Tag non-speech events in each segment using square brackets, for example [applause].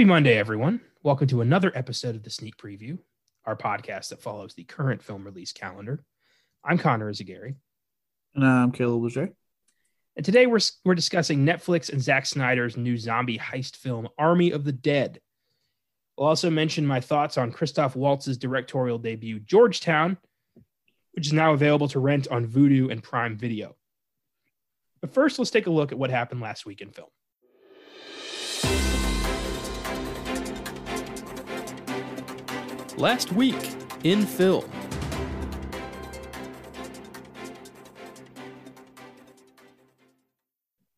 Happy Monday, everyone. Welcome to another episode of the Sneak Preview, our podcast that follows the current film release calendar. I'm Connor Eyzaguirre, And I'm Caleb Leger. and today we're, we're discussing Netflix and Zack Snyder's new zombie heist film, Army of the Dead. We'll also mention my thoughts on Christoph Waltz's directorial debut, Georgetown, which is now available to rent on Vudu and Prime Video. But first, let's take a look at what happened last week in film. Last week in film.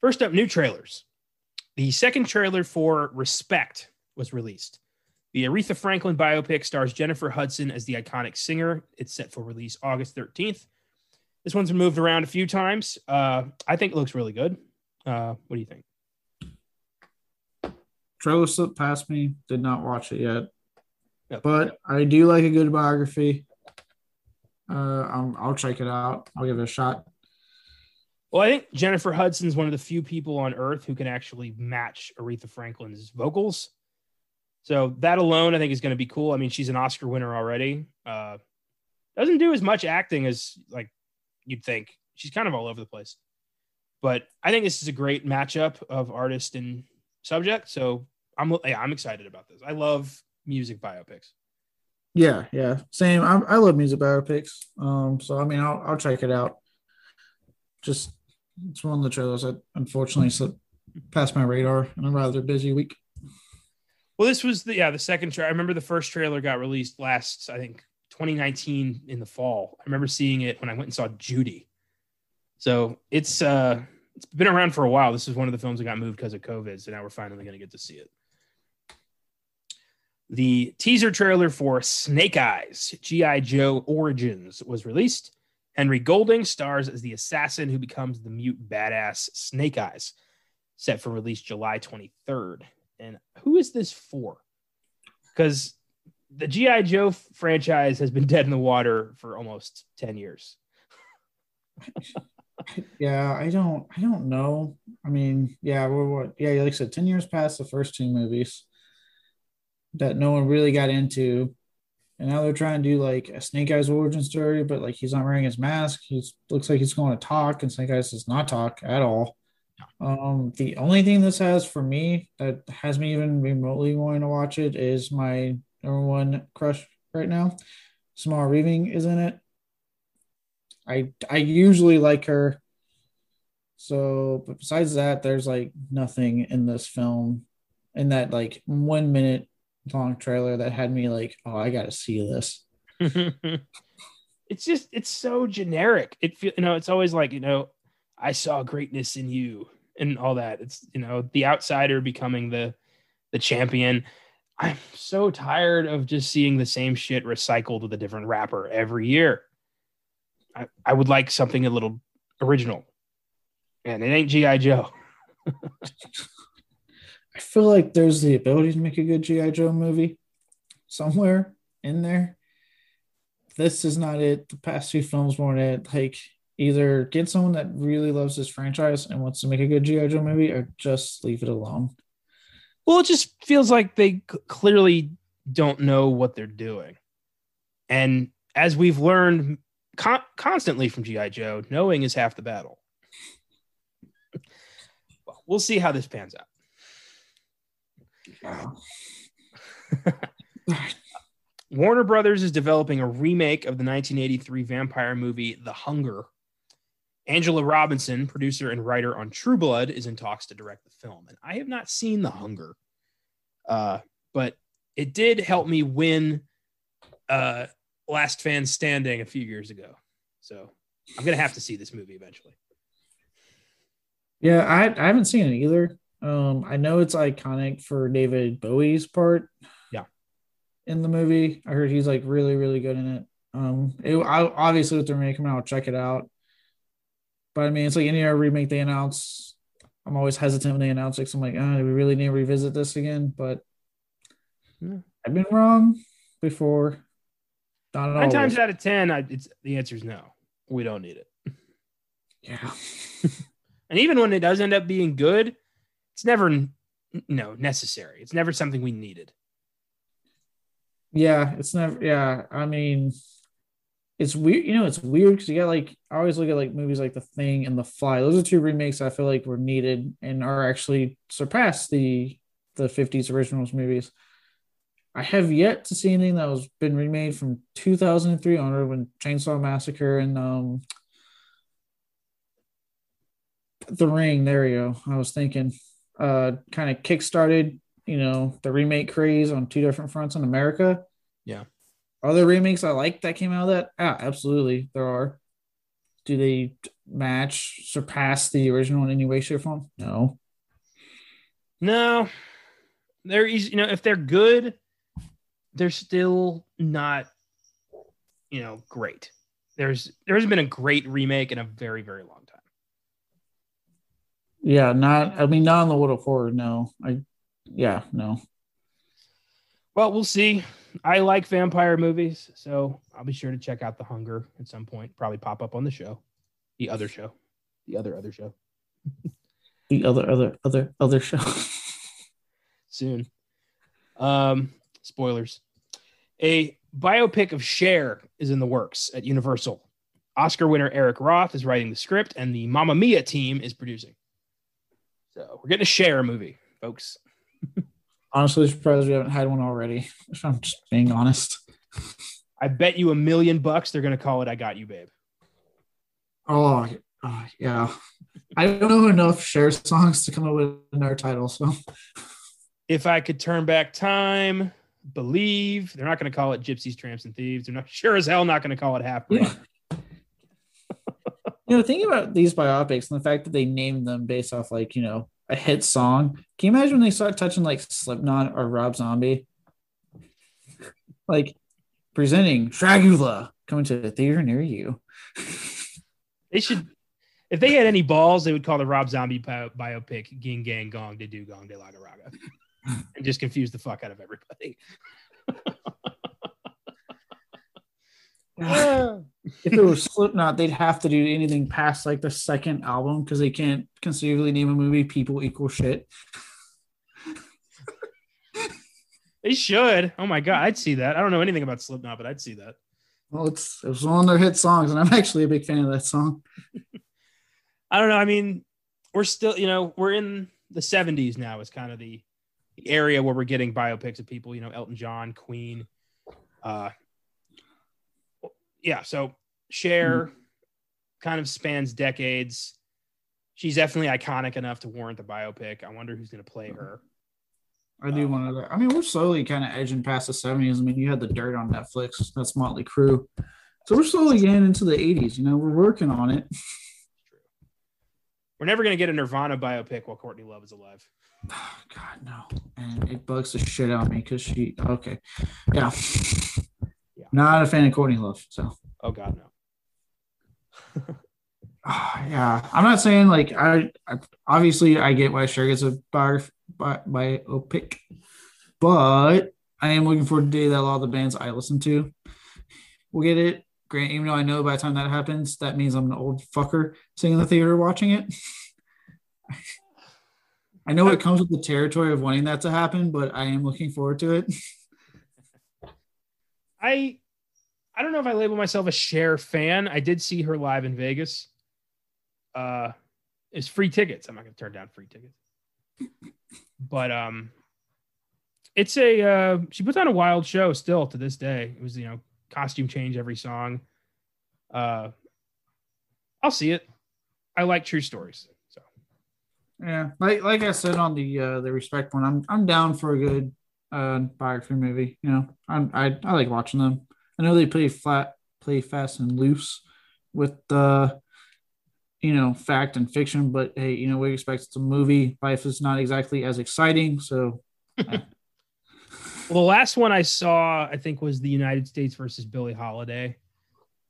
First up, new trailers. The second trailer for Respect was released. The Aretha Franklin biopic stars Jennifer Hudson as the iconic singer. It's set for release August 13th. This one's been moved around a few times. Uh, I think it looks really good. Uh, what do you think? Trailer slipped past me. Did not watch it yet, Yep. but I do like a good biography. Uh, I'll check it out. I'll give it a shot. Well, I think Jennifer Hudson's one of the few people on earth who can actually match Aretha Franklin's vocals. So that alone, I think, is going to be cool. I mean, she's an Oscar winner already. Uh, doesn't do as much acting as like you'd think. She's kind of all over the place. But I think this is a great matchup of artist and subject. So I'm yeah, I'm excited about this. I love music biopics. Yeah, yeah, same. I, I love music biopics. Um, so I mean, I'll I'll check it out. Just it's one of the trailers that unfortunately slipped past my radar in a rather busy week. Well, this was the yeah the second trailer. I remember the first trailer got released last I think 2019 in the fall. I remember seeing it when I went and saw Judy. So it's uh it's been around for a while. This is one of the films that got moved because of COVID. So now we're finally going to get to see it. The teaser trailer for Snake Eyes G.I. Joe Origins was released. Henry Golding stars as the assassin who becomes the mute badass Snake Eyes, set for release July 23rd. And who is this for? Because the G.I. Joe franchise has been [laughs] dead in the water for almost 10 years. [laughs] Yeah, I don't I don't know. I mean, yeah, we're yeah, like I said, 10 years past the first two movies that no one really got into. And now they're trying to do like a Snake Eyes origin story, but like he's not wearing his mask. He looks like he's going to talk, and Snake Eyes does not talk at all. Um, the only thing this has for me that has me even remotely wanting to watch it is my number one crush right now. Samara Weaving is in it. I I usually like her. So, but besides that, there's like nothing in this film in that like one minute long trailer that had me like, oh, I got to see this. [laughs] it's just it's so generic. It feel you know, it's always like, you know, I saw greatness in you and all that. It's you know, the outsider becoming the the champion. I'm so tired of just seeing the same shit recycled with a different rapper every year. I, I would like something a little original. And it ain't G.I. Joe. [laughs] I feel like there's the ability to make a good GI Joe movie somewhere in there. This is not it. The past two films weren't it. Like either get someone that really loves this franchise and wants to make a good GI Joe movie, or just leave it alone. Well, it just feels like they clearly don't know what they're doing. And as we've learned con- constantly from G.I. Joe, knowing is half the battle. well, we'll see how this pans out. [laughs] Warner Brothers is developing a remake of the 1983 vampire movie The Hunger. Angela Robinson, producer and writer on True Blood, is in talks to direct the film. And I have not seen The Hunger, uh, but it did help me win uh, Last Fan Standing a few years ago. So I'm going to have to see this movie eventually. Yeah, I, I haven't seen it either. Um, I know it's iconic for David Bowie's part. Yeah. In the movie, I heard he's like really, really good in it. Um, it, I, obviously with the remake coming out, I'll check it out. But I mean, it's like any other remake they announce. I'm always hesitant when they announce it. 'cause I'm like, oh, do we really need to revisit this again? But Yeah. I've been wrong before. Not Nine times out of 10, I, it's, the answer is no. We don't need it. Yeah. [laughs] And even when it does end up being good, it's never no necessary. It's never something we needed. Yeah, it's never. Yeah, I mean, it's weird. You know, it's weird because you got like I always look at like movies like The Thing and The Fly. Those are two remakes I feel like were needed and are actually surpassed the the '50s originals movies. I have yet to see anything that was been remade from 2003 onward when Chainsaw Massacre and um The Ring. There you go. I was thinking, uh, kind of kickstarted, you know, the remake craze on two different fronts in America. Yeah. Are there remakes I like that came out of that? Yeah, absolutely. There are. Do they match, surpass the original in any way, shape, or form? No. No, they're easy. You know, if they're good, they're still not, you know, great. There's there hasn't been a great remake in a very very long. Yeah, not. I mean, not in the world of horror. No, I. Yeah, no. Well, we'll see. I like vampire movies, so I'll be sure to check out The Hunger at some point. Probably pop up on the show, the other show, the other other show [laughs] The other, other, other, other show. [laughs] soon. Um, spoilers. A biopic of Cher is in the works at Universal. Oscar winner Eric Roth is writing the script, and the Mamma Mia team is producing. So we're getting to share a movie, folks. [laughs] Honestly, surprised we haven't had one already. If [laughs] I'm just being honest. I bet you a million bucks they're gonna call it "I Got You, Babe." Oh, oh, yeah. I don't know enough Cher songs to come up with another title. So If I could turn back time, believe they're not gonna call it "Gypsies, Tramps, and Thieves." They're not sure as hell not gonna call it "Half." Brothers." You know, thinking about these biopics and the fact that they named them based off like you know a hit song. Can you imagine when they start touching like Slipknot or Rob Zombie? Like presenting Dragula coming to a theater near you. They should, if they had any balls, they would call the Rob Zombie bio- biopic "Ging Gang Gong De Do Gong De Laga Raga," and just confuse the fuck out of everybody. [laughs] if it was Slipknot, they'd have to do anything past like the second album because they can't conceivably name a movie "People Equal Shit." They should. Oh my god, I'd see that. I don't know anything about Slipknot, but I'd see that. Well, it's it was one of their hit songs, and I'm actually a big fan of that song. [laughs] I don't know. I mean, we're still, you know, we're in the 70s now. Is kind of the, the area where we're getting biopics of people. You know, Elton John, Queen. Uh, yeah. So hmm. Cher kind of spans decades. She's definitely iconic enough to warrant the biopic. I wonder who's going to play her. I do um, want to. I mean, we're slowly kind of edging past the 70s. I mean, you had the Dirt on Netflix. That's Motley Crue. So we're slowly getting into the 80s. You know, we're working on it. We're never going to get a Nirvana biopic while Courtney Love is alive. Oh, [sighs] God, no. And it bugs the shit out of me because she. Okay, yeah. Yeah. Not a fan of Courtney Love. So Oh God, no. Ah, [sighs] yeah, I'm not saying like I, I obviously I get why Cher gets a bar by biopic, but I am looking forward to the day that a lot of the bands I listen to will get it. Grant, even though I know by the time that happens, that means I'm an old fucker sitting in the theater watching it. [laughs] I know it comes with the territory of wanting that to happen, but I am looking forward to it. I I don't know if I label myself a Cher fan. I did see her live in Vegas. Uh it's free tickets. I'm not gonna turn down free tickets. But um it's a uh she puts on a wild show still to this day. It was, you know, costume change every song. Uh I'll see it. I like true stories. So Yeah, like like I said on the uh, the respect one, I'm I'm down for a good uh, biography movie. You know, I'm, I I like watching them. I know they play flat, play fast and loose with the you know fact and fiction, but hey, you know we expect it's a movie. Life is not exactly as exciting, so [laughs] well, the last one I saw, I think, was the United States versus Billie Holiday.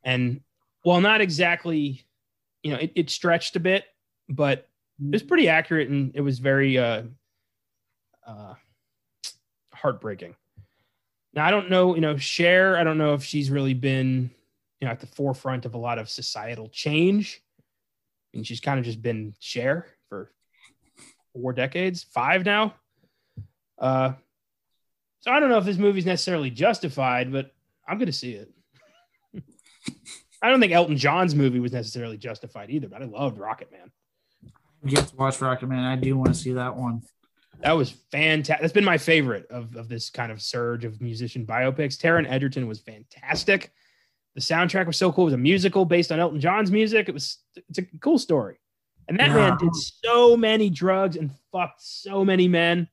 And while not exactly, you know, it, it stretched a bit, but it was pretty accurate and it was very uh, uh, heartbreaking. Now, I don't know, you know, Cher, I don't know if she's really been, you know, at the forefront of a lot of societal change. I mean, she's kind of just been Cher for four decades, five now. Uh, so I don't know if this movie's necessarily justified, but I'm going to see it. [laughs] I don't think Elton John's movie was necessarily justified either, but I loved Rocket Man. Get to watch Rocket Man. I do want to see that one. That was fantastic. That's been my favorite of, of this kind of surge of musician biopics. Taron Egerton was fantastic. The soundtrack was so cool. It was a musical based on Elton John's music. It was it's a cool story. And that yeah. man did so many drugs and fucked so many men.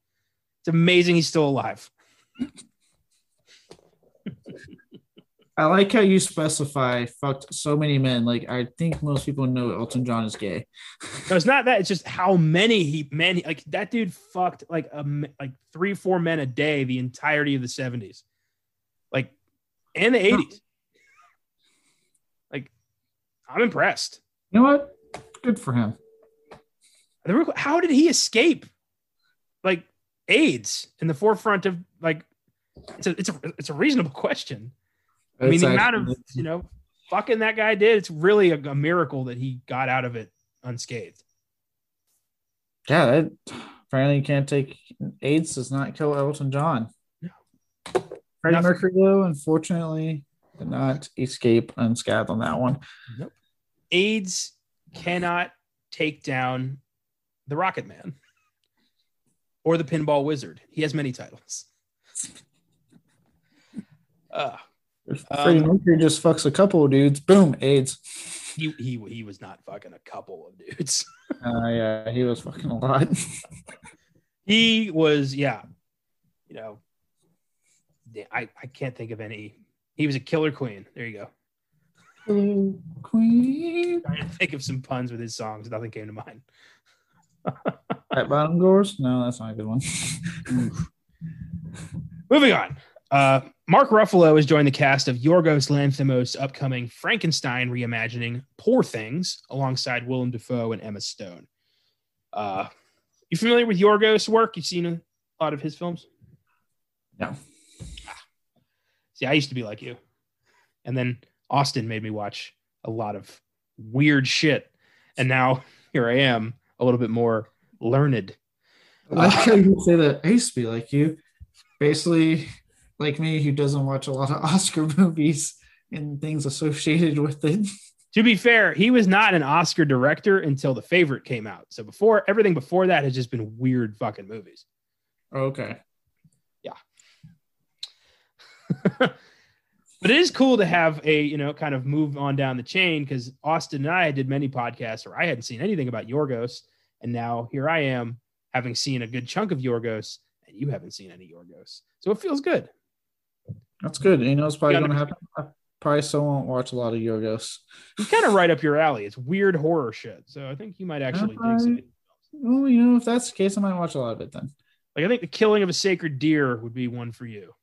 It's amazing he's still alive. I like how you specify fucked so many men. Like I think most people know Elton John is gay. no, it's not that. It's just how many he men like that dude fucked like a like three four men a day the entirety of the seventies, like and the eighties. Like I'm impressed. You know what? Good for him. How did he escape? Like AIDS in the forefront of like it's a it's a it's a reasonable question. I mean, the amount of you know fucking that guy did, it's really a, a miracle that he got out of it unscathed. Yeah, that, apparently you can't take AIDS does not kill Elton John. No. Freddie Nothing. Mercury, though, unfortunately, did not escape unscathed on that one. Nope. AIDS cannot take down the Rocket Man or the Pinball Wizard. He has many titles. [laughs] Uh, if Freddie um, Mercury just fucks a couple of dudes, boom, AIDS. He he he was not fucking a couple of dudes. [laughs] uh, yeah, he was fucking a lot. [laughs] he was, yeah. You know, I I can't think of any. He was a killer queen. There you go. Queen. Trying to think of some puns with his songs. Nothing came to mind. [laughs] At bottom doors? No, that's not a good one. Moving on. Uh, Mark Ruffalo has joined the cast of Yorgos Lanthimos' upcoming Frankenstein reimagining Poor Things alongside Willem Dafoe and Emma Stone. Uh, you familiar with Yorgos' work? You've seen a lot of his films? No. See, I used to be like you. And then Austin made me watch a lot of weird shit. And now here I am, a little bit more learned. I like how you say that I used to be like you. Basically, like me who doesn't watch a lot of [laughs] Oscar movies and things associated with it. To be fair, he was not an Oscar director until The Favorite came out. So before everything before that has just been weird fucking movies. Okay. Yeah. [laughs] but it is cool to have a, you know, kind of move on down the chain because Austin and I did many podcasts where I hadn't seen anything about Yorgos. And now here I am having seen a good chunk of Yorgos and you haven't seen any Yorgos. So it feels good. That's good. You know, it's probably going to happen. I probably still won't watch a lot of Yorgos. It's kind of right up your alley. It's weird horror shit. So I think you might actually dig it. Well, you know, if that's the case, I might watch a lot of it then. Like I think the killing of a sacred deer would be one for you.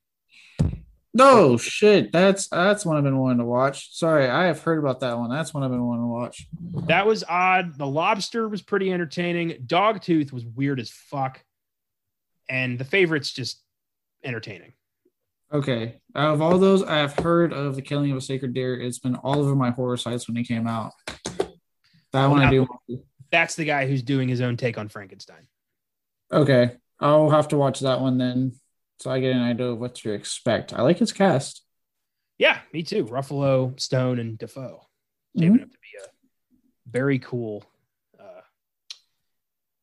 No shit. That's that's one I've been wanting to watch. Sorry, I have heard about that one. That's one I've been wanting to watch. That was odd. The lobster was pretty entertaining. Dogtooth was weird as fuck. And the favorite's just entertaining. Okay. Out of all those, I have heard of the killing of a sacred deer. It's been all over my horror sites when it came out. That one I do. That's the guy who's doing his own take on Frankenstein. Okay. I'll have to watch that one then so I get an idea of what to expect. I like his cast. Yeah, me too. Ruffalo, Stone, and Dafoe. Shaping mm-hmm. up to be a very cool. Uh,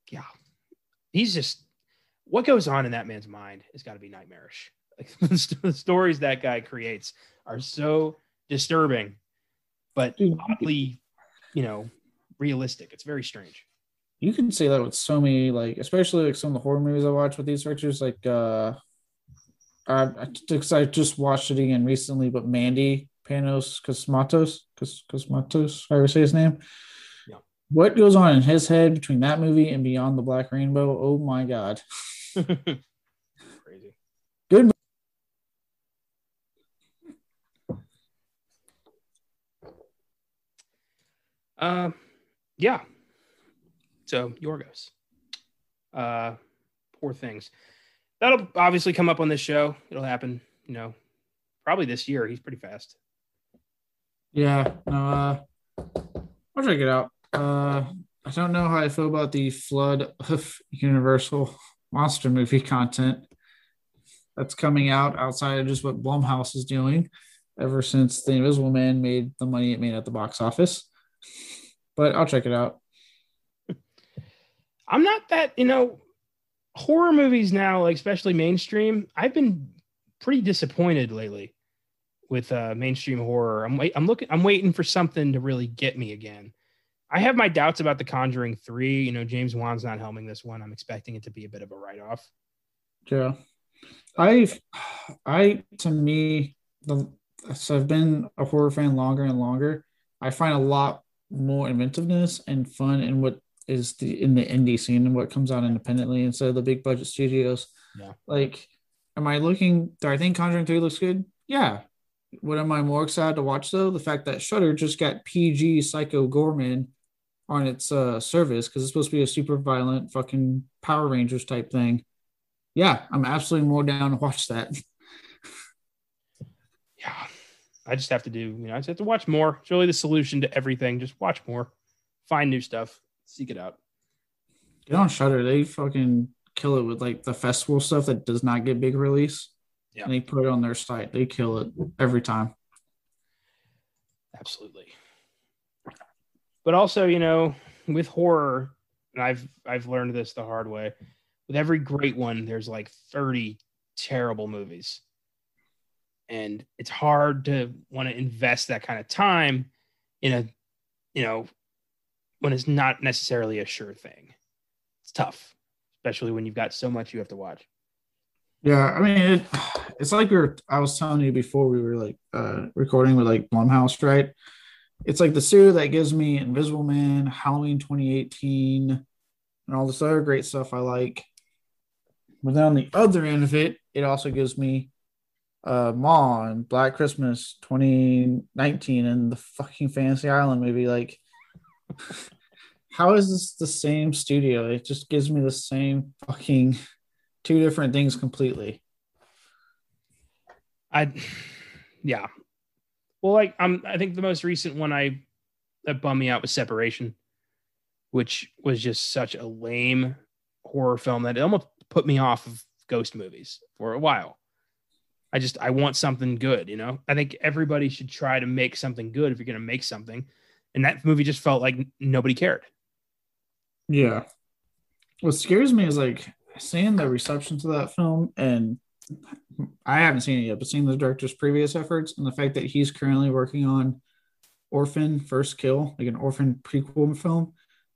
yeah, he's just what goes on in that man's mind has got to be nightmarish. [laughs] The stories that guy creates are so disturbing, but oddly, you know, realistic. It's very strange. You can say that with so many, like, especially like some of the horror movies I watch with these directors, like, uh, I, I, I just watched it again recently, but Mandy Panos Cosmatos, Cos, Cosmatos, I ever say his name. Yeah. What goes on in his head between that movie and Beyond the Black Rainbow? Oh my God. [laughs] Crazy. Good Uh, yeah. So Yorgos. Uh, poor things. That'll obviously come up on this show. It'll happen, you know, probably this year. He's pretty fast. Yeah. Uh, I'll check it out. Uh, I don't know how I feel about the flood of Universal monster movie content. that's coming out outside of just what Blumhouse is doing ever since The Invisible Man made the money it made at the box office. But I'll check it out. I'm not that, you know, horror movies now, like especially mainstream, I've been pretty disappointed lately with uh mainstream horror. I'm wait I'm looking I'm waiting for something to really get me again. I have my doubts about The Conjuring 3. You know, James Wan's not helming this one. I'm expecting it to be a bit of a write-off. Yeah. I've I to me the so I've been a horror fan longer and longer. I find a lot more inventiveness and fun in what is the in the indie scene and what comes out independently instead of the big budget studios. Yeah. Like, am I looking? Do I think Conjuring Three looks good? Yeah. What am I more excited to watch though? The fact that Shudder just got PG Psycho Goreman on its uh, service because it's supposed to be a super violent fucking Power Rangers type thing. Yeah, I'm absolutely more down to watch that. yeah, I just have to do, you know, I just have to watch more. It's really the solution to everything. Just watch more, find new stuff, seek it out. Get on Shudder. They fucking kill it with like the festival stuff that does not get big release. Yeah. And they put it on their site. They kill it every time. Absolutely. But also, you know, with horror, and I've I've learned this the hard way. With every great one, there's like 30 terrible movies and it's hard to want to invest that kind of time in a you know when it's not necessarily a sure thing. It's tough especially when you've got so much you have to watch. Yeah i mean it, it's like we were i was telling you before we were like uh recording with like blumhouse right? It's like the studio that gives me invisible man halloween 2018 and all this other great stuff i like. But then on the other end of it it also gives me uh Ma and Black Christmas 2019 and the fucking Fantasy Island movie. Like, [laughs] how is this the same studio? It just gives me the same fucking two different things completely. I, yeah. Well, like I'm. I think the most recent one I that bummed me out was Separation, which was just such a lame horror film that it almost put me off of ghost movies for a while. I just I want something good, you know. I think everybody should try to make something good if you're going to make something. And that movie just felt like nobody cared. Yeah. What scares me is like seeing the reception to that film and I haven't seen it yet, but seeing the director's previous efforts and the fact that he's currently working on Orphan First Kill, like an Orphan prequel film.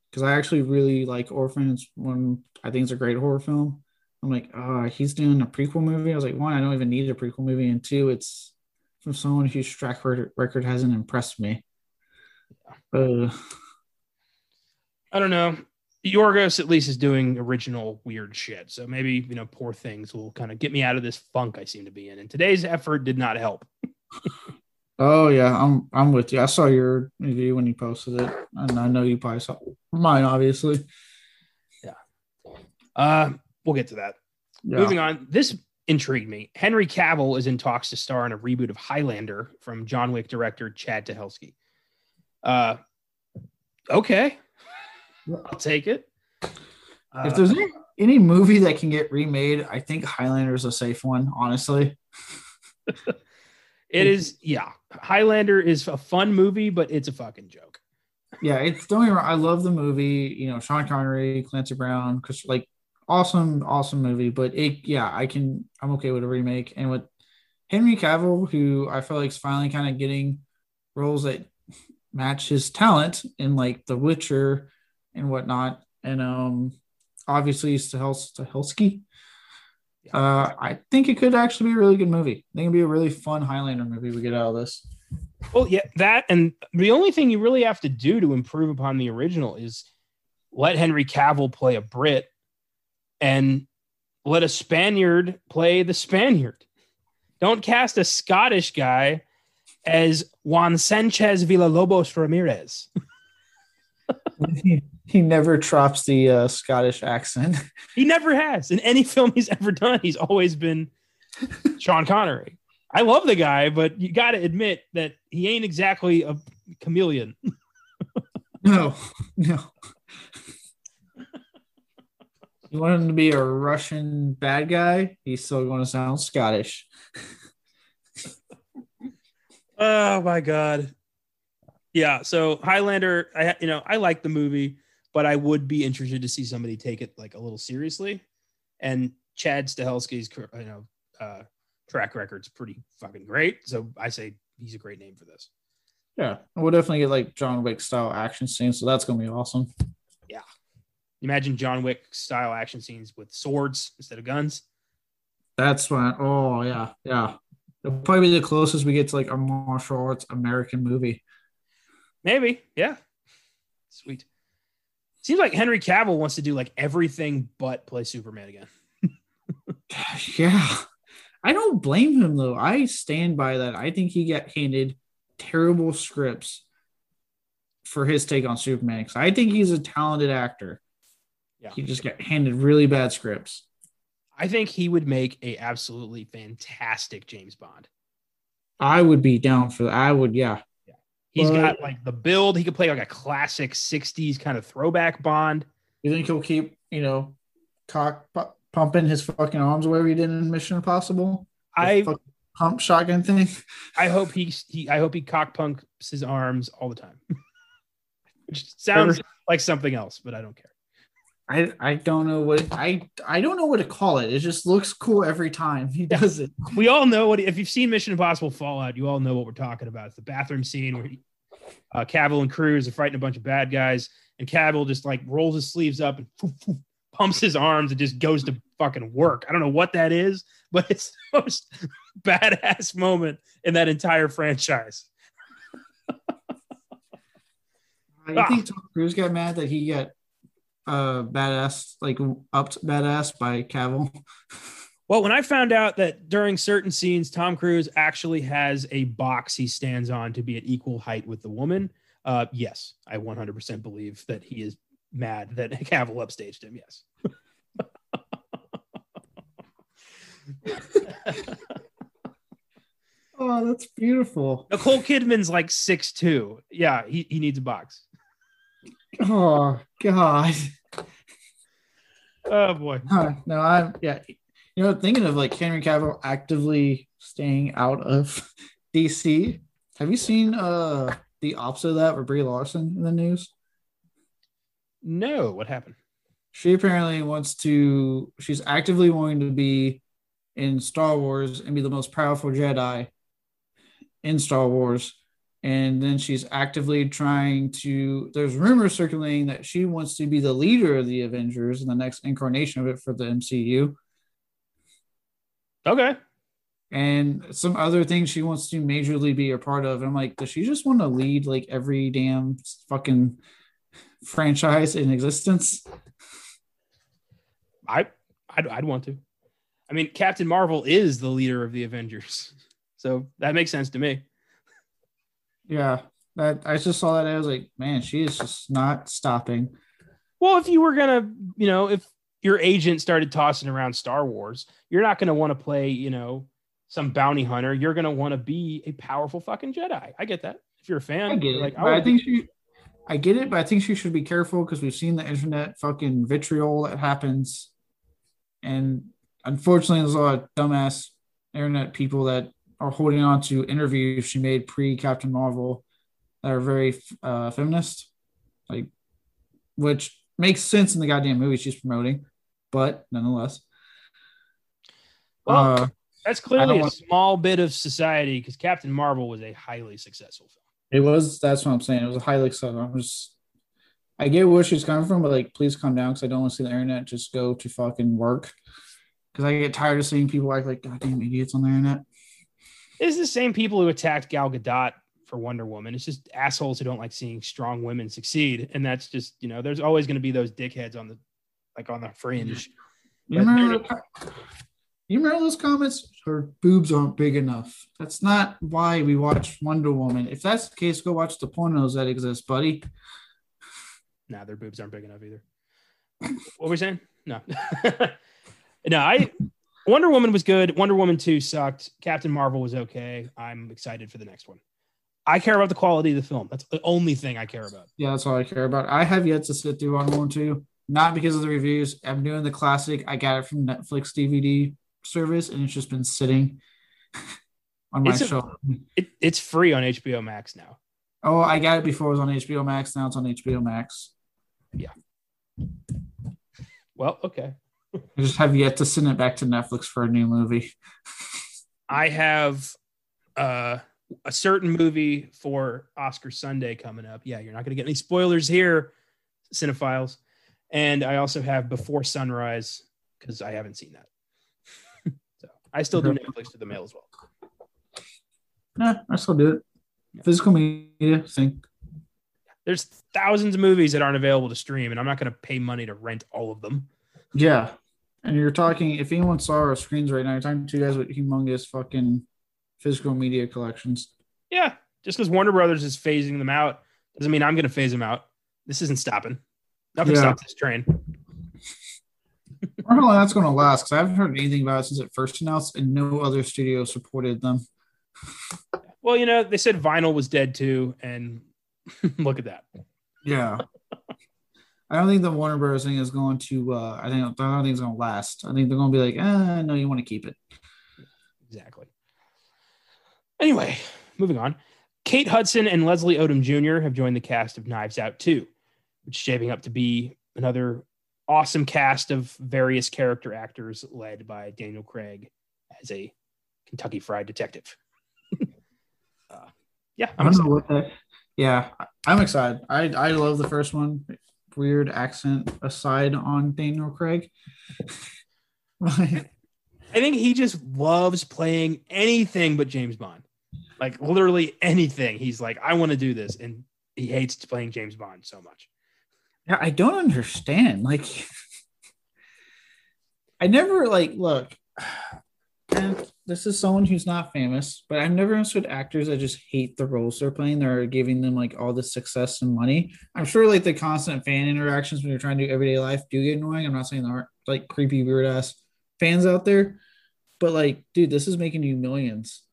Because I actually really like Orphan. It's one I think it's a great horror film. I'm like, oh, he's doing a prequel movie. I was like, one, I don't even need a prequel movie, and two, it's from someone whose track record hasn't impressed me. Uh, I don't know. Yorgos at least is doing original weird shit. So maybe, you know, poor things will kind of get me out of this funk I seem to be in. And today's effort did not help. [laughs] oh yeah, I'm I'm with you. I saw your review when you posted it. And I know you probably saw mine, obviously. Yeah. Uh we'll get to that. Yeah. Moving on, this intrigued me. Henry Cavill is in talks to star in a reboot of Highlander from John Wick director Chad Stahelski. Uh, okay, I'll take it. If there's any, any movie that can get remade, I think Highlander is a safe one. Honestly, [laughs] it is. Yeah, Highlander is a fun movie, but it's a fucking joke. Yeah, it's don't get me wrong. I love the movie. You know, Sean Connery, Clancy Brown, because like awesome, awesome movie. But it, yeah, I can, I'm okay with a remake. And with Henry Cavill, who I feel like is finally kind of getting roles that match his talent in like The Witcher and whatnot. And um, obviously Stahelski. Uh, I think it could actually be a really good movie. I think it'd be a really fun Highlander movie we get out of this. Well, yeah, that and the only thing you really have to do to improve upon the original is let Henry Cavill play a Brit and let a Spaniard play the Spaniard. Don't cast a Scottish guy as Juan Sanchez Villalobos Ramirez. [laughs] he, he never drops the uh, Scottish accent. [laughs] He never has in any film he's ever done. He's always been Sean Connery. I love the guy, but you got to admit that he ain't exactly a chameleon. [laughs] no, no. You want him to be a Russian bad guy? He's still going to sound Scottish. [laughs] Oh my god. Yeah, so Highlander, I you know, I like the movie, but I would be interested to see somebody take it like a little seriously. And Chad Stahelski's you know uh, track record's pretty fucking great. So I say he's a great name for this. Yeah, we'll definitely get like John Wick style action scenes, so that's gonna be awesome. Imagine John Wick style action scenes with swords instead of guns. That's when. Oh yeah, yeah. It'll probably be the closest we get to like a martial arts American movie. Maybe, yeah. Sweet. Seems like Henry Cavill wants to do like everything but play Superman again. [laughs] yeah. I don't blame him though. I stand by that. I think he got handed terrible scripts for his take on Superman because I think he's a talented actor. Yeah. He just got handed really bad scripts. I think he would make a absolutely fantastic James Bond. I would be down for that. I would, yeah. Yeah. He's but, got like the build. He could play like a classic 60s kind of throwback Bond. You think he'll keep, you know, cock pumping his fucking arms wherever he did in Mission Impossible? I pump shotgun thing. I hope he, he I hope he cock pumps his arms all the time. [laughs] Which sounds like something else, but I don't care. I I don't know what I I don't know what to call it. It just looks cool every time he does it. We all know what if you've seen Mission Impossible Fallout, you all know what we're talking about. It's the bathroom scene where he, uh, Cavill and Cruise are fighting a bunch of bad guys, and Cavill just like rolls his sleeves up and poof, poof, pumps his arms and just goes to fucking work. I don't know what that is, [laughs] but it's the most badass moment in that entire franchise. you think. Tom Cruise got mad that he got uh badass like upped badass by Cavill? Well, when I found out that during certain scenes, Tom Cruise actually has a box he stands on to be at equal height with the woman, uh, yes, I 100% believe that he is mad that [laughs] Cavill upstaged him. Yes. [laughs] oh, that's beautiful. Nicole Kidman's like six two. Yeah, he, he needs a box. Oh God. Oh boy. Huh, no, I'm yeah. You know, thinking of like Henry Cavill actively staying out of [laughs] DC. Have you seen uh the opposite of that with Brie Larson in the news? No, what happened? She apparently wants to. She's actively wanting to be in Star Wars and be the most powerful Jedi in Star Wars and then she's actively trying to there's rumors circulating that she wants to be the leader of the avengers in the next incarnation of it for the mcu okay. And some other things she wants to majorly be a part of. And i'm like does she just want to lead like every damn fucking franchise in existence? I I'd, I'd want to. I mean captain marvel is the leader of the avengers. [laughs] So that makes sense to me yeah, that I just saw that. I was like, man, she is just not stopping. Well, if you were gonna, you know, if your agent started tossing around Star Wars, you're not gonna want to play, you know, some bounty hunter. You're gonna want to be a powerful fucking Jedi. I get that. If you're a fan, I get it. Like, I, I think she, I get it, but I think she should be careful because we've seen the internet fucking vitriol that happens, and unfortunately, there's a lot of dumbass internet people that are holding on to interviews she made pre Captain Marvel that are very uh, feminist, like which makes sense in the goddamn movie she's promoting, but nonetheless. Well, uh, that's clearly a want... small bit of society because Captain Marvel was a highly successful film. It was. That's what I'm saying. It was a highly successful. I'm just. I get where she's coming from, but like, please calm down because I don't want to see the internet just go to fucking work. Because I get tired of seeing people act like goddamn idiots on the internet. It's the same people who attacked Gal Gadot for Wonder Woman. It's just assholes who don't like seeing strong women succeed, and that's just you know, there's always going to be those dickheads on the like on the fringe. You remember, you remember those comments? Her boobs aren't big enough. That's not why we watch Wonder Woman. If that's the case, go watch the pornos that exist, buddy. Nah, their boobs aren't big enough either. what were we saying? No. [laughs] no, I Wonder Woman was good. Wonder Woman 2 sucked. Captain Marvel was okay. I'm excited for the next one. I care about the quality of the film. That's the only thing I care about. Yeah, that's all I care about. I have yet to sit through Wonder Woman 2. not because of the reviews. I'm doing the classic. I got it from Netflix DVD service, and it's just been sitting [laughs] on my It's a- shelf. It, it's free on HBO Max now. Oh, I got it before it was on HBO Max. Now it's on HBO Max. Yeah. Well, okay. I just have yet to send it back to Netflix for a new movie. I have uh, a certain movie for Oscar Sunday coming up. Yeah, you're not going to get any spoilers here, cinephiles. And I also have Before Sunrise because I haven't seen that. [laughs] so I still do. Netflix to the mail as well. Nah, I still do it. Physical media thing. There's thousands of movies that aren't available to stream, and I'm not going to pay money to rent all of them. Yeah. And you're talking, if anyone saw our screens right now, you're talking to you guys with humongous fucking physical media collections. Yeah, just because Warner Brothers is phasing them out doesn't mean I'm going to phase them out. This isn't stopping. Nothing Yeah. stops this train. I how long that's going to last because I haven't heard anything about it since it first announced, and no other studio supported them. Well, you know, they said vinyl was dead too, and [laughs] look at that. Yeah. I don't think the Warner Bros. thing is going to. Uh, I think I don't think it's going to last. I think they're going to be like, ah, no, you want to keep it. Exactly. Anyway, moving on. Kate Hudson and Leslie Odom Jr. have joined the cast of Knives Out 2, which is shaping up to be another awesome cast of various character actors led by Daniel Craig as a Kentucky Fried Detective. uh, [laughs] yeah, I I'm don't know excited. what that. Yeah, I'm excited. I I love the first one. Weird accent aside on Daniel Craig. [laughs] Like, I think he just loves playing anything but James Bond. Like literally anything. He's like, I want to do this. And he hates playing James Bond so much. Yeah, I don't understand. Like, [laughs] I never like look. [sighs] And this is someone who's not famous, but I've never understood actors that just hate the roles they're playing. They're giving them like all the success and money. I'm sure like the constant fan interactions when you're trying to do everyday life do get annoying. I'm not saying there aren't like creepy weird ass fans out there, but like, dude, this is making you millions.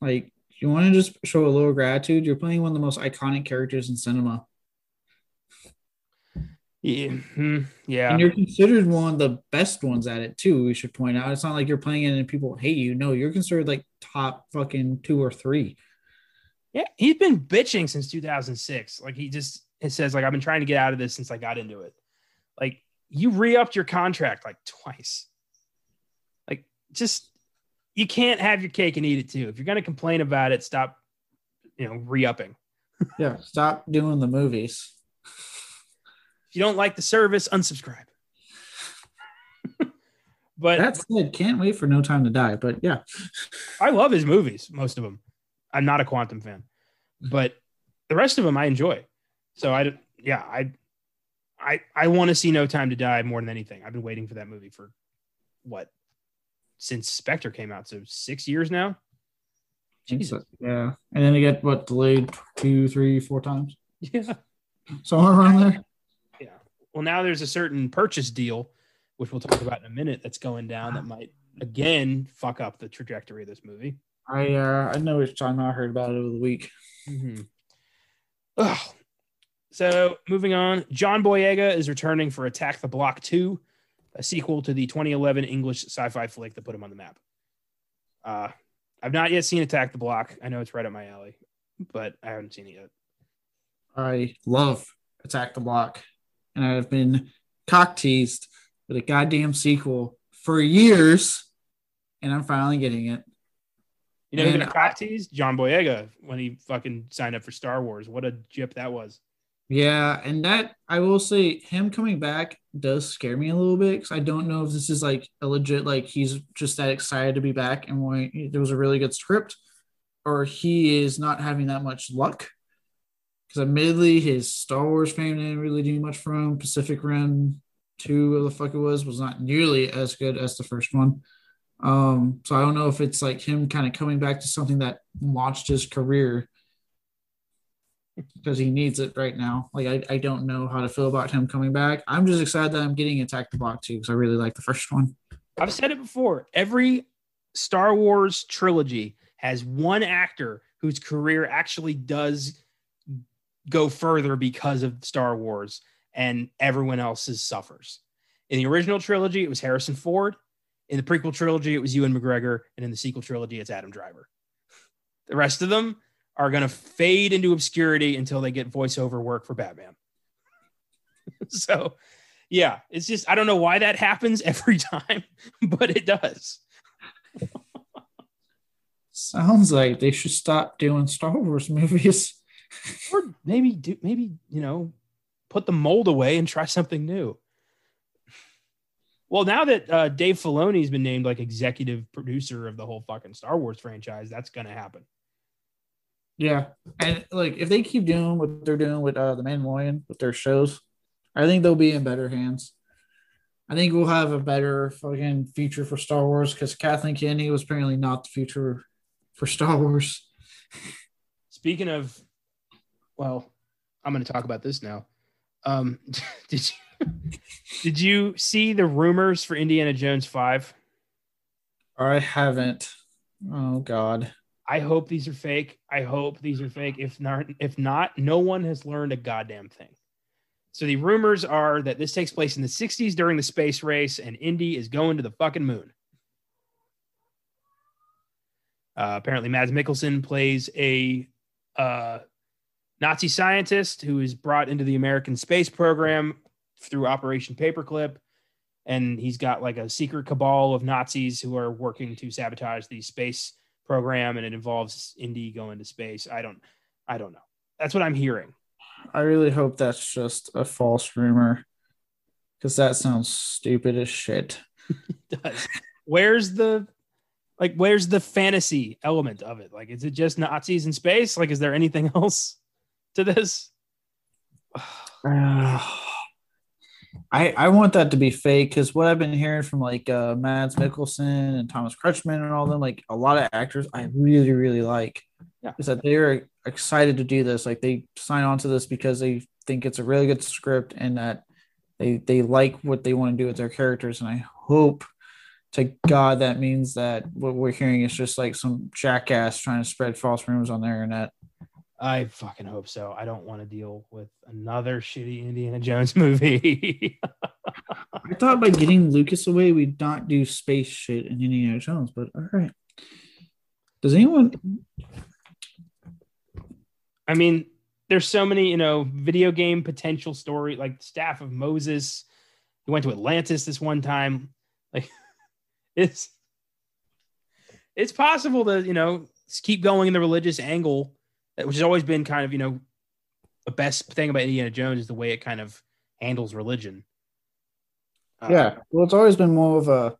Like, you want to just show a little gratitude? You're playing one of the most iconic characters in cinema. Yeah. hmm, yeah. And you're considered one of the best ones at it too. We should point out. It's not like you're playing it and people hate you. No, you're considered like top fucking two or three. Yeah, he's been bitching since 2006. Like he just it says like I've been trying to get out of this since I got into it. Like you re-upped your contract like twice. Like just you can't have your cake and eat it too. If you're gonna complain about it, stop, you know, re-upping. Yeah, stop doing the movies. If you don't like the service, unsubscribe. [laughs] but That said, can't wait for No Time to Die. But yeah, I love his movies, most of them. I'm not a quantum fan, but the rest of them I enjoy. So I, yeah, I, I, I want to see No Time to Die more than anything. I've been waiting for that movie for what since Spectre came out, so six years now. Jesus, so. yeah. And then it got what delayed two, three, four times, [laughs] yeah, somewhere around there. Well, now there's a certain purchase deal, which we'll talk about in a minute, that's going down that might again fuck up the trajectory of this movie. I uh, I know which time I heard about it over the week. Mm-hmm. Ugh. So moving on, John Boyega is returning for Attack the Block 2, a sequel to the 2011 English sci-fi flick that put him on the map. Uh, I've not yet seen Attack the Block. I know it's right up my alley, but I haven't seen it yet. I love Attack the Block, and I've been cock teased with a goddamn sequel for years, and I'm finally getting it. You know who And got cock teased? John Boyega when he fucking signed up for Star Wars. What a jip that was. Yeah, and that I will say, him coming back does scare me a little bit because I don't know if this is like a legit like he's just that excited to be back and when there was a really good script, or he is not having that much luck. Because admittedly, his Star Wars fame didn't really do much for him. Pacific Rim Two, whatever the fuck it was, was not nearly as good as the first one. Um, so I don't know if it's like him kind of coming back to something that launched his career because he needs it right now. Like I, I don't know how to feel about him coming back. I'm just excited that I'm getting Attack the Block too because I really like the first one. I've said it before. Every Star Wars trilogy has one actor whose career actually does go further because of Star Wars. and everyone else's suffers. In the original trilogy, it was Harrison Ford. In the prequel trilogy, it was Ewan McGregor, and in the sequel trilogy, it's Adam Driver. The rest of them are going to fade into obscurity until they get voiceover work for Batman. [laughs] so, yeah, it's just I don't know why that happens [laughs] every time, but it does. Sounds like they should stop doing Star Wars movies. [laughs] or maybe do maybe, you know, put the mold away and try something new. Well, now that uh, Dave Filoni's been named like executive producer of the whole fucking Star Wars franchise, that's to happen. Yeah, and like if they keep doing what they're doing with uh, the Mandalorian with their shows, I think they'll be in better hands. I think we'll have a better fucking future for Star Wars because Kathleen Kennedy was apparently not the future for Star Wars. Speaking of, well, I'm going to talk about this now. Um, [laughs] did you did you see the rumors for Indiana Jones five? I haven't. Oh God. I hope these are fake. I hope these are fake. If not, if not, no one has learned a goddamn thing. So the rumors are that this takes place in the 60s during the space race, and Indy is going to the fucking moon. Uh, apparently, Mads Mikkelsen plays a uh, Nazi scientist who is brought into the American space program through Operation Paperclip. And he's got like a secret cabal of Nazis who are working to sabotage the space program, and it involves Indy going to space. I don't, I don't know. That's what I'm hearing. I really hope that's just a false rumor because that sounds stupid as shit. [laughs] it does. Where's the like where's the fantasy element of it? Like is it just Nazis in space? Like is there anything [laughs] else to this? Uh, [sighs] I I want that to be fake because what I've been hearing from like uh, Mads Mikkelsen and Thomas Kretschmann and all them, like a lot of actors I really really like, yeah. is that they're excited to do this. Like they sign on to this because they think it's a really good script and that they they like what they want to do with their characters. And I hope to God that means that what we're hearing is just like some jackass trying to spread false rumors on the internet. I fucking hope so. I don't want to deal with another shitty Indiana Jones [laughs] movie. I thought by getting Lucas away, we'd not do space shit in Indiana Jones, but all right. Does anyone? I mean, there's so many, you know, video game potential story, like Staff of Moses. He went to Atlantis this one time. Like, [laughs] it's it's possible to, you know, keep going in the religious angle which has always been kind of you know the best thing about Indiana Jones is the way it kind of handles religion. Uh, yeah, well, it's always been more of a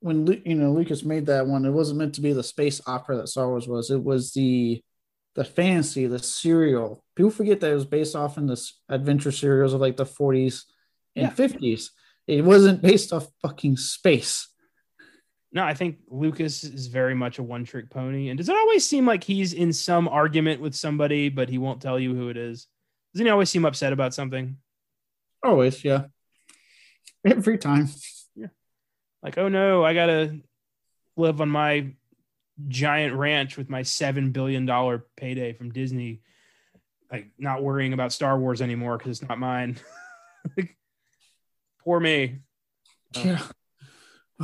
when you know Lucas made that one. It wasn't meant to be the space opera that Star Wars was. It was the the fantasy, the serial. People forget that it was based off in this adventure serials of like the 40s and yeah. 50s. It wasn't based off fucking space. No, I think Lucas is very much a one trick pony. And does it always seem like he's in some argument with somebody, but he won't tell you who it is? Doesn't he always seem upset about something? Always, yeah. Every time. Yeah. Like, oh no, I gotta live on my giant ranch with my seven billion dollar payday from Disney. Like not worrying about Star Wars anymore because it's not mine. [laughs] like, poor me. Yeah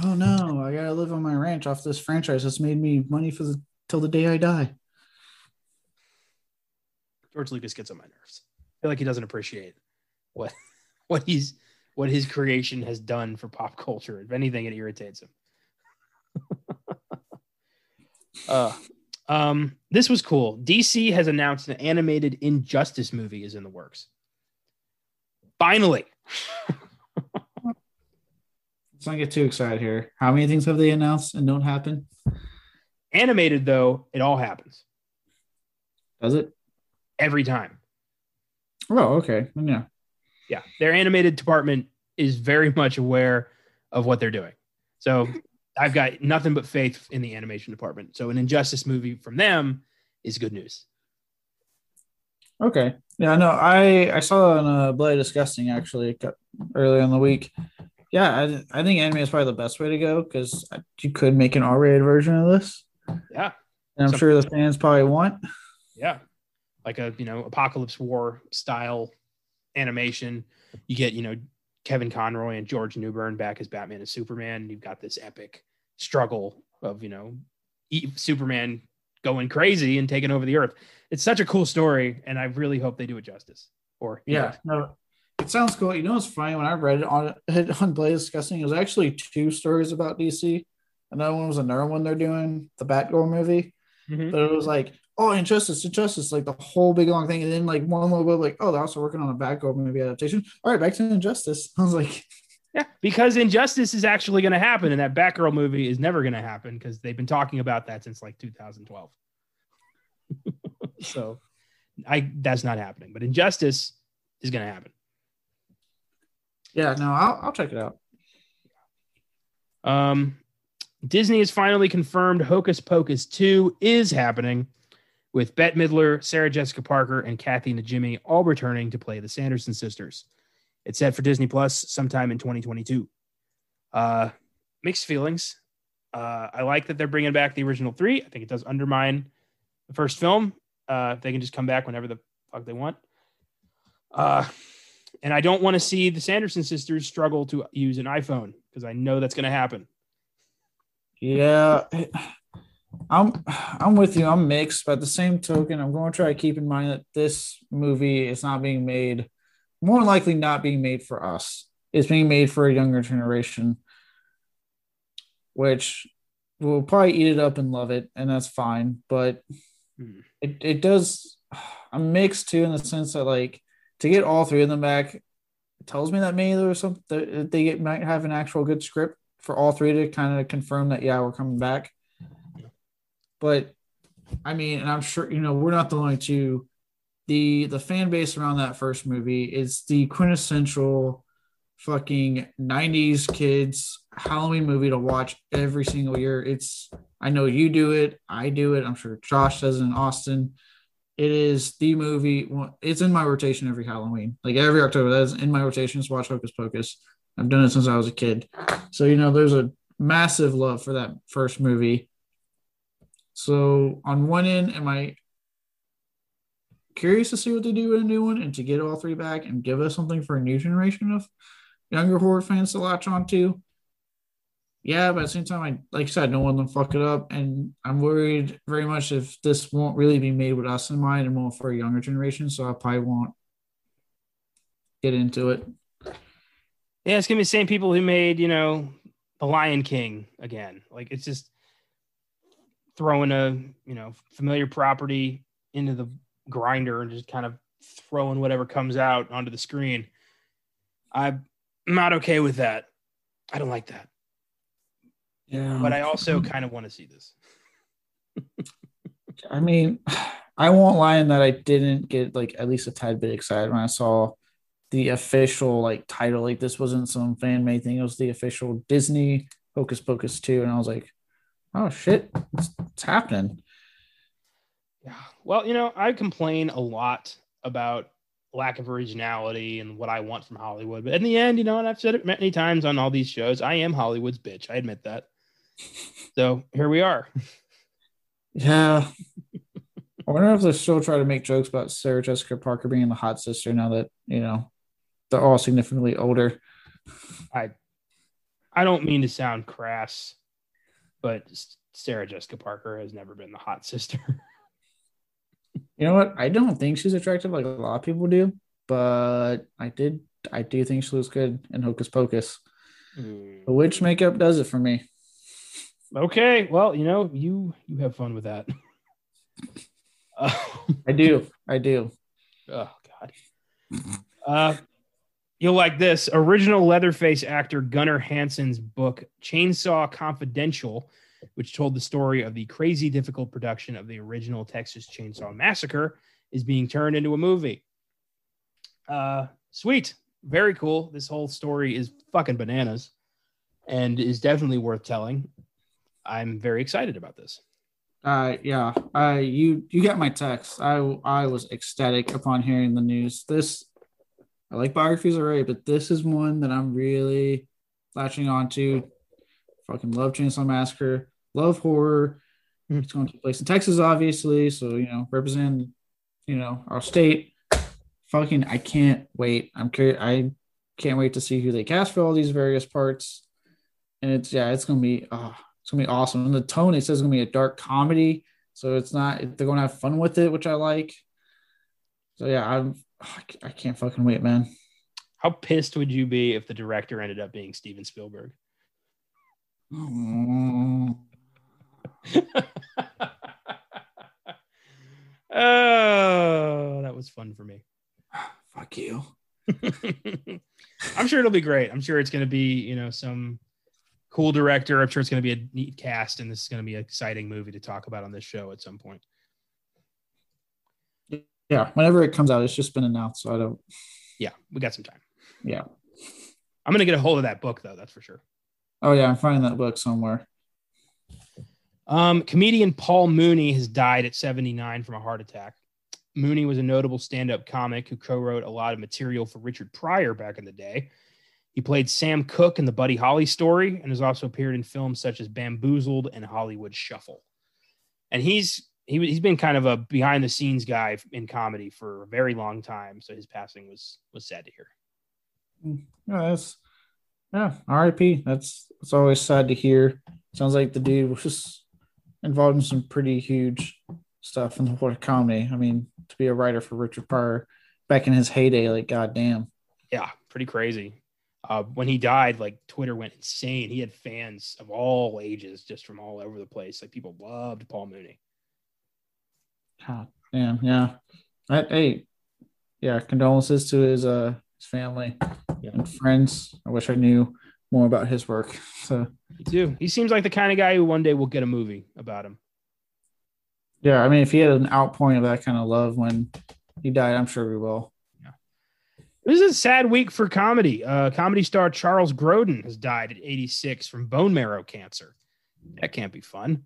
oh no, I gotta live on my ranch off this franchise that's made me money for the till the day I die. George Lucas gets on my nerves. I feel like he doesn't appreciate what [laughs] what he's what his creation has done for pop culture. If anything, it irritates him. [laughs] uh, um, this was cool. DC has announced an animated Injustice movie is in the works. Finally. [laughs] Let's not get too excited here. How many things have they announced and don't happen? Animated though, it all happens. Does it? Every time. Oh, okay. Yeah. Yeah. Their animated department is very much aware of what they're doing. So [laughs] I've got nothing but faith in the animation department. So an injustice movie from them is good news. Okay. Yeah, no, I I saw on uh, Bloody Disgusting actually earlier in the week yeah, I, I think anime is probably the best way to go because you could make an R-rated version of this. Yeah, and I'm Some, sure the fans probably want. Yeah, like a you know apocalypse war style animation. You get, you know, Kevin Conroy and George Newbern back as Batman and Superman. You've got this epic struggle of, you know, Superman going crazy and taking over the earth. It's such a cool story, and I really hope they do it justice. Or yeah, no, it sounds cool. You know, it's funny when I read it on on Bloody Disgusting. It was actually two stories about DC. Another one was another one they're doing, the Batgirl movie. Mm-hmm. But it was like, oh, Injustice, Injustice, like the whole big long thing. And then like one little bit like, oh, they're also working on a Batgirl movie adaptation. All right, back to Injustice. [laughs] I was like, yeah, because Injustice is actually going to happen, and that Batgirl movie is never going to happen because they've been talking about that since like 2012. [laughs] so, I that's not happening. But Injustice is going to happen. Yeah, no, I'll I'll check it out. Um, Disney has finally confirmed Hocus Pocus 2 is happening with Bette Midler, Sarah Jessica Parker, and Kathy Najimy all returning to play the Sanderson sisters. It's set for Disney Plus sometime in 2022. Uh, mixed feelings. Uh, I like that they're bringing back the original three. I think it does undermine the first film. Uh, they can just come back whenever the fuck they want. Uh, and I don't want to see the Sanderson sisters struggle to use an iPhone because I know that's going to happen. Yeah, I'm I'm with you. I'm mixed, but at the same token, I'm going to try to keep in mind that this movie is not being made, more likely not being made for us. It's being made for a younger generation, which will probably eat it up and love it, and that's fine. But hmm. it it does. I'm mixed too in the sense that like to get all three of them back tells me that maybe there's some they get, might have an actual good script for all three to kind of confirm that yeah we're coming back. But I mean, and I'm sure you know we're not the only two. The the fan base around that first movie is the quintessential fucking 90s kids Halloween movie to watch every single year. It's I know you do it, I do it. I'm sure Josh does in Austin. It is the movie. It's in my rotation every Halloween, like every October. That's in my rotation. Is watch Hocus Pocus. I've done it since I was a kid. So, you know, there's a massive love for that first movie. So, on one end, am I curious to see what they do with a new one and to get all three back and give us something for a new generation of younger horror fans to latch on to? Yeah, but at the same time, I like I said, don't want them fuck it up, and I'm worried very much if this won't really be made with us in mind and more for a younger generation. So I probably won't get into it. Yeah, it's gonna be the same people who made, you know, The Lion King again. Like it's just throwing a, you know, familiar property into the grinder and just kind of throwing whatever comes out onto the screen. I'm not okay with that. I don't like that. Yeah. But I also kind of want to see this. [laughs] I mean, I won't lie in that I didn't get like at least a tad bit excited when I saw the official like title. Like this wasn't some fan made thing. It was the official Disney Hocus Pocus 2. And I was like, oh shit, it's, it's happening. Yeah. Well, you know, I complain a lot about lack of originality and what I want from Hollywood. But in the end, you know, and I've said it many times on all these shows, I am Hollywood's bitch. I admit that. So here we are. Yeah. I wonder if they still try to make jokes about Sarah Jessica Parker being the hot sister now that, you know, they're all significantly older. I I don't mean to sound crass, but Sarah Jessica Parker has never been the hot sister. [laughs] you know what? I don't think she's attractive like a lot of people do, but I did I do think she looks good in Hocus Pocus. Mm. The witch makeup does it for me. Okay, well, you know, you you have fun with that. Uh, I do. I do. [laughs] Oh God. Uh, You'll like this original Leatherface actor Gunnar Hansen's book, Chainsaw Confidential, which told the story of the crazy difficult production of the original Texas Chainsaw Massacre, is being turned into a movie. Uh, sweet. Very cool. This whole story is fucking bananas and is definitely worth telling. I'm very excited about this. Uh, yeah, uh, you you got my text. I I was ecstatic upon hearing the news. This I like biographies already, but this is one that I'm really latching on to. Fucking love Chainsaw Massacre, love horror. Mm. It's going to take place in Texas, obviously. So, you know, represent, you know, our state. fucking I can't wait. I'm curious. I can't wait to see who they cast for all these various parts. And it's yeah, it's gonna be oh, it's gonna be awesome. And the tone it says it's gonna be a dark comedy, so it's not they're gonna have fun with it, which I like. So yeah, I'm I can't fucking wait, man. How pissed would you be if the director ended up being Steven Spielberg? Oh, [laughs] oh that was fun for me. [sighs] Fuck you. [laughs] I'm sure it'll be great. I'm sure it's going to be, you know, some cool director. I'm sure it's going to be a neat cast, and this is going to be an exciting movie to talk about on this show at some point. Yeah, whenever it comes out, it's just been announced, so I don't. Yeah, we got some time. Yeah, I'm going to get a hold of that book though. That's for sure. Oh yeah, I'm finding that book somewhere. Um, comedian Paul Mooney has died at 79 from a heart attack. Mooney was a notable stand up comic who co wrote a lot of material for Richard Pryor back in the day. He played Sam Cooke in the Buddy Holly story and has also appeared in films such as Bamboozled and Hollywood Shuffle. And he's he, he's been kind of a behind the scenes guy in comedy for a very long time. So his passing was was sad to hear. Yeah, that's yeah, R.I.P. That's it's always sad to hear. Sounds like the dude was involved in some pretty huge stuff in the world of comedy. I mean, to be a writer for Richard Pryor back in his heyday, like goddamn. Yeah, pretty crazy. Uh, when he died, like Twitter went insane. He had fans of all ages, just from all over the place. Like people loved Paul Mooney. God damn, yeah. I, hey, yeah, condolences to his uh his family yeah. and friends. I wish I knew more about his work. [laughs] So me too. He seems like the kind of guy who one day will get a movie about him. Yeah, I mean, if he had an outpouring of that kind of love when he died, I'm sure we will. This is a sad week for comedy. Uh, comedy star Charles Grodin has died at 86 from bone marrow cancer. That can't be fun.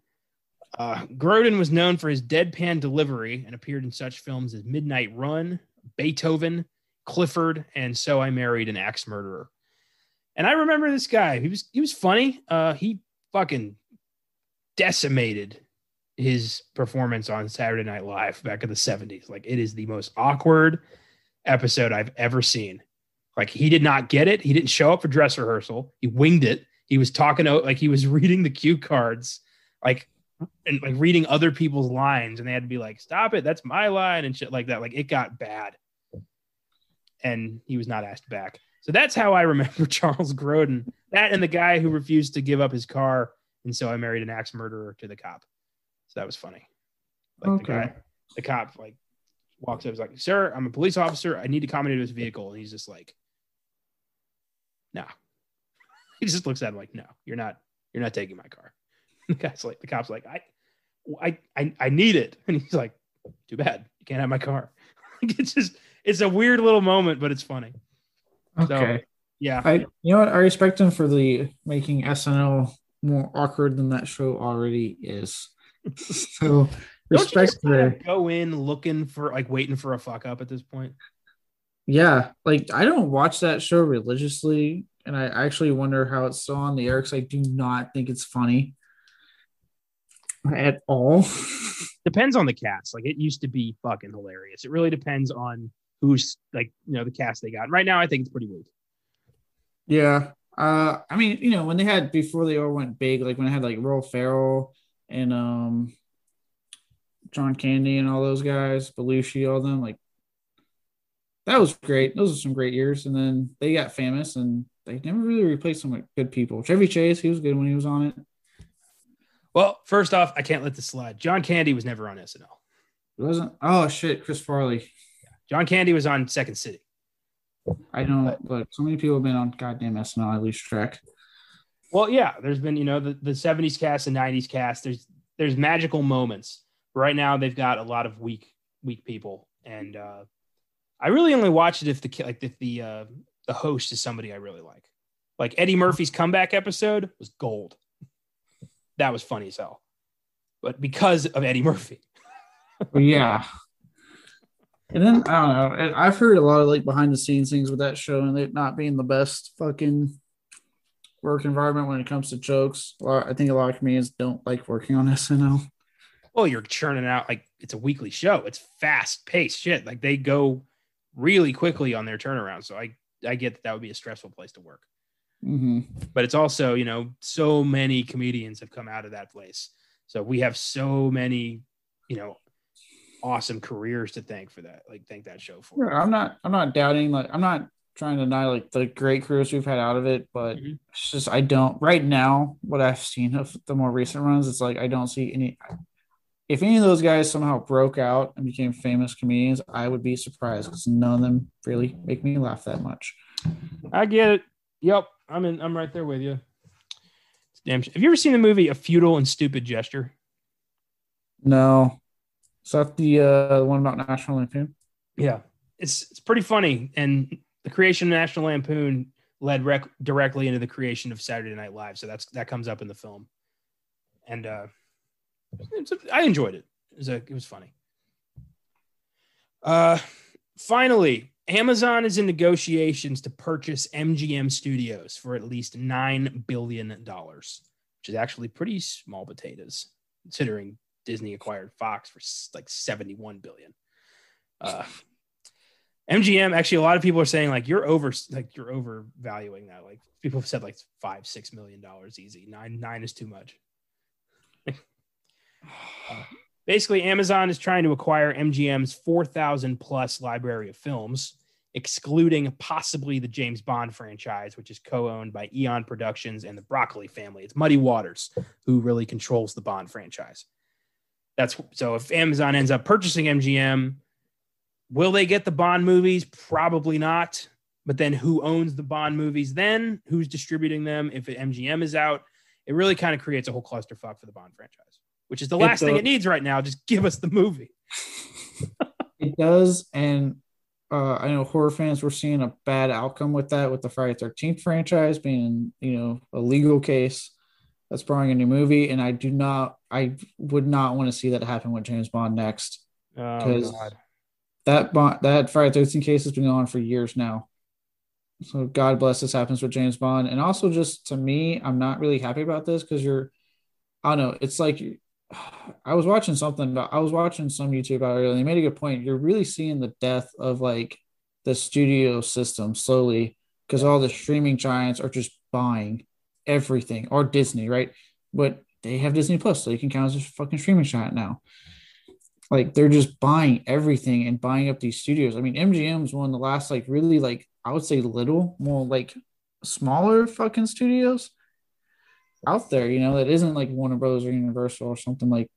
Uh, Grodin was known for his deadpan delivery and appeared in such films as Midnight Run, Beethoven, Clifford, and So I Married an Axe Murderer. And I remember this guy. He was he was funny. Uh, he fucking decimated his performance on Saturday Night Live back in the 70s. Like it is the most awkward episode I've ever seen. Like he did not get it. He didn't show up for dress rehearsal. He winged it. He was talking out like he was [laughs] reading the cue cards, like and like reading other people's lines, and they had to be like, "Stop it, that's my line," and shit like that. Like it got bad, and he was not asked back. So that's how I remember [laughs] Charles Grodin. That and the guy who refused to give up his car, and so I married an axe murderer to the cop. So that was funny. Like okay. the guy, the cop, like walks up, is like, "Sir, I'm a police officer. I need to accommodate this vehicle," and he's just like, "No." [laughs] he just looks at him like, "No, you're not. You're not taking my car." [laughs] the guy's like, the cop's like, "I, I, I, I need it," [laughs] and he's like, "Too bad. You can't have my car." it's just, it's a weird little moment, but it's funny. Okay. So, yeah. I, you know what? I respect him for the making SNL more awkward than that show already is. so respect for go in looking for like waiting for a fuck up at this point. Yeah, like I don't watch that show religiously, and I actually wonder how it's still on the air because I do not think it's funny at all. [laughs] depends on the cast. Like it used to be fucking hilarious. It really depends on who's like you know the cast they got. Right now, I think it's pretty weak. Yeah, uh, I mean, you know, when they had before they all went big, like when I had like Will Farrell and um John Candy and all those guys, Belushi, all them, like that was great. Those are some great years. And then they got famous and they never really replaced some good people. Chevy Chase, he was good when he was on it. Well, first off, I can't let this slide. John Candy was never on SNL. It wasn't. Oh shit, Chris Farley. Yeah. John Candy was on Second City. I know, but so many people have been on goddamn SNL. I lose track. Well, yeah, there's been you know the, the 70s cast and 90s cast. There's there's magical moments. Right now, they've got a lot of weak weak people, and uh, I really only watch it if the like if the uh, the host is somebody I really like. Like Eddie Murphy's comeback episode was gold. That was funny as hell, but because of Eddie Murphy. [laughs] yeah. And then I don't know. I've heard a lot of like behind the scenes things with that show, and it not being the best fucking work environment when it comes to jokes. Lot, I think a lot of comedians don't like working on SNL. Well, you're churning out like it's a weekly show. It's fast paced shit. Like they go really quickly on their turnaround. So I I get that that would be a stressful place to work. Mm-hmm. But it's also, you know, so many comedians have come out of that place. So we have so many, you know, awesome careers to thank for that. Like thank that show for. I'm not I'm not doubting like I'm not trying to deny like the great careers we've had out of it, but Mhm. it's just I don't right now what I've seen of the more recent runs, it's like I don't see any if any of those guys somehow broke out and became famous comedians, I would be surprised because none of them really make me laugh that much. I get it. Yep, I'm in. I'm right there with you. It's damn. Have you ever seen the movie A Futile and Stupid Gesture? No. Is that the uh one about National Lampoon? Yeah, it's it's pretty funny, and the creation of National Lampoon led rec- directly into the creation of Saturday Night Live. So that's that comes up in the film, and uh, I enjoyed it. It was a, it was funny. Uh, finally, Amazon is in negotiations to purchase MGM Studios for at least nine billion dollars, which is actually pretty small potatoes considering Disney acquired Fox for like seventy-one billion. Uh, MGM actually a lot of people are saying like you're over like you're overvaluing that. Like people have said like five, six million dollars easy. Nine, nine is too much. [sighs] Basically, Amazon is trying to acquire MGM's 4,000 plus library of films, excluding possibly the James Bond franchise, which is co owned by Eon Productions and the Broccoli family. It's Muddy Waters who really controls the Bond franchise. That's so if Amazon ends up purchasing MGM, will they get the Bond movies? Probably not. But then who owns the Bond movies then? Who's distributing them? If MGM is out, it really kind of creates a whole clusterfuck for the Bond franchise, which is the It last thing it needs right now. Just give us the movie. [laughs] It does, and uh, I know horror fans were seeing a bad outcome with that, with the Friday Thirteenth franchise being, you know, a legal case that's drawing a new movie, and I do not, I would not want to see that happen with James Bond next. Oh, 'Cause- God. That Bond, that Friday Thirteenth case has been going on for years now. So God bless this happens with James Bond, and also just to me, I'm not really happy about this because you're, I don't know, it's like I was watching something about I was watching some YouTube about earlier, they made a good point. You're really seeing the death of like the studio system slowly because all the streaming giants are just buying everything or Disney, right? But they have Disney Plus, so you can count as a fucking streaming giant now. Like they're just buying everything and buying up these studios. I mean, MGM is one of the last like really like I would say little, more like smaller fucking studios out there, you know, that isn't like Warner Brothers or Universal or something like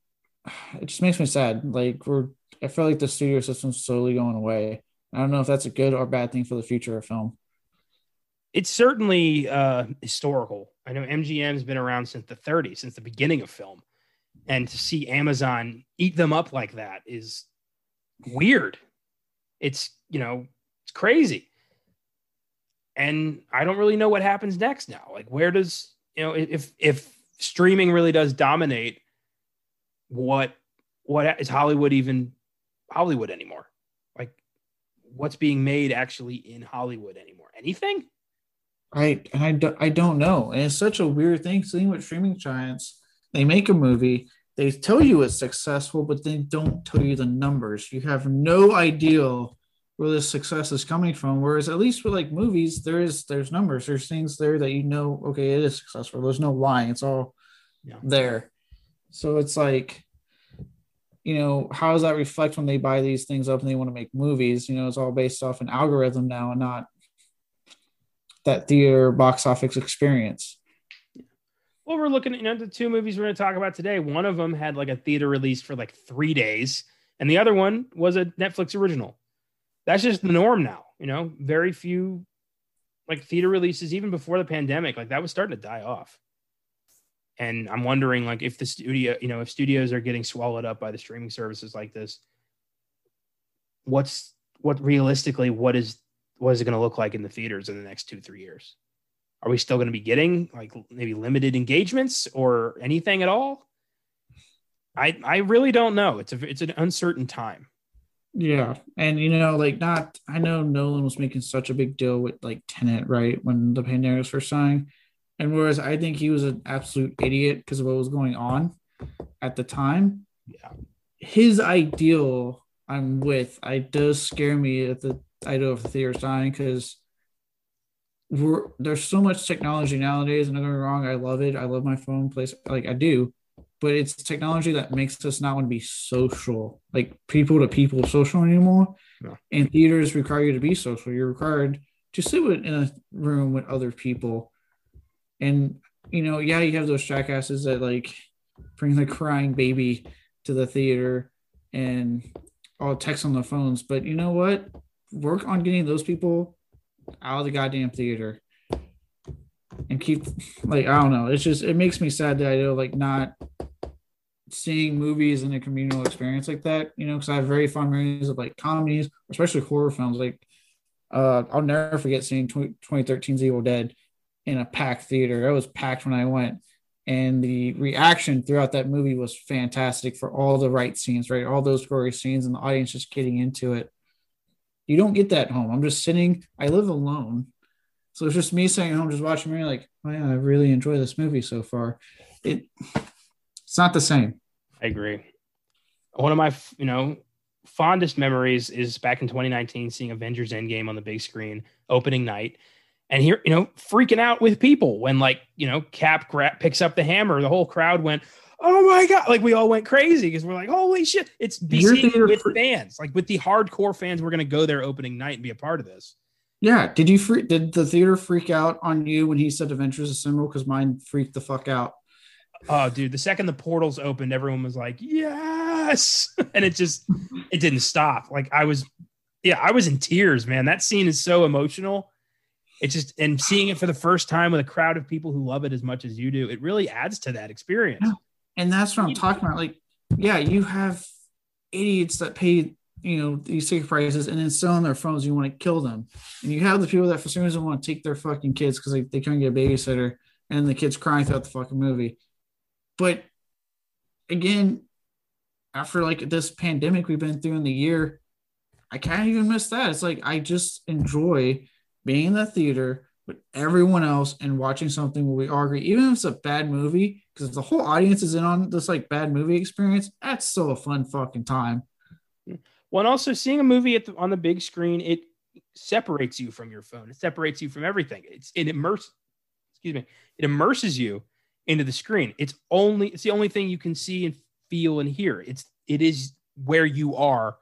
it just makes me sad. Like we're I feel like the studio system's slowly going away. I don't know if that's a good or bad thing for the future of film. It's certainly uh, historical. I know MGM's been around since the 30s, since the beginning of film. And to see Amazon eat them up like that is weird. It's, you know, it's crazy. And I don't really know what happens next now. Like, where does, you know, if, if streaming really does dominate, what, what is Hollywood even Hollywood anymore? Like, what's being made actually in Hollywood anymore? Anything? I I, do, I don't know. And it's such a weird thing seeing with streaming giants. They make a movie, they tell you it's successful, but they don't tell you the numbers. You have no idea where this success is coming from. Whereas at least with like movies, there is there's numbers. There's things there that you know, okay, it is successful. There's no lying. It's all Yeah. there. So it's like, you know, how does that reflect when they buy these things up and they want to make movies? You know, it's all based off an algorithm now and not that theater box office experience. Well, we're looking at you know the two movies we're going to talk about today. One of them had like a theater release for like three days, and the other one was a Netflix original. That's just the norm now. You know, very few like theater releases even before the pandemic. Like that was starting to die off. And I'm wondering like if the studio, you know, if studios are getting swallowed up by the streaming services like this, what's what realistically what is what is it going to look like in the theaters in the next two three years? Are we still going to be getting like maybe limited engagements or anything at all? I I really don't know. It's a it's an uncertain time. Yeah. And you know, like not I know Nolan was making such a big deal with like Tenet, right? When the pandemic was first signed. And whereas I think he was an absolute idiot because of what was going on at the time. Yeah. His ideal I'm with, I does scare me at the idea of the theaters dying because we're there's so much technology nowadays, and don't get me wrong, I love it. I love my phone place like I do, but it's technology that makes us not want to be social, like people to people social anymore. No. And theaters require you to be social. You're required to sit with, in a room with other people. And you know, yeah, you have those jackasses that like bring the crying baby to the theater and all text on the phones. But you know what? Work on getting those people out of the goddamn theater and keep like I don't know. It's just it makes me sad that I know like not seeing movies in a communal experience like that. You know, because I have very fond memories of like comedies, especially horror films. Like uh, I'll never forget seeing 20, 2013's Evil Dead in a packed theater. It was packed when I went. And the reaction throughout that movie was fantastic for all the right scenes, right? All those gory scenes and the audience just getting into it. You don't get that at home. I'm just sitting, I live alone. So it's just me sitting at home, just watching me like, oh yeah, I really enjoy this movie so far. It it's not the same. I agree. One of my, you know, fondest memories is back in 2019 seeing Avengers Endgame on the big screen opening night and here, you know, freaking out with people when like, you know, Cap gra- picks up the hammer, the whole crowd went, "Oh my god!" Like we all went crazy because we're like, "Holy shit!" It's BC with fans, like with the hardcore fans. We're gonna go there opening night and be a part of this. Yeah. Did you freak? Did the theater freak out on you when he said Avengers Assemble? Because mine freaked the fuck out. Oh, dude! The second the portals opened, everyone was like, "Yes!" [laughs] and it just it didn't stop. Like I was, yeah, I was in tears, man. That scene is so emotional it's just and seeing it for the first time with a crowd of people who love it as much as you do, it really adds to that experience. Yeah. And that's what I'm talking about. Like, yeah, you have idiots that pay you know these ticket prices and then sell on their phones. You want to kill them, and you have the people that for some reason want to take their fucking kids because they, they couldn't get a babysitter, and the kids crying throughout the fucking movie. But again, after like this pandemic we've been through in the year, I can't even miss that. It's like I just enjoy being in the theater with everyone else and watching something where we all agree, even if it's a bad movie, because the whole audience is in on this like bad movie experience, that's still a fun fucking time. Well, and also seeing a movie at the, on the big screen, it separates you from your phone. It separates you from everything. It's it immerses, excuse me, it immerses you into the screen. It's only it's the only thing you can see and feel and hear. It's it is where you are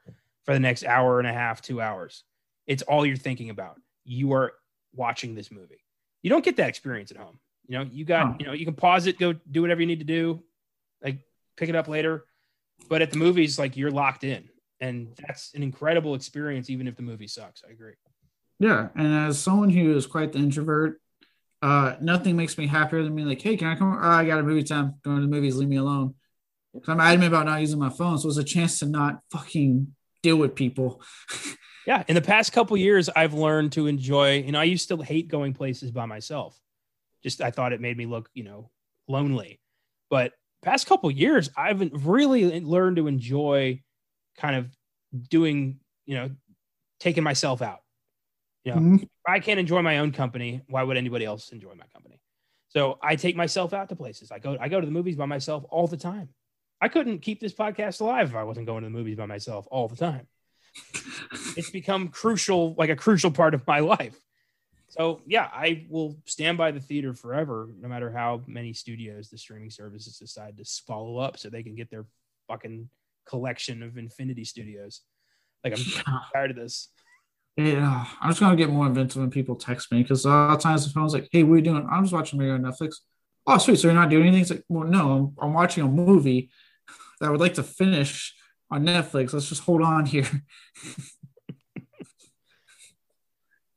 for the next hour and a half, two hours. It's all you're thinking about you are watching this movie. You don't get that experience at home. You know, you got, you know, you can pause it, go do whatever you need to do, like pick it up later. But at the movies, like you're locked in. And that's an incredible experience, even if the movie sucks. I agree. Yeah. And as someone who is quite the introvert, uh, nothing makes me happier than being like, hey, can I come? Oh, I got a movie time. Going to the movies, leave me alone. Because I'm adamant about not using my phone. So it's a chance to not fucking deal with people. [laughs] yeah, in the past couple years, I've learned to enjoy. You know, I used to hate going places by myself. Just I thought it made me look, you know, lonely. But past couple years, I've really learned to enjoy kind of doing, you know, taking myself out. You know, mm-hmm. I can't enjoy my own company. Why would anybody else enjoy my company? So I take myself out to places. I go, I go to the movies by myself all the time. I couldn't keep this podcast alive if I wasn't going to the movies by myself all the time [laughs] it's become crucial, like a crucial part of my life. So yeah, I will stand by the theater forever, no matter how many studios the streaming services decide to follow up, so they can get their fucking collection of Infinity Studios. Like I'm tired of this. Yeah, I'm just gonna get more inventive when people text me because a lot of times the phone's like, "Hey, what are you doing?" I'm just watching a movie on Netflix. Oh, sweet. So you're not doing anything? It's like, well, no, I'm, I'm watching a movie that I would like to finish on Netflix. Let's just hold on here. [laughs]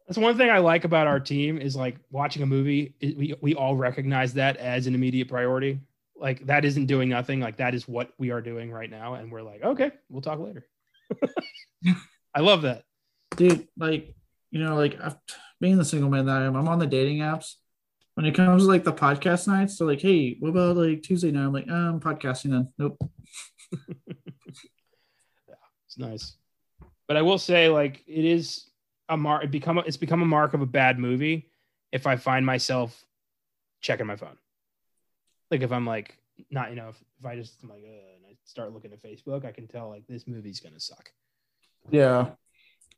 That's one thing I like about our team is like watching a movie. We we all recognize that as an immediate priority. Like that isn't doing nothing. Like that is what we are doing right now, and we're like, okay, we'll talk later. [laughs] I love that, dude. Like you know, like being the single man that I am, I'm on the dating apps. When it comes to like the podcast nights, they're like, hey, what about like Tuesday night? I'm like, oh, I'm podcasting then. Nope. Yeah, [laughs] it's nice. But I will say, like, it is a mark. It become a, it's become a mark of a bad movie if I find myself checking my phone. Like if I'm like not, you know, if, if I just I'm like uh, and I start looking at Facebook, I can tell like this movie's gonna suck. Yeah,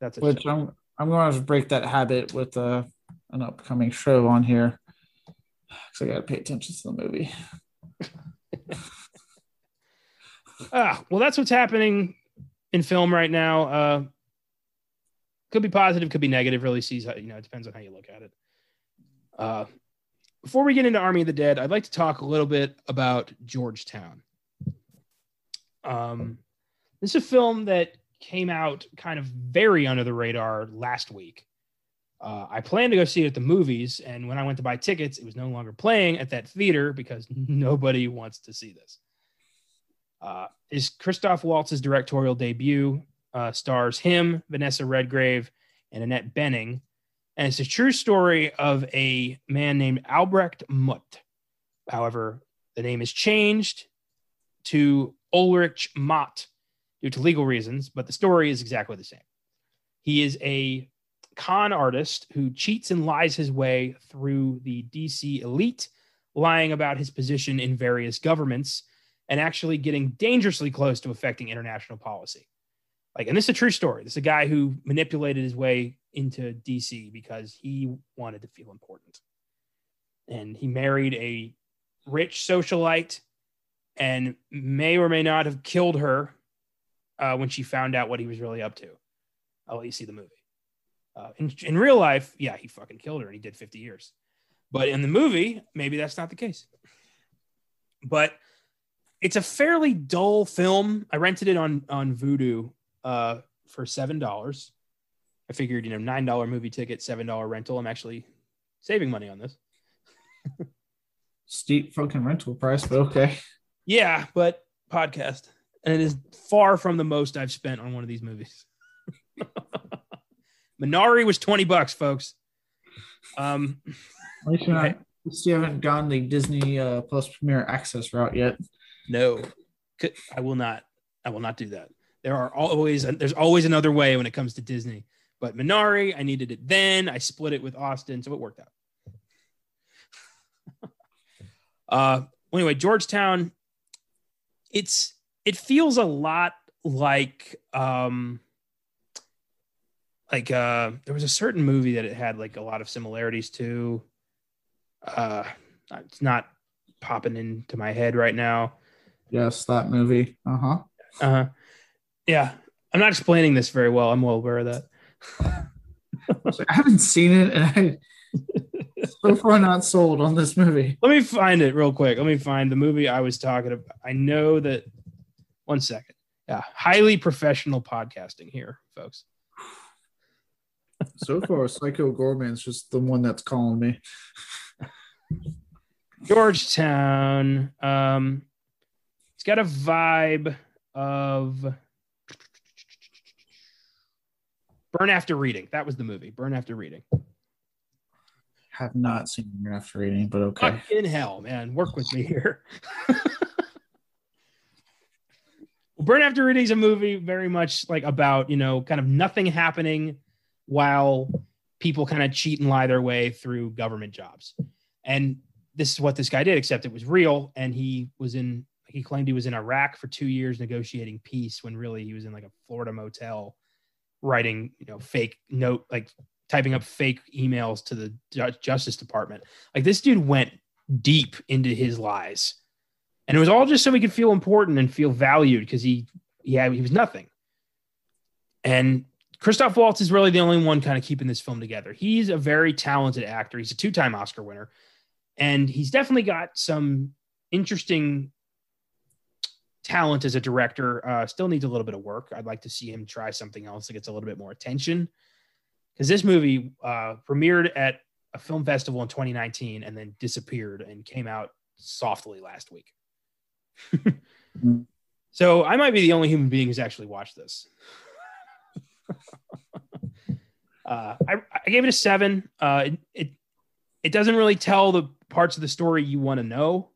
that's which I'm I'm going to break that habit with uh, an upcoming show on here because I got to pay attention to the movie. [laughs] ah, well, that's what's happening in film right now. Uh, could be positive, could be negative. Really sees how you know. It depends on how you look at it. Uh, before we get into Army of the Dead, I'd like to talk a little bit about Georgetown. Um, this is a film that came out kind of very under the radar last week. Uh, I planned to go see it at the movies, and when I went to buy tickets, it was no longer playing at that theater because [laughs] nobody wants to see this. Uh, is Christoph Waltz's directorial debut uh, stars him, Vanessa Redgrave, and Annette Bening, and it's a true story of a man named Albrecht Muth. However, the name is changed to Ulrich Mott due to legal reasons, but the story is exactly the same. He is a con artist who cheats and lies his way through the DC elite, lying about his position in various governments and actually getting dangerously close to affecting international policy. Like, and this is a true story. This is a guy who manipulated his way into DC because he wanted to feel important. And he married a rich socialite and may or may not have killed her uh, when she found out what he was really up to. I'll let you see the movie. Uh, in, in real life, yeah, he fucking killed her and he did 50 years. But in the movie, maybe that's not the case. But it's a fairly dull film. I rented it on on Vudu uh, for seven dollars. I figured, you know, nine dollar movie ticket, seven dollar rental. I'm actually saving money on this. Steep fucking rental price, but okay. Yeah, but podcast and it is far from the most I've spent on one of these movies. [laughs] Minari was 20 bucks, folks. Um, At least you're not, at least you haven't gone the Disney uh, Plus Premier Access route yet. no, I will not. I will not do that. There are always there's always another way when it comes to Disney. But Minari, I needed it then. I split it with Austin, so it worked out. [laughs] uh, anyway, Georgetown. It's it feels a lot like um like uh there was a certain movie that it had like a lot of similarities to uh it's not popping into my head right now Yes, that movie. Uh huh. uh huh. yeah i'm not explaining this very well i'm well aware of that I haven't seen it, and I so far not sold on this movie. let me find it real quick let me find the movie i was talking about i know that one second yeah highly professional podcasting here folks So far, Psycho Goreman's just the one that's calling me. Georgetown. Um, it's got a vibe of Burn After Reading. That was the movie. Burn After Reading. Have not seen Burn after reading, but okay. Fucking hell, man. Work with me here. [laughs] Burn After Reading is a movie very much like about, you know, kind of nothing happening while people kind of cheat and lie their way through government jobs. And this is what this guy did, except it was real. And he was in, he claimed he was in Iraq for two years negotiating peace when really he was in like a Florida motel writing, you know, fake note, like typing up fake emails to the Justice Department. Like this dude went deep into his lies. And it was all just so he could feel important and feel valued because he, yeah he was nothing. And Christoph Waltz is really the only one kind of keeping this film together. He's a very talented actor. He's a two-time Oscar winner, and he's definitely got some interesting talent as a director. Uh, still needs a little bit of work. I'd like to see him try something else that gets a little bit more attention. Because this movie uh, premiered at a film festival in 2019 and then disappeared and came out softly last week. [laughs] so I might be the only human being who's actually watched this. [laughs] uh, I, I gave it a seven. Uh, it, it it doesn't really tell the parts of the story you want to know.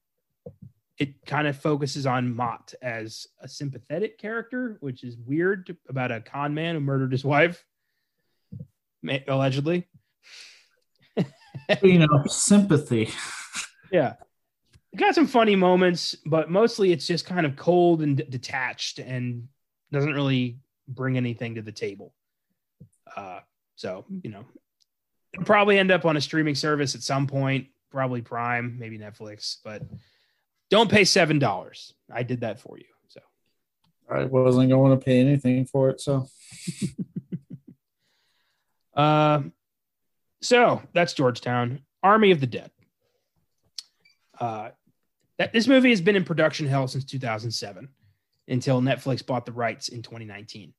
It kind of focuses on Mott as a sympathetic character, which is weird to, about a con man who murdered his wife, allegedly. you know, sympathy. [laughs] Yeah. It got some funny moments, but mostly it's just kind of cold and d- detached and doesn't really bring anything to the table. Uh, So, you know, it'll probably end up on a streaming service at some point, probably Prime, maybe Netflix, but don't pay $7. I did that for you. So I wasn't going to pay anything for it. So, uh, [laughs] so that's Georgetown, Army of the Dead. Uh, that this movie has been in production hell since 2007 until Netflix bought the rights in 2019.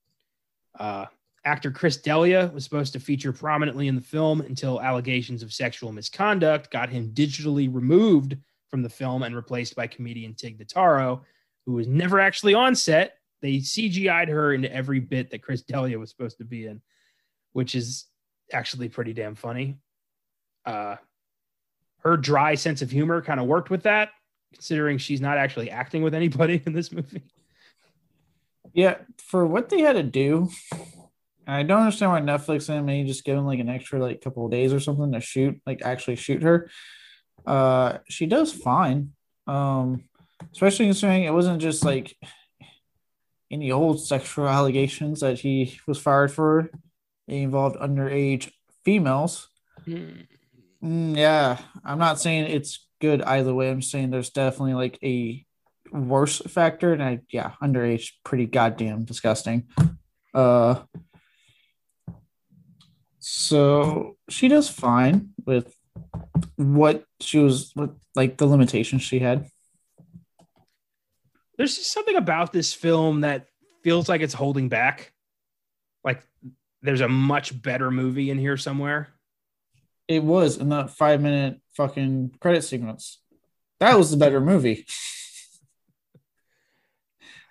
Uh, actor Chris D'Elia was supposed to feature prominently in the film until allegations of sexual misconduct got him digitally removed from the film and replaced by comedian Tig Notaro, who was never actually on set. They CGI'd her into every bit that Chris D'Elia was supposed to be in, which is actually pretty damn funny. Uh, her dry sense of humor kind of worked with that, considering she's not actually acting with anybody in this movie. Yeah, for what they had to do, I don't understand why Netflix and me just given like an extra like couple of days or something to shoot, like actually shoot her. Uh, she does fine. Um, especially considering it wasn't just like any old sexual allegations that he was fired for. It involved underage females. Mm. Mm, yeah, I'm not saying it's good either way. I'm saying there's definitely like a worse factor, and I yeah, underage pretty goddamn disgusting. Uh, so she does fine with what she was what like the limitations she had. There's just something about this film that feels like it's holding back. Like there's a much better movie in here somewhere. It was in that five minute fucking credit sequence. That was the better movie. [laughs]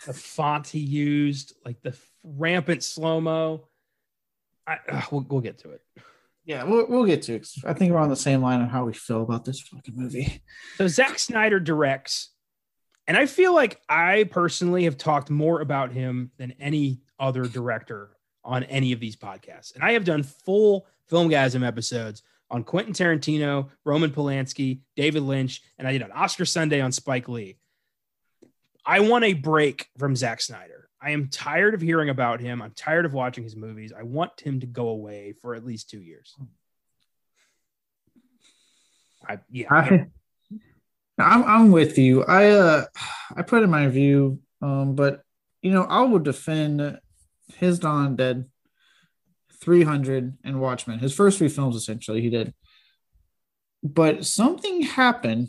the font he used, like the rampant slow mo. Uh, we'll, we'll get to it. Yeah, we'll, we'll get to it. I think we're on the same line on how we feel about this fucking movie. So Zack Snyder directs, and I feel like I personally have talked more about him than any other director on any of these podcasts. And I have done full Filmgazm episodes on Quentin Tarantino, Roman Polanski, David Lynch, and I did an Oscar Sunday on Spike Lee. I want a break from Zack Snyder. I am tired of hearing about him. I'm tired of watching his movies. I want him to go away for at least two years. I yeah. I, I'm I'm with you. I uh I put in my review, um, but you know I will defend his Dawn Dead 300 and Watchmen. His first three films, essentially, he did. But something happened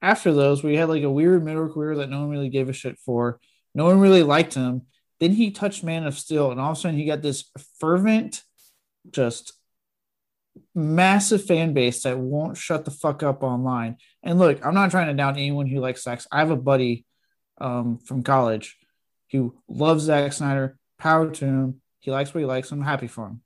after those We had like a weird middle career that no one really gave a shit for. No one really liked him. Then he touched Man of Steel, and all of a sudden he got this fervent, just massive fan base that won't shut the fuck up online. And look, I'm not trying to down anyone who likes sex. I have a buddy um, from college who loves Zack Snyder. Power to him. He likes what he likes. I'm happy for him.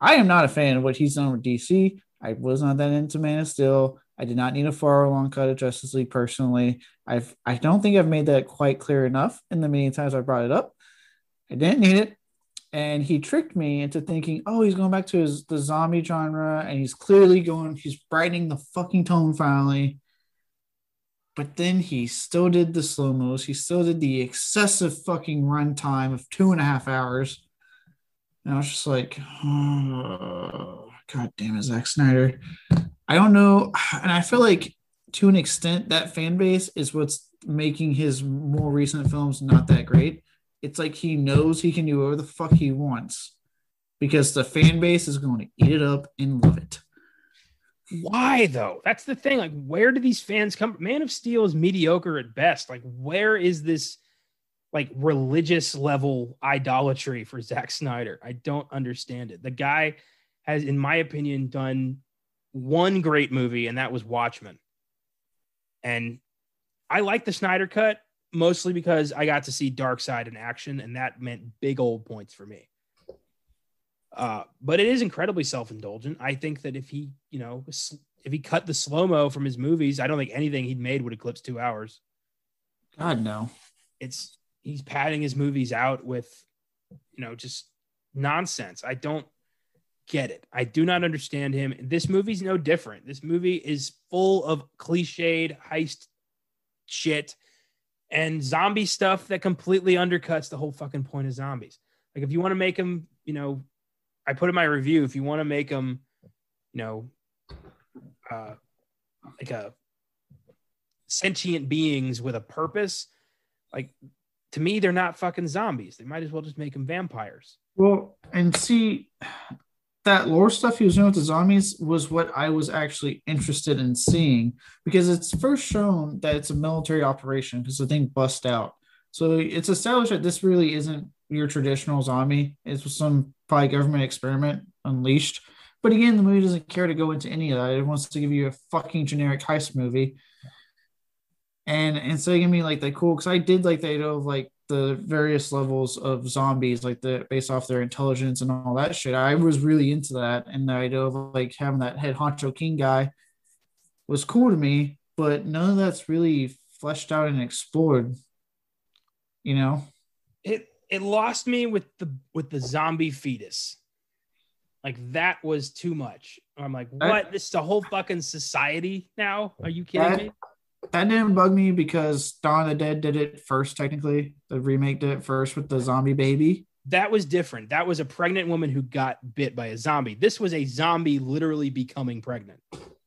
I am not a fan of what he's done with DC. I was not that into Man of Steel. I did not need a far long cut of Justice League personally. I've I don't think I've made that quite clear enough in the many times I brought it up. I didn't need it. And he tricked me into thinking, oh, he's going back to his the zombie genre, and he's clearly going, he's brightening the fucking tone finally. But then he still did the slow mos. He still did the excessive fucking runtime of two and a half hours. And I was just like, oh, [sighs] God damn it, Zack Snyder. I don't know. [sighs] And I feel like to an extent, that fan base is what's making his more recent films not that great. It's like he knows he can do whatever the fuck he wants because the fan base is going to eat it up and love it. Why though? That's the thing. Like, where do these fans come? Man of Steel is mediocre at best. Like, where is this like religious level idolatry for Zack Snyder? I don't understand it. The guy has, in my opinion, done one great movie, and that was Watchmen. And I like the Snyder cut mostly because I got to see Darkseid in action, and that meant big old points for me. Uh, but it is incredibly self-indulgent. I think that if he, you know, if he cut the slow mo from his movies, I don't think anything he'd made would eclipse two hours. God no. It's he's padding his movies out with, you know, just nonsense. I don't get it. I do not understand him. This movie's no different. This movie is full of cliched heist shit and zombie stuff that completely undercuts the whole fucking point of zombies. Like if you want to make them, you know, I put in my review, if you want to make them, you know, uh, like a sentient beings with a purpose, like to me, they're not fucking zombies. They might as well just make them vampires. Well, and see that lore stuff he was doing with the zombies was what I was actually interested in seeing because it's first shown that it's a military operation because the thing bust out. So it's established that this really isn't your traditional zombie. It's some probably government experiment unleashed. But again, the movie doesn't care to go into any of that. It wants to give you a fucking generic heist movie. And instead of giving me like the cool, because I did like the idea of like the various levels of zombies, like the based off their intelligence and all that shit. I was really into that, and the idea of like having that head honcho king guy was cool to me. But none of that's really fleshed out and explored. You know, it it lost me with the with the zombie fetus. Like that was too much. I'm like, what? this is a whole fucking society now? Are you kidding that, me? That didn't bug me because Dawn of the Dead did it first, technically. The remake did it first with the zombie baby. That was different. That was a pregnant woman who got bit by a zombie. This was a zombie literally becoming pregnant.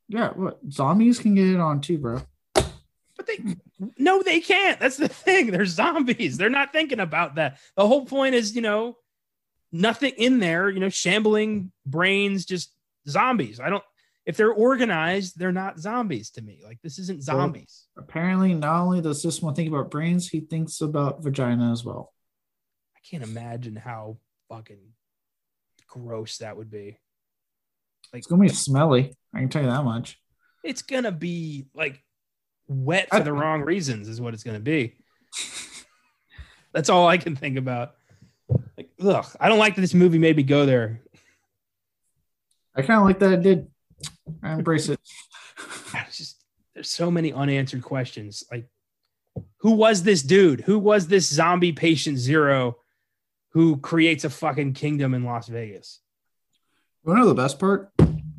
Yeah, what zombies can get it on too, bro. But they no, they can't. That's the thing. They're zombies. They're not thinking about that. The whole point is, you know, nothing in there, you know, shambling brains, just zombies. I don't if they're organized, they're not zombies to me. Like this isn't zombies. Well, apparently, not only does this one think about brains, he thinks about vagina as well. I can't imagine how fucking gross that would be. Like it's gonna be smelly. I can tell you that much. It's gonna be like wet for the wrong reasons, is what it's gonna be. [laughs] That's all I can think about. Like, ugh, I don't like that this movie made me go there. I kind of like that it did. I embrace it. [laughs] Just there's so many unanswered questions. Like, who was this dude? Who was this zombie patient zero who creates a fucking kingdom in Las Vegas? You know the best part?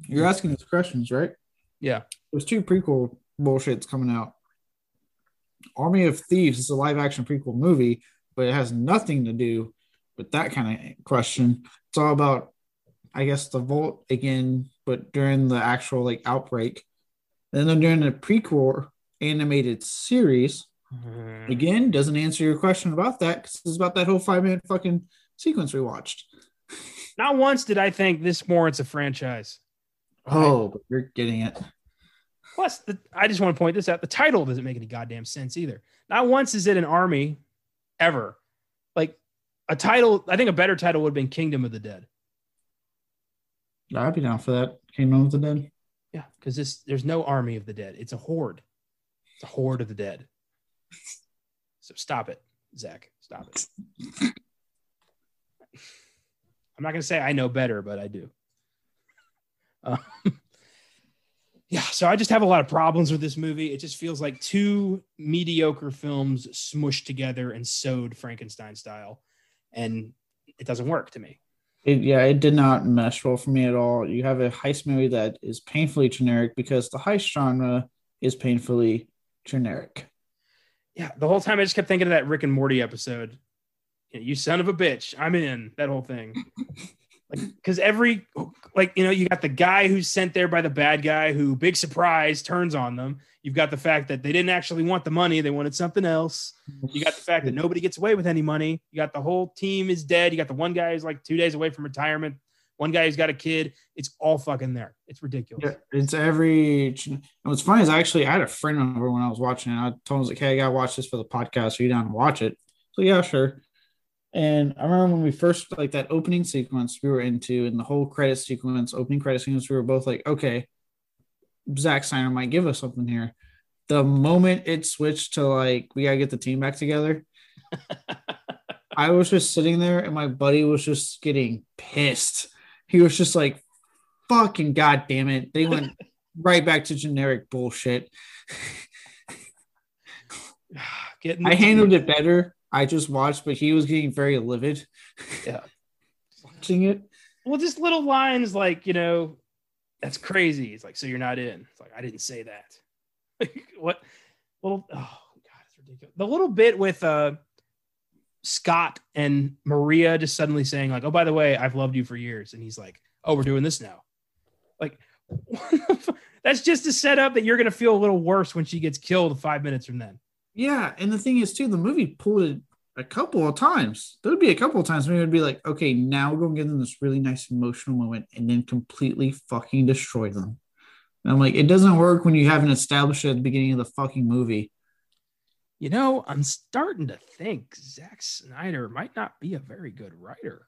You're asking these questions, right? Yeah. There's two prequel bullshits coming out. Army of Thieves is a live action prequel movie, but it has nothing to do with that kind of question. It's all about, I guess, the Vault again, but during the actual like outbreak. And then during the prequel animated series, mm-hmm. again, doesn't answer your question about that because it's about that whole five minute fucking sequence we watched. [laughs] Not once did I think this warrants a franchise. Oh, but you're getting it. Plus, the, I just want to point this out: the title doesn't make any goddamn sense either. Not once is it an army, ever. Like a title, I think a better title would have been Kingdom of the Dead. I'd be down for that. Kingdom of the Dead. Yeah, because this there's no army of the dead. It's a horde. It's a horde of the dead. So stop it, Zach. Stop it. I'm not gonna say I know better, but I do. Um, [laughs] yeah, so I just have a lot of problems with this movie. It just feels like two mediocre films smushed together and sewed Frankenstein style, and it doesn't work to me. It, yeah, it did not mesh well for me at all. You have a heist movie that is painfully generic because the heist genre is painfully generic. Yeah, the whole time I just kept thinking of that Rick and Morty episode. You son of a bitch, I'm in that whole thing. [laughs] like, because every like you know, you got the guy who's sent there by the bad guy who, big surprise, turns on them. You've got the fact that they didn't actually want the money; they wanted something else. You got the fact that nobody gets away with any money. You got the whole team is dead. You got the one guy who's like two days away from retirement. One guy who's got a kid. It's all fucking there. It's ridiculous. Yeah, it's every. And what's funny is actually I had a friend over when I was watching it. I told him I like, "Hey, I gotta watch this for the podcast. Are you down to watch it?" So yeah, sure. And I remember when we first like that opening sequence we were into, and the whole credit sequence, opening credit sequence, we were both like, "Okay, Zack Snyder might give us something here. The moment it switched to like we gotta get the team back together, [laughs] I was just sitting there and my buddy was just getting pissed. He was just like, fucking goddamn it. They went [laughs] right back to generic bullshit. [sighs] I handled it better. I just watched, but he was getting very livid. Yeah. [laughs] Watching it. Well, just little lines like, you know, that's crazy. It's like, so you're not in. It's like, I didn't say that. [laughs] what little, oh God, it's ridiculous. The little bit with, uh, Scott and Maria just suddenly saying like, "Oh, by the way, I've loved you for years," and he's like, "Oh, we're doing this now." Like, [laughs] that's just to set up that you're gonna feel a little worse when she gets killed five minutes from then. Yeah, and the thing is too, the movie pulled it a couple of times. There would be a couple of times when it would be like, okay, now we're gonna give them this really nice emotional moment, and then completely fucking destroy them. And I'm like, it doesn't work when you haven't established it at the beginning of the fucking movie. You know, I'm starting to think Zack Snyder might not be a very good writer.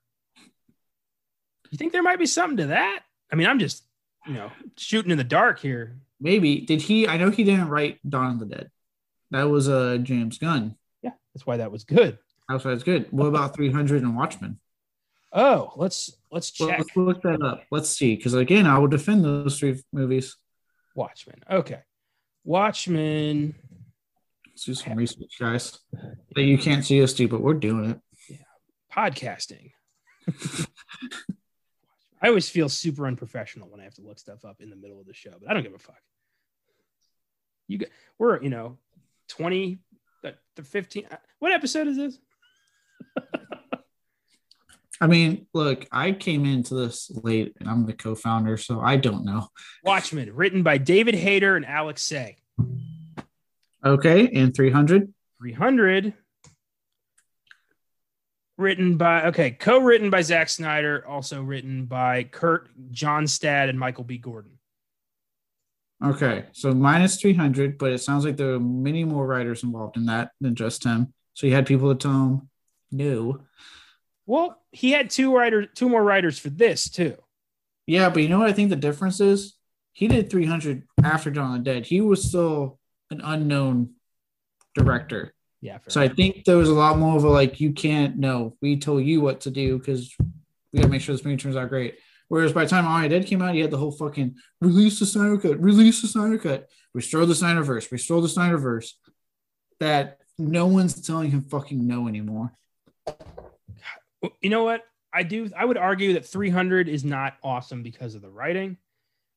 You think there might be something to that? I mean, I'm just, you know, shooting in the dark here. Maybe did he? I know he didn't write Dawn of the Dead. That was uh James Gunn. Yeah, that's why that was good. That's why it's good. What about 300 and Watchmen? Oh, let's let's check. Let's look that up. Let's see, because again, I will defend those three movies. Watchmen. Okay, Watchmen. Let's do some research, guys. That you can't see us do, but we're doing it. Yeah, podcasting. [laughs] I always feel super unprofessional when I have to look stuff up in the middle of the show, but I don't give a fuck. You get, we're you know, twenty, the, the fifteen. Uh, what episode is this? I mean, look, I came into this late, and I'm the co-founder, so I don't know. Watchmen, written by David Hayter and Alex Tse. Okay, and 300. 300 written by okay co-written by Zack Snyder also written by Kurt Johnstad and Michael B Gordon Okay, so minus 300, but it sounds like there are many more writers involved in that than just him. So you had people that tell him no. well he had two writers two more writers for this too Yeah, but you know what I think the difference is? He did 300 after Dawn of the Dead. He was still an unknown director. yeah So I think there was a lot more of a like, you can't know. We told you what to do because we got to make sure this movie turns out great. Whereas by the time I Dead came out, you had the whole fucking release the Snyder Cut, release the Snyder Cut, restore the Snyderverse, restore the Snyderverse. That no one's telling him fucking no anymore. you know what I do I would argue that 300 is not awesome because of the writing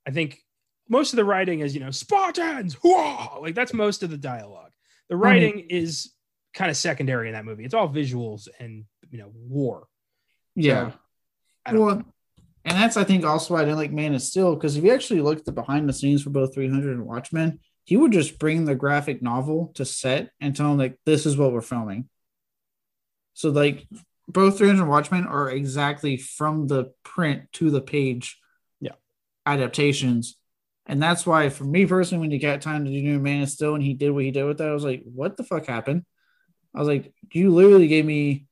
I think most of the writing is you know Spartans Hoo-ah! like that's most of the dialogue the writing is kind of secondary in that movie it's all visuals and you know war Yeah. I don't- well, and that's I think also why I didn't like Man of Steel because if you actually look at the behind the scenes for both 300 and Watchmen, he would just bring the graphic novel to set and tell them like this is what we're filming. So like both 300 and Watchmen are exactly from the print to the page. Yeah. Adaptations. And that's why for me personally, when you got time to do Man of Steel and he did what he did with that, I was like, what the fuck happened? I was like, you literally gave me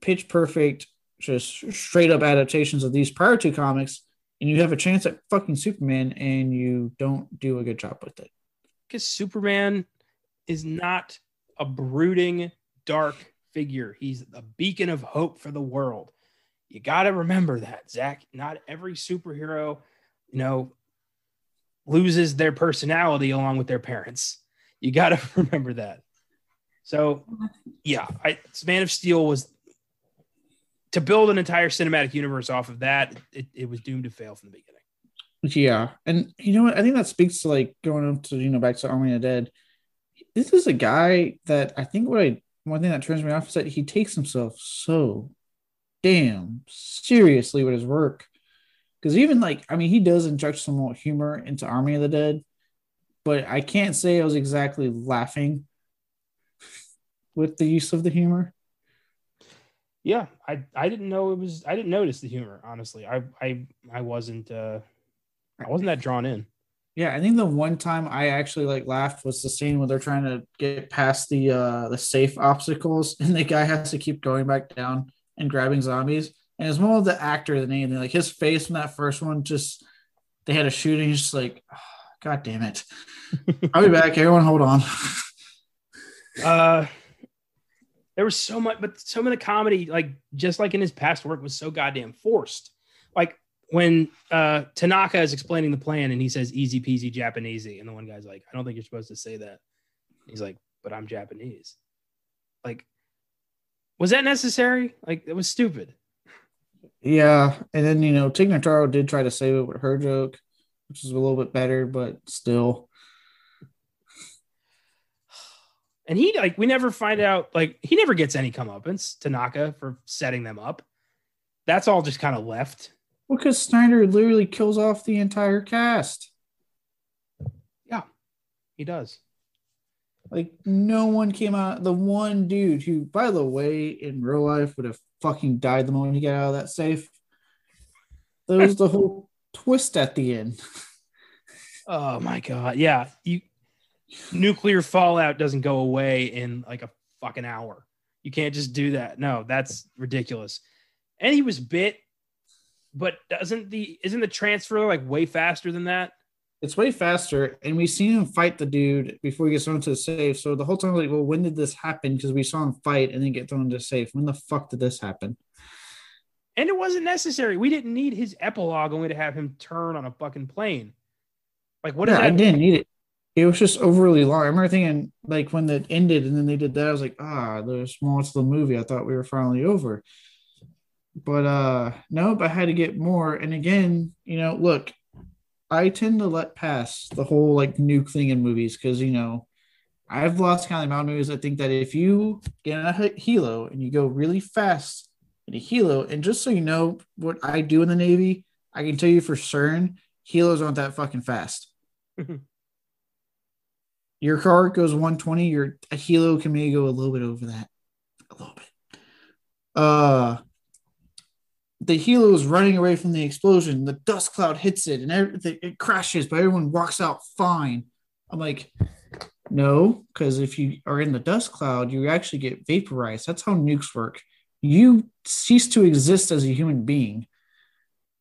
pitch perfect just straight up adaptations of these prior two comics, and you have a chance at fucking Superman, and you don't do a good job with it. because Superman is not a brooding, dark figure. He's a beacon of hope for the world. You got to remember that, Zach. Not every superhero, you know, loses their personality along with their parents. You got to [laughs] remember that. So, yeah, I, Man of Steel was to build an entire cinematic universe off of that. It, it was doomed to fail from the beginning. Yeah, and you know what? I think that speaks to like going up to you know back to Army of the Dead. This is a guy that I think what I one thing that turns me off is that he takes himself so damn seriously with his work. Because even like I mean, he does inject some more humor into Army of the Dead, but I can't say I was exactly laughing [laughs] with the use of the humor. Yeah, I I didn't know it was I didn't notice the humor, honestly. I I I wasn't uh I wasn't that drawn in. Yeah, I think the one time I actually like laughed was the scene where they're trying to get past the uh the safe obstacles [laughs] and the guy has to keep going back down and grabbing zombies. And it's more of the actor than anything. Like his face in that first one, just they had a shooting, he's just like, "Oh, God damn it. [laughs] I'll be back. Everyone hold on. Uh there was so much but some of the comedy like just like in his past work was so goddamn forced. Like when uh Tanaka is explaining the plan and he says easy peasy Japanesey and the one guy's like I don't think you're supposed to say that. He's like but I'm Japanese. Like was that necessary? Like it was stupid. yeah. And then you know, Tig Notaro did try to save it with her joke, which is a little bit better, but still. And he like we never find out like he never gets any comeuppance Tanaka for setting them up. That's all just kind of left. Well, because Snyder literally kills off the entire cast. Yeah, he does. Like no one came out. The one dude who, by the way, in real life would have fucking died the moment he got out of that safe. That was the whole twist at the end. [laughs] Oh my god. Yeah. You nuclear fallout doesn't go away in like a fucking hour. You can't just do that. No, that's ridiculous. And he was bit, but doesn't the isn't the transfer like way faster than that? It's way faster, and we seen him fight the dude before he gets thrown to the safe. So the whole time, like, well, when did this happen? Because we saw him fight and then get thrown to the safe. When the fuck did this happen? And it wasn't necessary. We didn't need his epilogue only to have him turn on a fucking plane. Like, what? Yeah, I didn't need it. It was just overly long. I remember thinking, like, when it ended and then they did that, I was like, ah, there's more to the movie. I thought we were finally over. But uh nope, I had to get more. And again, you know, look, I tend to let pass the whole like nuke thing in movies because you know I've lost count of amount of movies. I think that if you get a helo and you go really fast in a helo, and just so you know what I do in the Navy, I can tell you for certain helos aren't that fucking fast. [laughs] your car goes 120, your a helo can maybe go a little bit over that. A little bit. Uh the helo is running away from the explosion. The dust cloud hits it and everything it crashes, but everyone walks out fine. I'm like, no, because if you are in the dust cloud, you actually get vaporized. That's how nukes work. You cease to exist as a human being.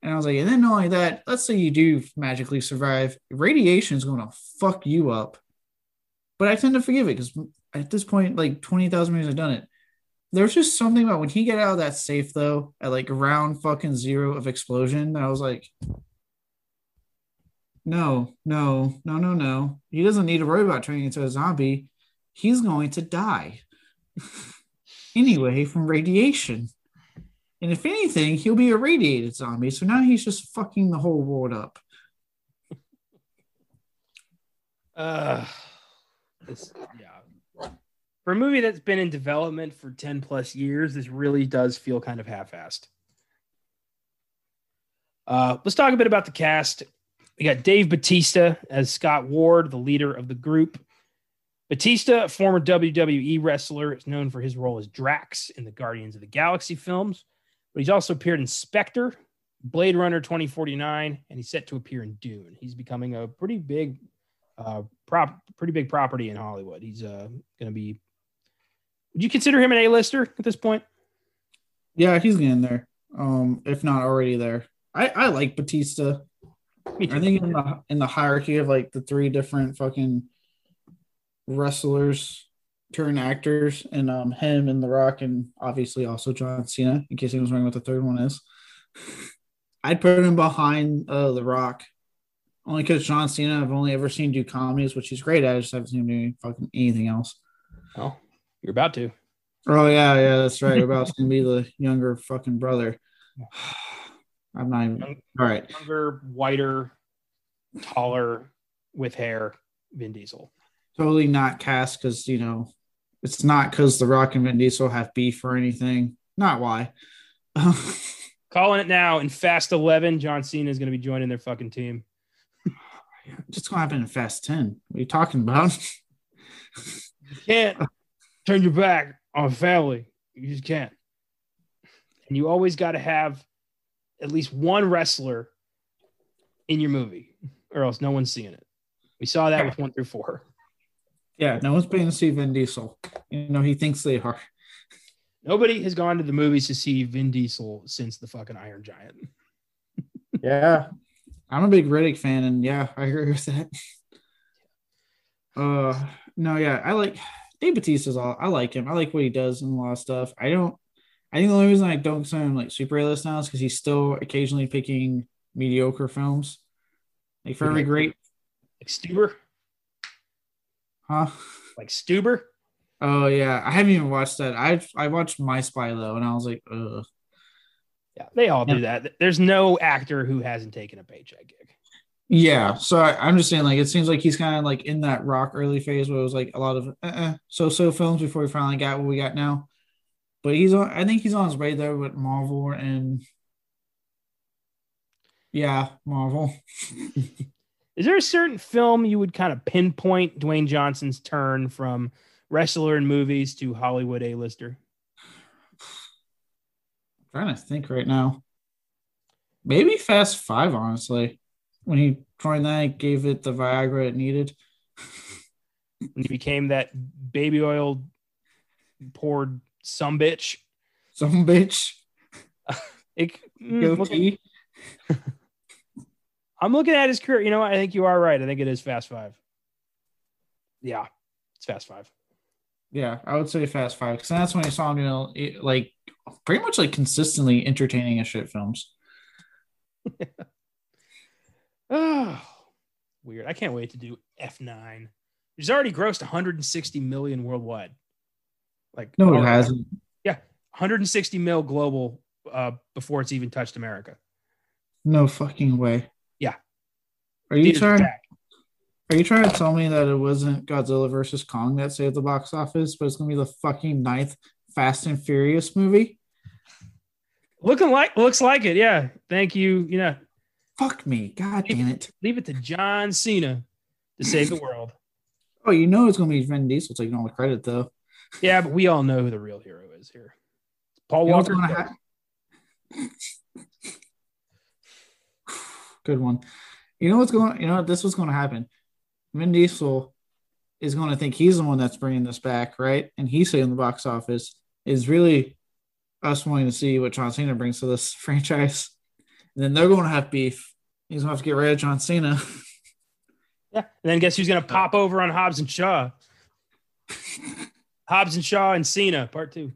And I was like, and then not only that, let's say you do magically survive, radiation is going to fuck you up. But I tend to forgive it because at this point, like 20,000 movies I've done it. There's just something about when he get out of that safe though, at like round fucking zero of explosion, that I was like, no, no, no, no, no. He doesn't need to worry about turning into a zombie. He's going to die [laughs] anyway from radiation. And if anything, he'll be a radiated zombie. So now he's just fucking the whole world up. Uh, this, yeah. For a movie that's been in development for 10 plus years, this really does feel kind of half assed. Uh, let's talk a bit about the cast. We got Dave Batista as Scott Ward, the leader of the group. Batista, former WWE wrestler, is known for his role as Drax in the Guardians of the Galaxy films, but he's also appeared in Spectre, Blade Runner 2049, and he's set to appear in Dune. He's becoming a pretty big, uh, prop, pretty big property in Hollywood. He's uh, going to be. Would you consider him an A-lister at this point? Yeah, he's getting there. Um, if not already there. I, I like Batista. I think in the in the hierarchy of like the three different fucking wrestlers turn actors and um him and The Rock and obviously also John Cena in case anyone's wondering what the third one is. [laughs] I'd put him behind uh The Rock only because John Cena I've only ever seen do comedies, which he's great at. I just haven't seen him do fucking anything else. Oh, you're about to. Oh yeah, yeah, that's right. We're about to be the younger fucking brother. [sighs] I'm not even all right. Younger, whiter, taller, with hair, Vin Diesel. Totally not cast because you know it's not because The Rock and Vin Diesel have beef or anything. Not why. [laughs] Calling it now in Fast 11, John Cena is going to be joining their fucking team. Just gonna happen in Fast 10. What are you talking about? [laughs] you can't turn your back on family. You just can't. And you always got to have at least one wrestler in your movie, or else no one's seeing it. We saw that with one through four. Yeah, no one's paying to see Vin Diesel. You know, he thinks they are. Nobody has gone to the movies to see Vin Diesel since the fucking Iron Giant. yeah. I'm a big Riddick fan, and yeah, I agree with that. [laughs] Uh no, yeah, I like Dave Batista's all I like him. I like what he does and a lot of stuff. I don't I think the only reason I don't consider him like super A-list now is because he's still occasionally picking mediocre films. Like for every great like Stuber. Huh? Like Stuber? Oh yeah. I haven't even watched that. I I watched My Spy though, and I was like, ugh. Yeah, they all do that. There's no actor who hasn't taken a paycheck gig. Yeah, so I, I'm just saying, like, it seems like he's kind of like in that rock early phase where it was like a lot of uh-uh, so-so films before we finally got what we got now. But he's on. I think he's on his way there with Marvel and yeah, Marvel. [laughs] Is there a certain film you would kind of pinpoint Dwayne Johnson's turn from wrestler in movies to Hollywood A-lister? I'm trying to think right now. Maybe Fast Five, honestly. When he joined that, gave it the Viagra it needed. [laughs] when he became that baby oil poured some bitch. Some bitch. [laughs] It, mm, looking, [laughs] I'm looking at his career. You know, I think you are right. I think it is Fast Five. Yeah, it's Fast Five. Yeah, I would say Fast Five because that's when I saw him, you know, like pretty much like consistently entertaining as shit films. oh, [laughs] [sighs] weird. I can't wait to do F9. It's already grossed 160 million worldwide. Like no, it hasn't. Yeah, 160 mil global uh, before it's even touched America. No fucking way. Yeah. Are you trying? Are you trying to tell me that it wasn't Godzilla versus Kong that saved the box office, but it's gonna be the fucking ninth Fast and Furious movie? Looking like looks like it, yeah. Thank you. You know, fuck me, god damn it. Leave it to John Cena to save the world. [laughs] Oh, you know it's gonna be Vin Diesel taking all the credit though. Yeah, but we all know who the real hero is here. Paul you Walker. Ha- Good one. You know what's going? You know what? This was going to happen. Vin Diesel is going to think he's the one that's bringing this back, right? And he's saying the box office is really us wanting to see what John Cena brings to this [laughs] franchise. And then they're going to have beef. He's going to have to get rid of John Cena. [laughs] Yeah. And then guess who's going to pop over on Hobbs and Shaw? [laughs] Hobbs and Shaw and Cena, part two.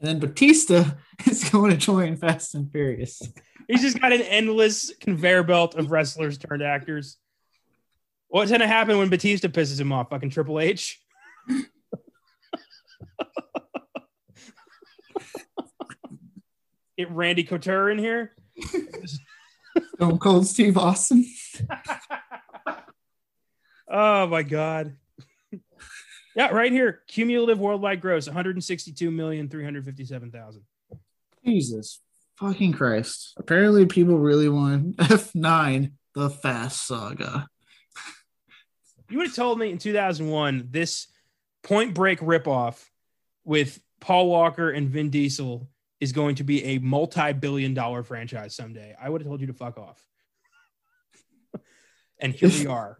And then Batista is going to join Fast and Furious. He's just got an endless conveyor belt of wrestlers turned actors. What's going to happen when Batista pisses him off? Fucking Triple H? Randy Couture in here. Stone Cold Steve Austin. [laughs] oh my God. Yeah, right here. Cumulative worldwide gross 162 million 357,000. Jesus fucking Christ. Apparently people really want F9 the Fast Saga. You would have told me in 2001 this Point Break ripoff with Paul Walker and Vin Diesel is going to be a multi-billion dollar franchise someday. I would have told you to fuck off. [laughs] and here we are.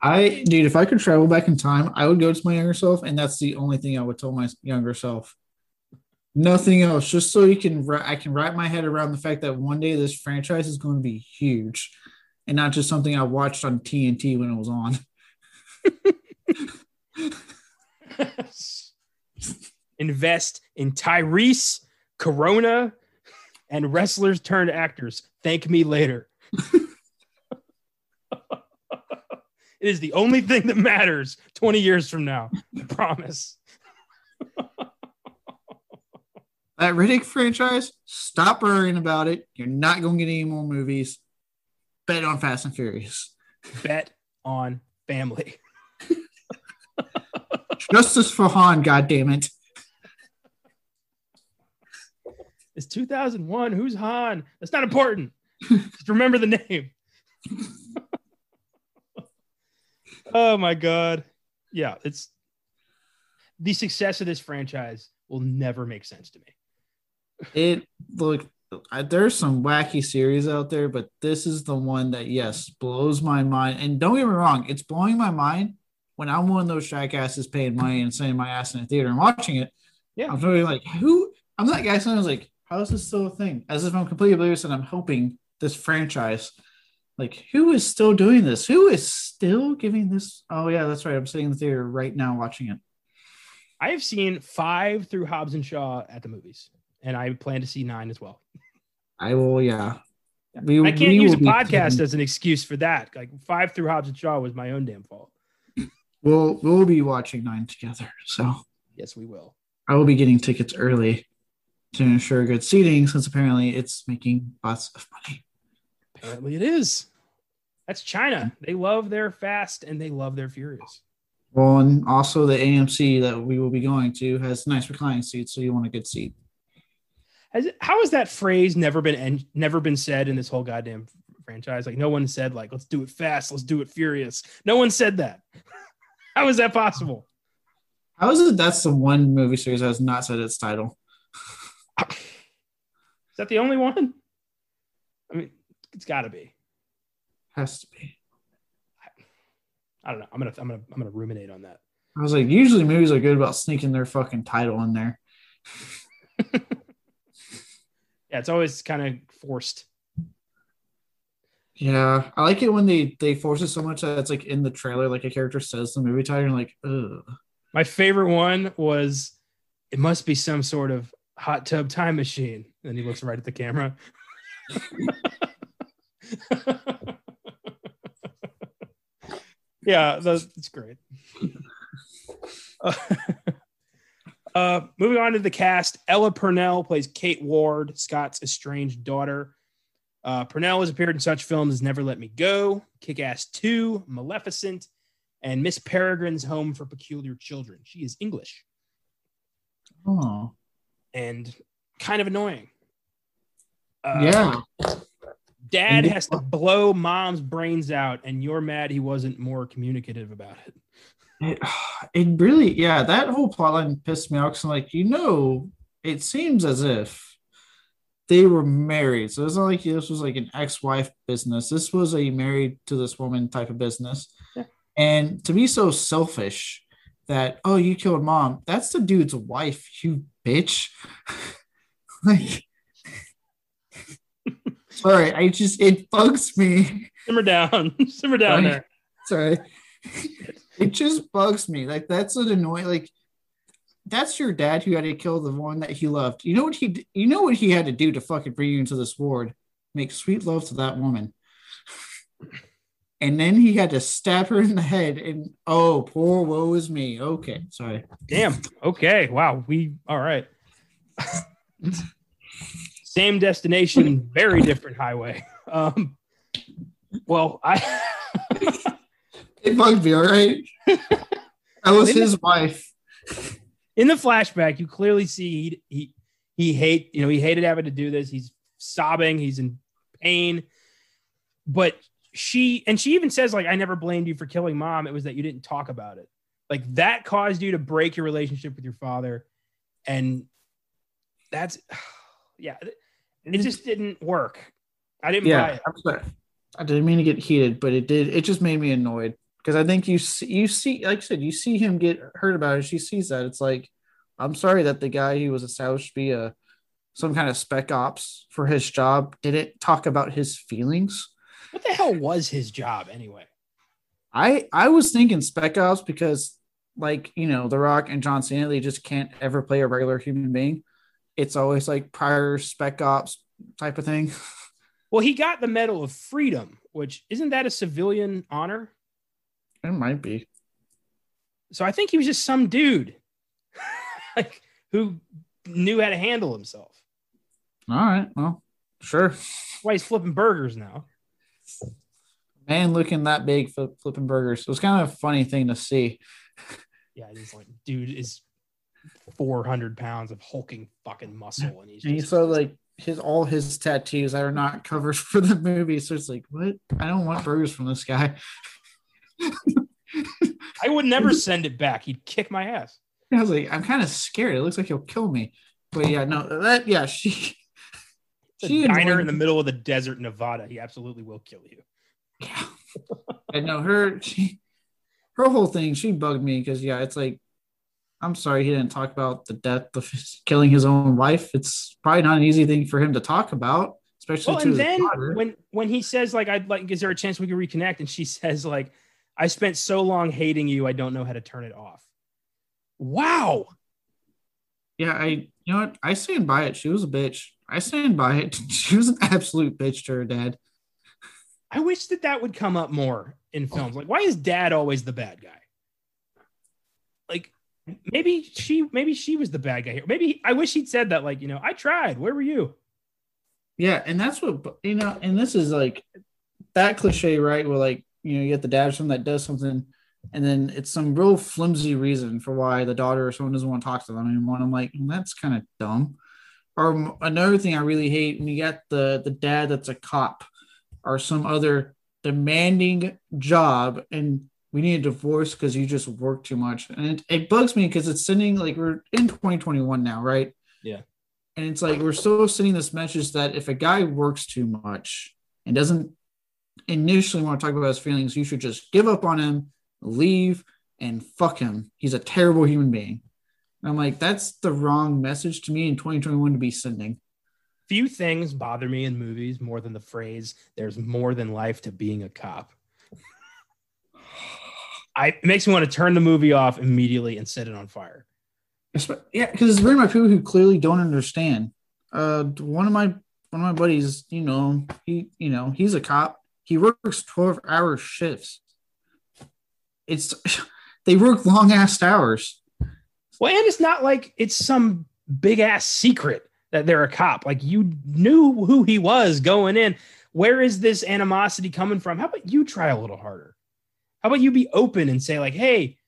I, dude, if I could travel back in time, I would go to my younger self, and that's the only thing I would tell my younger self. Nothing else, just so you can, I can wrap my head around the fact that one day this franchise is going to be huge, and not just something I watched on TNT when it was on. [laughs] [laughs] Invest in Tyrese, Corona, and wrestlers turned actors. Thank me later. [laughs] It is the only thing that matters 20 years from now. I promise. that Riddick franchise, stop worrying about it. You're not going to get any more movies. Bet on Fast and Furious. Bet on family. [laughs] Justice for Han, God damn it! It's 2001. Who's Han? That's not important. Just remember the name. [laughs] oh my god. Yeah, it's the success of this franchise will never make sense to me. It look there's some wacky series out there, but this is the one that yes blows my mind. And don't get me wrong, it's blowing my mind when I'm one of those jackasses paying money and sending my ass in a theater and watching it. Yeah, I'm totally like, who? I'm that guy. Someone's like, how is this still a thing? As if I'm completely oblivious and I'm hoping this franchise like who is still doing this? Who is still giving this? Oh yeah that's right. I'm sitting in the theater right now watching it. I have seen five through hobbs and shaw at the movies and i plan to see nine as well. I will yeah. We, i can't use a podcast as an excuse for that. Like five through hobbs and shaw was my own damn fault. We'll we'll be watching nine together so. Yes we will. I will be getting tickets early to ensure good seating since apparently it's making lots of money Apparently, it is. That's China. They love their fast and they love their furious. Well, and also the AMC that we will be going to has nice reclining seats, so you want a good seat. Has, how has that phrase never been en- never been said in this whole goddamn franchise? Like no one said like let's do it fast, let's do it furious. No one said that. [laughs] how is that possible? How is it that's the one movie series that has not said its title? [coughs] Is that the only one? I mean, it's got to be. Has to be. I don't know. I'm gonna I'm gonna I'm gonna ruminate on that. I was like, usually movies are good about sneaking their fucking title in there. [laughs] yeah, it's always kind of forced. Yeah, I like it when they they force it so much that it's like in the trailer, like a character says the movie title, and like, ugh. My favorite one was, "It must be some sort of hot tub time machine." And he looks right at the camera. yeah, that's great. [laughs] Uh, moving on to the cast, Ella Purnell plays Kate Ward, Scott's estranged daughter. Uh, Purnell has appeared in such films as Never Let Me Go, Kick Ass 2, Maleficent, and Miss Peregrine's Home for Peculiar Children. She is English. Oh. And kind of annoying. Uh, yeah. Dad has to blow mom's brains out, and you're mad he wasn't more communicative about it. It, [sighs] it really, yeah, that whole plotline pissed me off. Cause I'm like, you know, it seems as if they were married. So it's not like this was like an ex-wife business. This was a married to this woman type of business. Yeah. And to be so selfish that, oh, you killed mom, that's the dude's wife, you bitch. [laughs] like [laughs] sorry, I just it bugs me. Simmer down. [laughs] Simmer down sorry. there. Sorry it just bugs me. Like that's an annoying. Like that's your dad who had to kill the one that he loved. You know what he? You know what he had to do to fucking bring you into this ward? Make sweet love to that woman. And then he had to stab her in the head. And oh, poor woe is me. Okay, sorry. Damn. Okay. Wow. We all right. Same destination, very different highway. Um, well, I [laughs] it bugged me, all right? That was his the, wife. In the flashback, you clearly see he, he he hate, you know, he hated having to do this. He's sobbing, he's in pain. But she and she even says, like, I never blamed you for killing mom. It was that you didn't talk about it. Like that caused you to break your relationship with your father. And that's [sighs] yeah, it just didn't work. I didn't yeah, buy it. I didn't mean to get heated, but it did. It just made me annoyed because I think you see, you see, like I said, you see him get hurt about it. She sees that. It's like, I'm sorry that the guy who was established to be a some kind of spec ops for his job didn't talk about his feelings. What the hell was his job anyway? I I was thinking spec ops because like you know The Rock and John Cena they just can't ever play a regular human being. It's always like prior spec ops type of thing. [laughs] Well, he got the Medal of Freedom, which isn't that a civilian honor? It might be. So I think he was just some dude [laughs] like who knew how to handle himself. All right. Well, sure. That's why he's flipping burgers now. Man, looking that big, flipping burgers. It was kind of a funny thing to see. Yeah, he's like, dude is 400 pounds of hulking fucking muscle. And he's and just, so like his all his tattoos are not covered [laughs] for the movie. So it's like, what? I don't want burgers from this guy. I would never [laughs] send it back. He'd kick my ass. I was like, I'm kind of scared. It looks like he'll kill me. But yeah, no, that yeah, she. She a diner in the middle of the desert, Nevada. He absolutely will kill you. Yeah. and no, her she, her whole thing, she bugged me because yeah, it's like, I'm sorry he didn't talk about the death of his, killing his own wife. It's probably not an easy thing for him to talk about, especially. Well, and then when when he says like, I'd like, is there a chance we can reconnect? And she says like, I spent so long hating you, I don't know how to turn it off. Wow. Yeah, I you know what? I stand by it. She was a bitch. I stand by it. [laughs] She was an absolute bitch to her dad. I wish that that would come up more in oh. films. Like, why is dad always the bad guy? Like, maybe she, maybe she was the bad guy here. Maybe I wish he'd said that. Like, you know, I tried. Where were you? Yeah, and that's what you know. And this is like that cliche, right? Where like you know you get the dad or someone that does something, and then it's some real flimsy reason for why the daughter or someone doesn't want to talk to them anymore. And I'm like, well, that's kind of dumb. Or another thing I really hate when you get the the dad that's a cop or some other demanding job and we need a divorce because you just work too much. And it, it bugs me because it's sending like we're in 2021 now, right? Yeah. And it's like we're still sending this message that if a guy works too much and doesn't initially want to talk about his feelings, you should just give up on him, leave, and fuck him. He's a terrible human being. And I'm like, that's the wrong message to me in 2021 to be sending. Few things bother me in movies more than the phrase "there's more than life to being a cop." [sighs] I it makes me want to turn the movie off immediately and set it on fire. Yeah, because it's written by people who clearly don't understand. Uh, one of my one of my buddies, you know, he you know he's a cop. He works twelve hour shifts. It's [laughs] they work long ass hours. Well, and it's not like it's some big ass secret that they're a cop. Like you knew who he was going in. Where is this animosity coming from? How about you try a little harder? How about you be open and say, like, hey,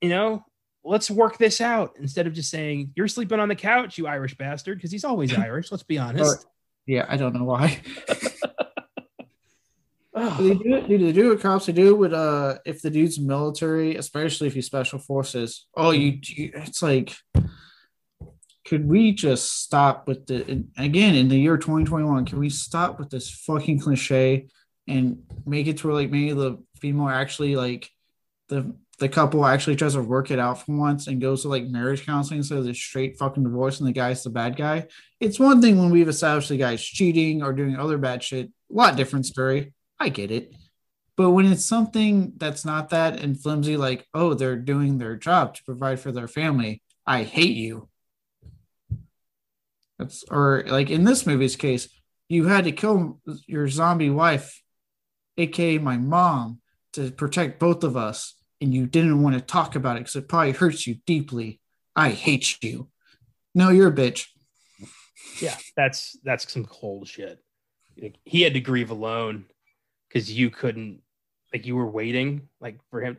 you know, let's work this out instead of just saying, you're sleeping on the couch, you Irish bastard, because he's always [laughs] Irish. Let's be honest. yeah, I don't know why. [laughs] they do it. They do it. Cops. They do it with uh, if the dude's military, especially if he's special forces. Oh, you. you it's like, could we just stop with the again in the year 2021? Can we stop with this fucking cliche and make it to where like maybe the female actually like the the couple actually tries to work it out for once and goes to like marriage counseling instead of this straight fucking divorce and the guy's the bad guy. It's one thing when we've established the guy's cheating or doing other bad shit. A lot different story. I get it. But when it's something that's not that and flimsy, like, oh, they're doing their job to provide for their family, I hate you. That's or like in this movie's case, you had to kill your zombie wife aka my mom, to protect both of us, and you didn't want to talk about it because it probably hurts you deeply. I hate you. No, you're a bitch. Yeah, that's that's some cold shit. Like, he had to grieve alone because you couldn't, like, you were waiting, like, for him.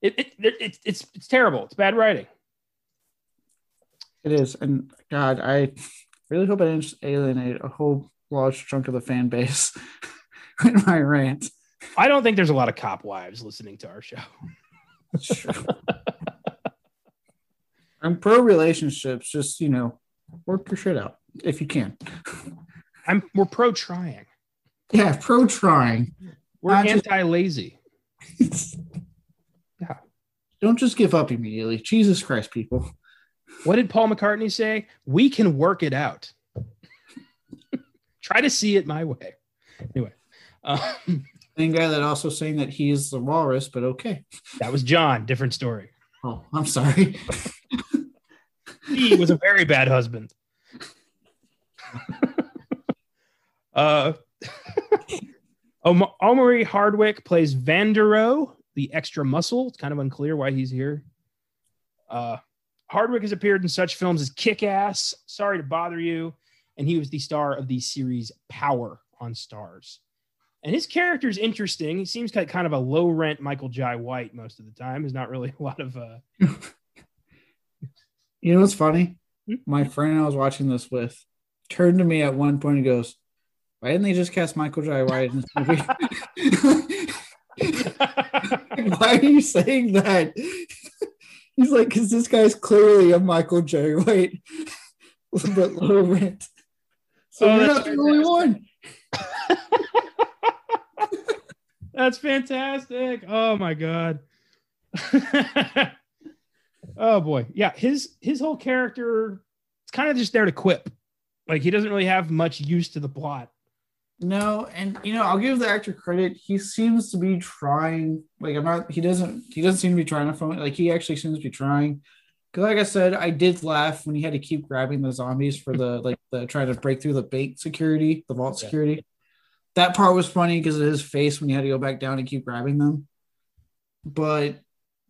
It, it, it, it's it's terrible. It's bad writing. It is, and God, I really hope I didn't alienate a whole large chunk of the fan base [laughs] with my rant. I don't think there's a lot of cop wives listening to our show. I'm pro relationships. Just you know, work your shit out if you can. [laughs] I'm we're pro trying. Yeah, pro trying. We're anti lazy. [laughs] yeah. Don't just give up immediately. Jesus Christ, people. What did Paul McCartney say? We can work it out. Try to see it my way. Anyway. Um, same guy that also saying that he is the walrus, but okay. That was John. Different story. Oh, I'm sorry. he was a very bad husband. uh, Omari Hardwick plays Vanderohe, the extra muscle. It's kind of unclear why he's here. Uh, Hardwick has appeared in such films as Kick Ass, Sorry to Bother You, and he was the star of the series Power on Starz. And his character is interesting. He seems like kind of a low rent Michael Jai White most of the time. There's not really a lot of. Uh... [laughs] you know what's funny? Hmm? My friend I was watching this with turned to me at one point and goes, "Why didn't they just cast Michael Jai White in this movie?" [laughs] [laughs] Why are you saying that? He's like, because this guy's clearly a Michael Jai White, [laughs] but low rent. So oh, you're not the only one. [laughs] That's fantastic. Oh my god. [laughs] oh boy. Yeah, his his whole character it's kind of just there to quip. Like he doesn't really have much use to the plot. No, and you know, I'll give the actor credit. He seems to be trying. Like I'm not he doesn't he doesn't seem to be trying to phone it. like he actually seems to be trying. Cause like I said, I did laugh when he had to keep grabbing the zombies for the like the trying to break through the bait security, the vault security that part was funny because of his face when he had to go back down and keep grabbing them. But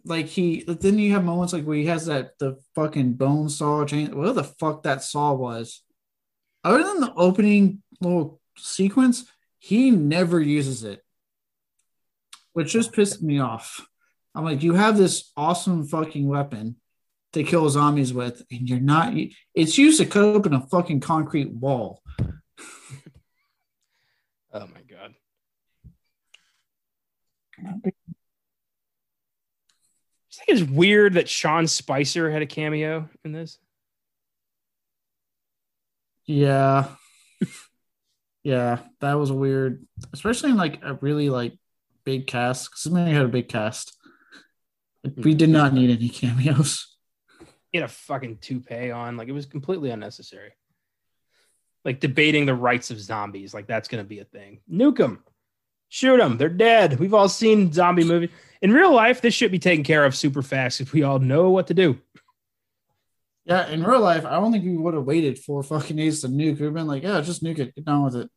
like he then you have moments like where he has that the fucking bone saw chain what the fuck that saw was. Other than the opening little sequence, he never uses it. which just pissed me off. I'm like, you have this awesome fucking weapon to kill zombies with, and you're not. It's used to cut open a fucking concrete wall. [laughs] Oh my god. I think it's weird that Sean Spicer had a cameo in this. Yeah. [laughs] yeah, that was weird, especially in like a really like big cast. Because movie had a big cast. We did not need any cameos. [laughs] He had a fucking toupee on, like it was completely unnecessary. Like debating the rights of zombies, like that's gonna be a thing. Nuke them, shoot them, they're dead. We've all seen zombie movies. In real life, this should be taken care of super fast if we all know what to do. Yeah, in real life, I don't think we would have waited four fucking days to nuke. We've been like, yeah, just nuke it, get down with it.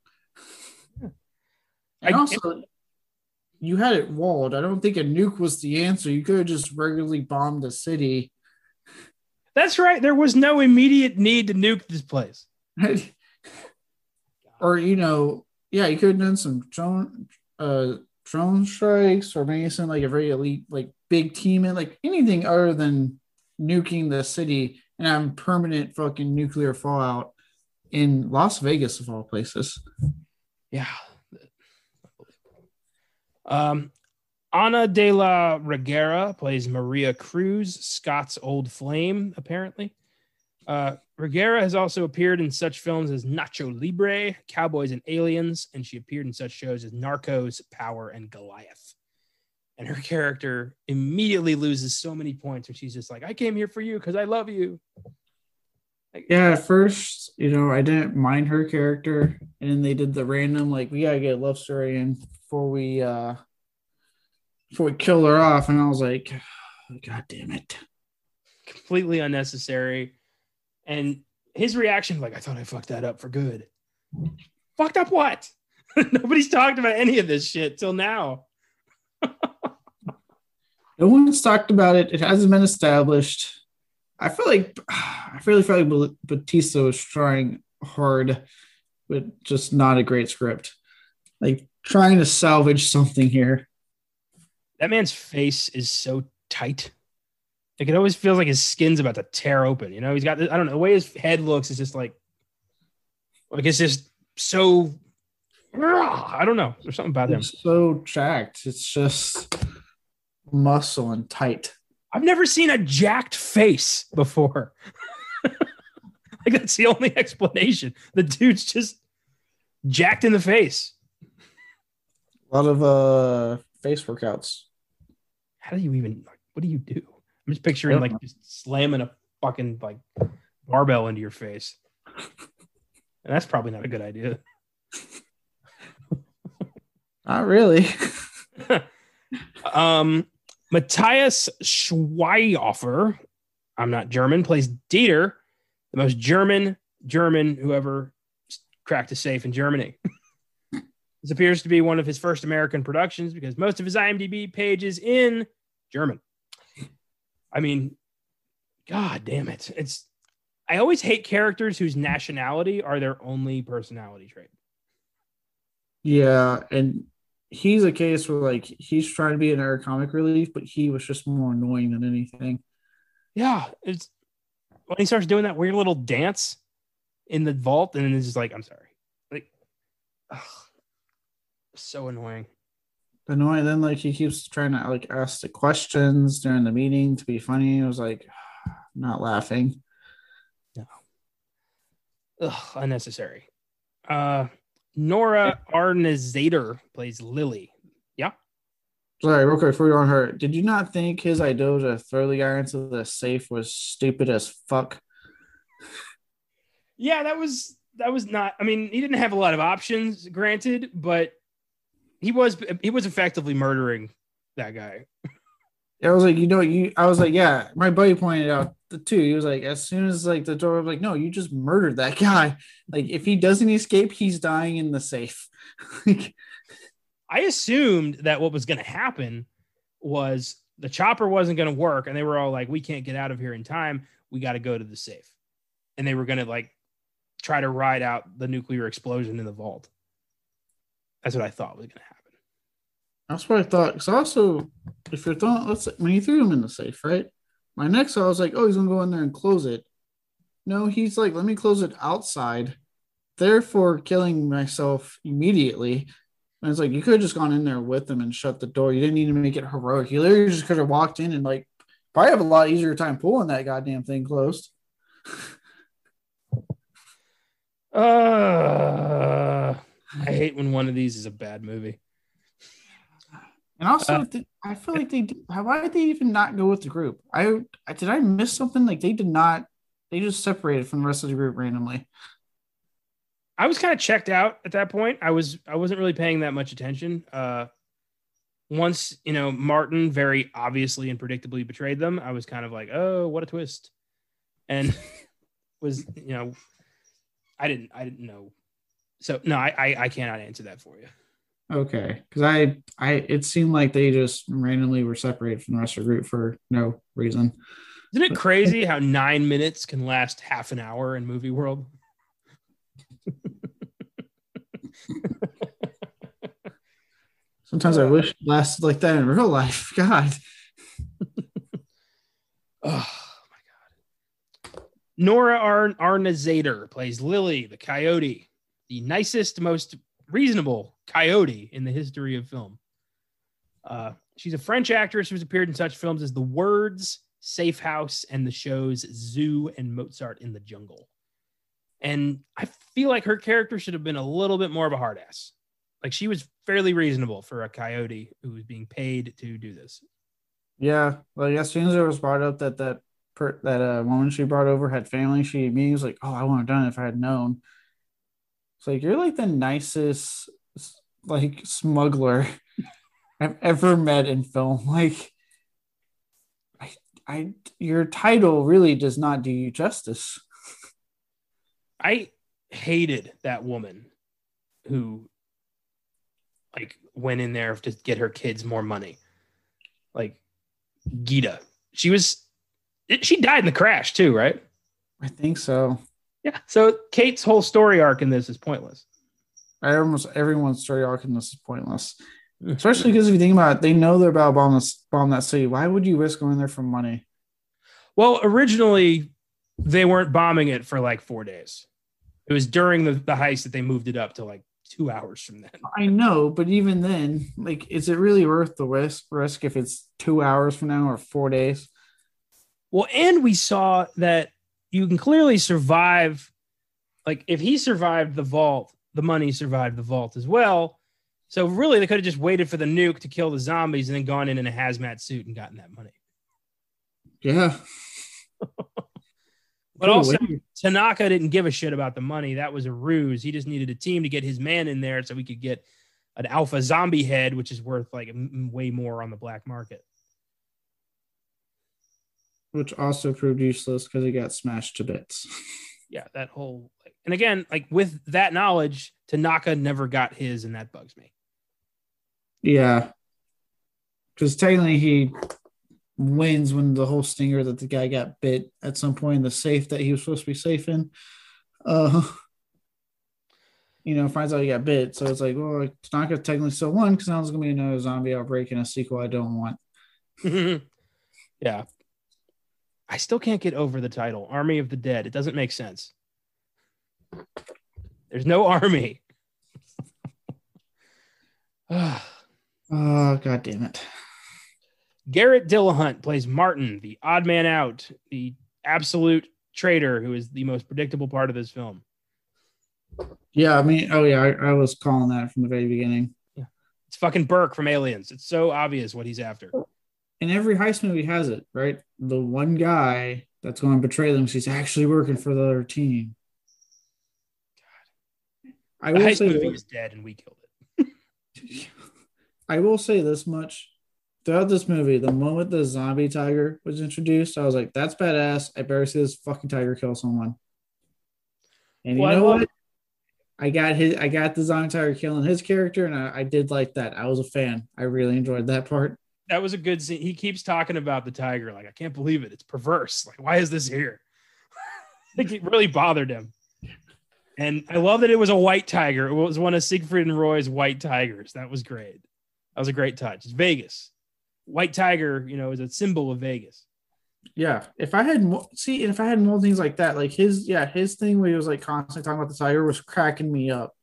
And I, also, you had it walled. I don't think a nuke was the answer. You could have just regularly bombed the city. That's right. There was no immediate need to nuke this place. [laughs] or you know, yeah, you could have done some drone, uh, drone strikes, or maybe some like a very elite, like big team, and like anything other than nuking the city and having permanent fucking nuclear fallout in Las Vegas of all places. Yeah. Um, Ana de la Reguera plays Maria Cruz, Scott's old flame, apparently. Uh, Reguera has also appeared in such films as Nacho Libre, Cowboys and Aliens, and she appeared in such shows as Narcos, Power, and Goliath. And her character immediately loses so many points, and she's just like, "I came here for you because I love you." Like, yeah, at first, you know, I didn't mind her character, and then they did the random like, "We gotta get a love story in before we uh before we kill her off," and I was like, "God damn it!" Completely unnecessary and his reaction, like, I thought I fucked that up for good. Fucked up what? [laughs] Nobody's talked about any of this shit till now. [laughs] no one's talked about it. It hasn't been established. I feel like I really feel like Batista was trying hard, but just not a great script. Like trying to salvage something here. That man's face is so tight. Like it always feels like his skin's about to tear open. You know, he's got I don't know the way his head looks is just like like it's just so I don't know. There's something about it's him. So jacked. It's just muscle and tight. I've never seen a jacked face before. [laughs] like that's the only explanation. The dude's just jacked in the face. A lot of uh face workouts. How do you even what do you do? I'm just picturing like just slamming a fucking like barbell into your face. And that's probably not a good idea. [laughs] not really. [laughs] um Matthias Schweighöfer, I'm not German, plays Dieter, the most German German who ever cracked a safe in Germany. [laughs] this appears to be one of his first American productions because most of his IMDb page is in German. I mean, God damn it. It's I always hate characters whose nationality are their only personality trait. Yeah, and he's a case where like he's trying to be an air comic relief, but he was just more annoying than anything. Yeah, it's when he starts doing that weird little dance in the vault, and then it's just like, I'm sorry, like, ugh, so annoying annoying. Then like he keeps trying to like ask the questions during the meeting to be funny. I was like, [sighs] not laughing. No. Ugh, unnecessary. Uh, Nora Arnezeder plays Lily. Yeah. Sorry, real quick before you on her, did you not think his idea to throw the guy into the safe was stupid as fuck? Yeah, that was that was not. I mean, he didn't have a lot of options, granted, but he was he was effectively murdering that guy. I was like, you know, you. I was like, yeah. My buddy pointed out the two. He was like, as soon as like the door, was like, no, you just murdered that guy. Like, if he doesn't escape, he's dying in the safe. [laughs] I assumed that what was going to happen was the chopper wasn't going to work, and they were all like, we can't get out of here in time. We got to go to the safe, and they were going to like try to ride out the nuclear explosion in the vault. That's what I thought was going to happen. That's what I thought. Because also, if you're throwing, let's say, when he threw him in the safe, right? My next thought was like, oh, he's gonna go in there and close it. No, he's like, let me close it outside, therefore killing myself immediately. And it's like you could have just gone in there with him and shut the door. You didn't need to make it heroic. You literally just could have walked in and like probably have a lot easier time pulling that goddamn thing closed. [laughs] Uh, I hate when one of these is a bad movie. And also, Uh, th- I feel like they did, why did they even not go with the group? I, I did I miss something? Like they did not. They just separated from the rest of the group randomly. I was kind of checked out at that point. I was I wasn't really paying that much attention. Uh, once you know Martin very obviously and predictably betrayed them, I was kind of like, oh, what a twist, and [laughs] was you know, I didn't I didn't know. So no, I I, I cannot answer that for you. Okay, because I, I, it seemed like they just randomly were separated from the rest of the group for no reason. Isn't it crazy [laughs] how nine minutes can last half an hour in movie world? [laughs] Sometimes I wish it lasted like that in real life. [laughs] God. [sighs] Oh my god. Nora Ar- Arnezeder plays Lily, the coyote, the nicest, most reasonable coyote in the history of film. Uh, she's a French actress who's appeared in such films as The Words, Safe House, and the shows Zoo and Mozart in the Jungle. And I feel like her character should have been a little bit more of a hard ass. Like she was fairly reasonable for a coyote who was being paid to do this. Yeah, well, as soon as it was brought up that that per, that uh, woman she brought over had family, she immediately was like, "Oh, I wouldn't have done it if I had known." It's like you're like the nicest like smuggler [laughs] I've ever met in film. Like, I, I, your title really does not do you justice. I hated that woman who like went in there to get her kids more money. Like Geeta. She was she died in the crash too, right? I think so. Yeah. So Kate's whole story arc in this is pointless. I almost everyone's story arc in this is pointless. Especially because if you think about it, they know they're about to bomb this bomb that city. Why would you risk going there for money? Well, originally they weren't bombing it for like four days. It was during the, the heist that they moved it up to like two hours from then. I know, but even then, like, is it really worth the risk risk if it's two hours from now or four days? Well, and we saw that you can clearly survive. Like, if he survived the vault, the money survived the vault as well. So, really, they could have just waited for the nuke to kill the zombies and then gone in in a hazmat suit and gotten that money. Yeah. [laughs] But also, Tanaka didn't give a shit about the money. That was a ruse. He just needed a team to get his man in there so we could get an alpha zombie head, which is worth like way more on the black market. Which also proved useless because it got smashed to bits. [laughs] Yeah, that whole like, and again, like with that knowledge, Tanaka never got his, and that bugs me. yeah. Because technically he wins when the whole stinger that the guy got bit at some point in the safe that he was supposed to be safe in. Uh [laughs] you know, finds out he got bit. So it's like, well, Tanaka technically still won because now there's gonna be another zombie outbreak and a sequel I don't want. [laughs] yeah. I still can't get over the title, Army of the Dead. It doesn't make sense. There's no army. [sighs] Oh god damn it. Garrett Dillahunt plays Martin, the odd man out, the absolute traitor who is the most predictable part of this film. Yeah, I mean, oh yeah, I, I was calling that from the very beginning. Yeah. It's fucking Burke from Aliens. It's so obvious what he's after. And every heist movie has it, right? The one guy that's going to betray them, 'cause he's actually working for the other team. I The will heist say movie is dead and we killed it. [laughs] I will say this much. Throughout this movie, the moment the zombie tiger was introduced, I was like, "That's badass! I better see this fucking tiger kill someone." And Well, you know love- what? I got his. I got the zombie tiger killing his character, and I, I did like that. I was a fan. I really enjoyed that part. That was a good scene. He keeps talking about the tiger. Like, I can't believe it. It's perverse. Like, why is this here? [laughs] like, it really bothered him. And I love that it was a white tiger. It was one of Siegfried and Roy's white tigers. That was great. That was a great touch. It's Vegas. White Tiger, you know, is a symbol of Vegas. Yeah, if I had more, see, if I had more things like that, like his, yeah, his thing where he was like constantly talking about the tiger was cracking me up.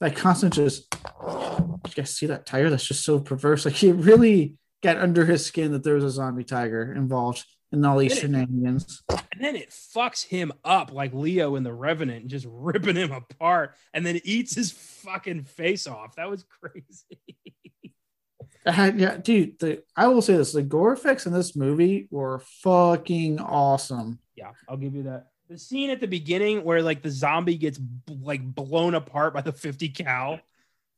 Like constant just, you guys see that tiger? That's just so perverse. Like he really got under his skin that there was a zombie tiger involved in all these shenanigans. And then it fucks him up like Leo in The Revenant, just [laughs] ripping him apart, and then eats his fucking face off. That was crazy. [laughs] Uh, yeah, dude. The, I will say this: the gore effects in this movie were fucking awesome. Yeah, I'll give you that. The scene at the beginning where like the zombie gets like blown apart by the 50 cal.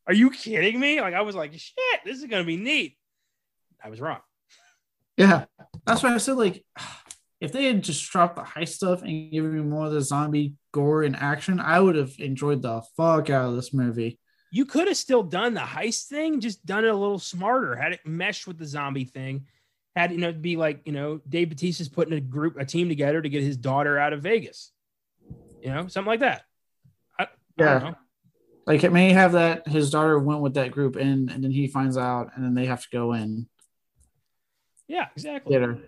Are you kidding me? Like I was like, shit, this is gonna be neat. I was wrong. Yeah, that's why I said like, [sighs] if they had just dropped the high stuff and given me more of the zombie gore and action, I would have enjoyed the fuck out of this movie you could have still done the heist thing, just done it a little smarter, had it meshed with the zombie thing, had you know be like you know Dave Bautista's putting a group, a team together to get his daughter out of Vegas, you know, something like that. I, yeah, I like it may have that his daughter went with that group in, and then he finds out, and then they have to go in. Yeah, exactly. Later.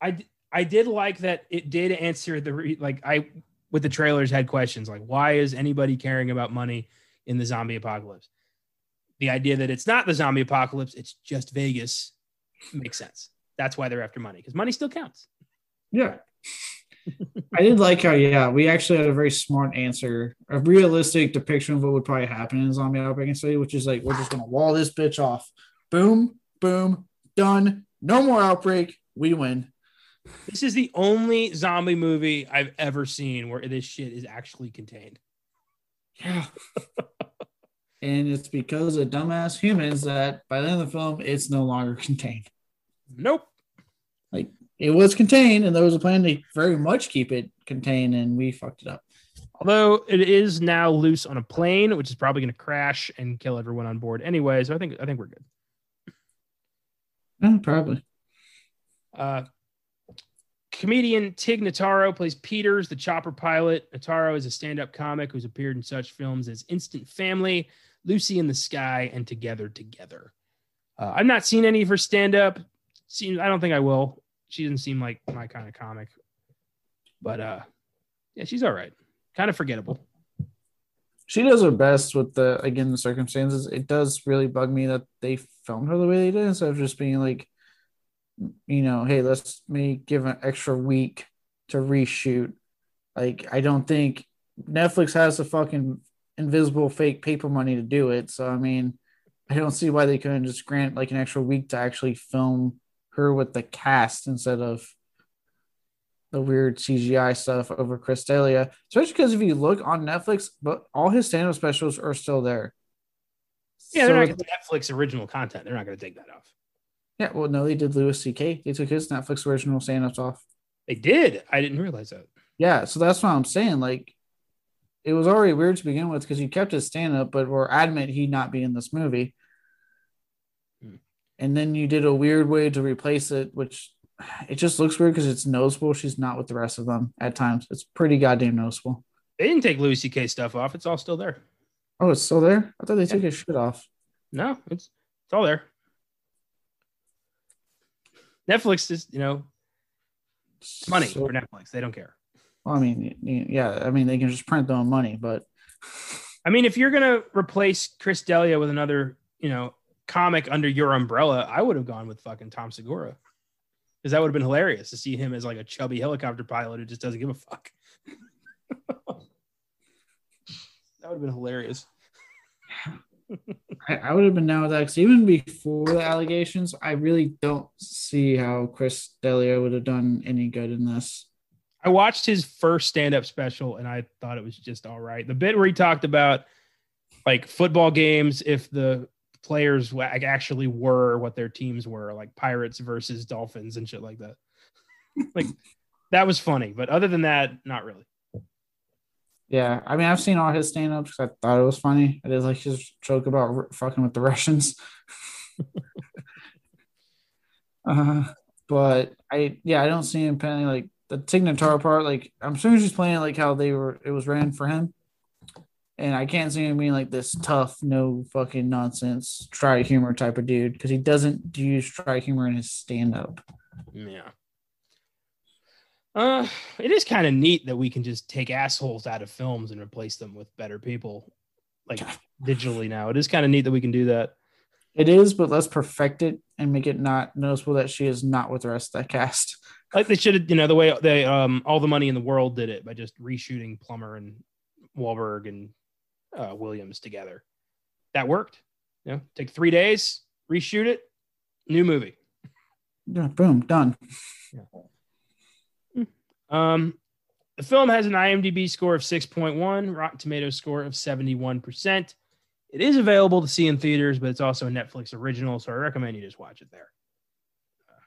I I did like that it did answer the re, like I with the trailers had questions like why is anybody caring about money in the zombie apocalypse. The idea that it's not the zombie apocalypse, it's just Vegas makes sense. That's why they're after money because money still counts. Yeah. [laughs] I did like how, yeah, we actually had a very smart answer, a realistic depiction of what would probably happen in a zombie outbreak city, which is like, we're just going to wall this bitch off. Boom, boom, done. No more outbreak. We win. This is the only zombie movie I've ever seen where this shit is actually contained. Yeah. [laughs] and it's because of dumbass humans that by the end of the film, it's no longer [laughs] contained. Nope. Like it was contained, and there was a plan to very much keep it contained, and we fucked it up. Although it is now loose on a plane, which is probably going to crash and kill everyone on board anyway. So I think I think we're good. Yeah, probably. Uh, Comedian Tig Notaro plays Peters, the chopper pilot. Notaro is a stand up comic who's appeared in such films as Instant Family, Lucy in the Sky, and Together Together. Uh, I've not seen any of her stand up. I don't think I will. She doesn't seem like my kind of comic. But uh, yeah, she's all right. Kind of forgettable. She does her best with the again the circumstances. It does really bug me that they filmed her the way they did instead of just being like you know, hey, let's me give an extra week to reshoot. Like, I don't think Netflix has the fucking invisible fake paper money to do it. So, I mean, I don't see why they couldn't just grant like an extra week to actually film her with the cast instead of the weird CGI stuff over Chris D'Elia. Especially because if you look on Netflix, but all his stand-up specials are still there. Yeah, they're not Netflix original content. They're not going to take that off. Yeah, well, no, they did Louis C.K. They took his Netflix original stand-ups off. They did. I didn't realize that. Yeah, so that's what I'm saying. Like, it was already weird to begin with because you kept his stand-up, but were adamant he'd not be in this movie. Hmm. And then you did a weird way to replace it, which [sighs] it just looks weird because it's noticeable she's not with the rest of them at times. It's pretty goddamn noticeable. They didn't take Louis C.K. stuff off. It's all still there. Oh, it's still there? I thought they yeah. took his shit off. No, it's it's all there. Netflix is, you know, money so, for Netflix. They don't care. Well, I mean, yeah, I mean, they can just print their own money, but [laughs] I mean, if you're gonna replace Chris D'Elia with another, you know, comic under your umbrella, I would have gone with fucking Tom Segura. Because that would have been hilarious to see him as like a chubby helicopter pilot who just doesn't give a fuck. [laughs] that would have been hilarious. I, I would have been down with that because even before the allegations, I really don't see how Chris D'Elia would have done any good in this. I watched his first stand-up special and I thought it was just all right. The bit where he talked about like football games, if the players actually were what their teams were, like Pirates versus Dolphins and shit like that. [laughs] like that was funny, but other than that, not really. Yeah, I mean, I've seen all his stand ups I thought it was funny. I did like his joke about r- fucking with the Russians. [laughs] uh, but I, yeah, I don't see him playing like the Tig Notaro part. Like, I'm assuming she's playing like how they were, it was ran for him. And I can't see him being like this tough, no fucking nonsense, try humor type of dude because he doesn't use try humor in his stand up. Yeah. Uh, it is kind of neat that we can just take assholes out of films and replace them with better people, like [laughs] digitally now. It is kind of neat that we can do that. It is, but let's perfect it and make it not noticeable that she is not with the rest of that cast. [laughs] Like they should have, you know, the way they um all the money in the world did it by just reshooting Plummer and Wahlberg and uh, Williams together. That worked. You know, take three days, reshoot it, new movie. Yeah, boom, done. Um, the film has an IMDb score of 6.1, Rotten Tomatoes score of 71%. It is available to see in theaters, but it's also a Netflix original, so I recommend you just watch it there. Uh,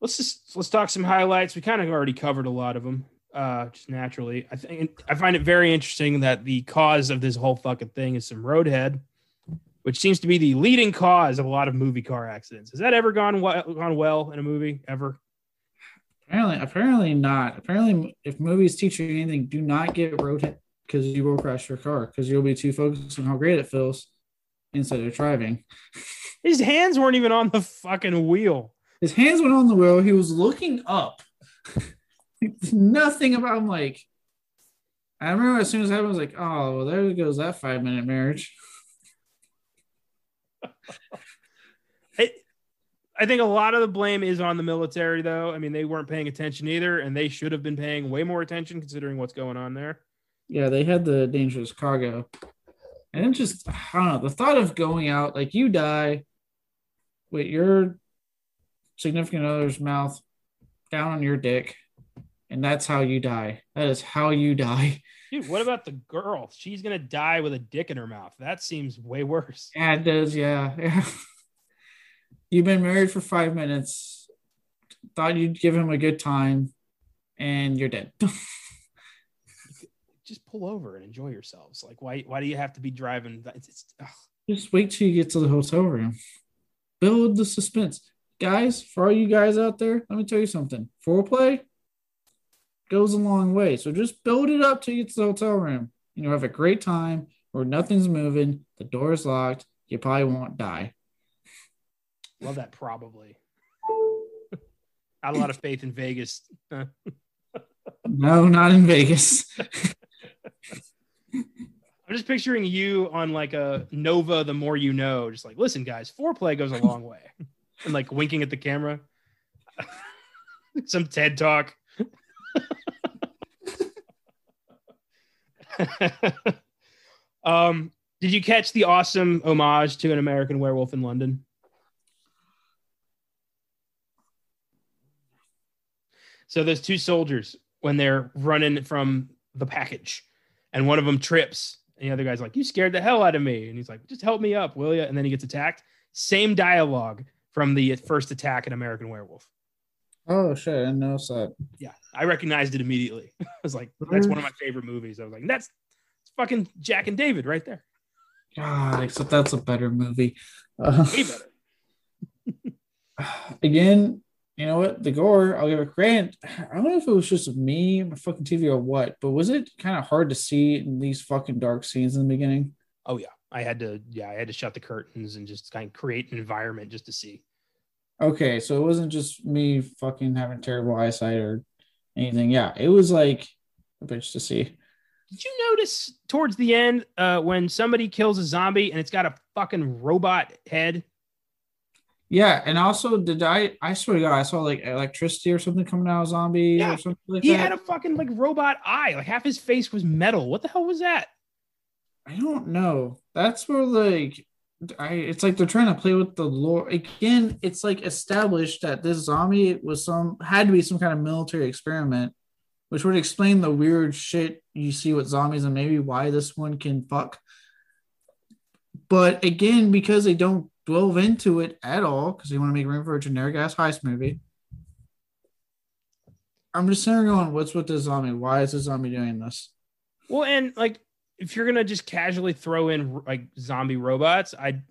let's just let's talk some highlights. We kind of already covered a lot of them, uh, just naturally. I think I find it very interesting that the cause of this whole fucking thing is some roadhead, which seems to be the leading cause of a lot of movie car accidents. Has that ever gone well, gone well in a movie ever? Apparently, apparently not. Apparently, if movies teach you anything, do not get roadhead because you will crash your car because you'll be too focused on how great it feels instead of driving. [laughs] His hands weren't even on the fucking wheel. His hands went on the wheel. He was looking up. [laughs] Nothing about him. Like, I remember as soon as I was like, oh, well, there goes that five minute marriage. [laughs] it, I think a lot of the blame is on the military, though. I mean, they weren't paying attention either, and they should have been paying way more attention considering what's going on there. Yeah, they had the dangerous cargo. And it just, I don't know, the thought of going out, like you die with your significant other's mouth down on your dick, and that's how you die. That is how you die. [laughs] Dude, what about the girl? She's gonna die with a dick in her mouth. That seems way worse. Yeah, it does. Yeah. yeah. [laughs] You've been married for five minutes, thought you'd give him a good time, and you're dead. [laughs] just pull over and enjoy yourselves. Like, why? Why do you have to be driving? It's, it's, just wait till you get to the hotel room. Build the suspense, guys. For all you guys out there, let me tell you something. Foreplay goes a long way. So just build it up till you get to the hotel room. And you'll have a great time where nothing's moving, the door is locked. You probably won't die. Love that. Probably. [laughs] Not a lot of faith in Vegas. [laughs] no, not in Vegas. [laughs] I'm just picturing you on like a Nova, the more you know, just like, listen, guys, foreplay goes a long way. and like winking at the camera. Some TED talk. [laughs] um, did you catch the awesome homage to an American werewolf in London? So there's two soldiers when they're running from the package and one of them trips and the other guy's like you scared the hell out of me. And he's like just help me up will you and then he gets attacked. Same dialogue from the first attack in american werewolf oh shit i know that yeah i recognized it immediately [laughs] i was like that's one of my favorite movies i was like that's fucking jack and david right there god except that's a better movie uh, [laughs] [sighs] again you know what? The gore, I'll give it credit. I don't know if it was just me, my fucking TV, or what, but was it kind of hard to see in these fucking dark scenes in the beginning? Oh yeah, I had to. Yeah, I had to shut the curtains and just kind of create an environment just to see. Okay, so it wasn't just me fucking having terrible eyesight or anything. Yeah, it was like a bitch to see. Did you notice towards the end uh, when somebody kills a zombie and it's got a fucking robot head? Yeah, and also did I? I swear to God, I saw like electricity or something coming out of a zombie yeah. or something like he that. had a fucking like robot eye. Like half his face was metal. What the hell was that? I don't know. That's where like I. It's like they're trying to play with the lore again. It's like established that this zombie was some had to be some kind of military experiment, which would explain the weird shit you see with zombies and maybe why this one can fuck. But again, because they don't delve into it at all because they want to make room for a generic ass heist movie. I'm just sitting going, what's with the zombie? Why is the zombie doing this? Well, and like if you're gonna just casually throw in like zombie robots, I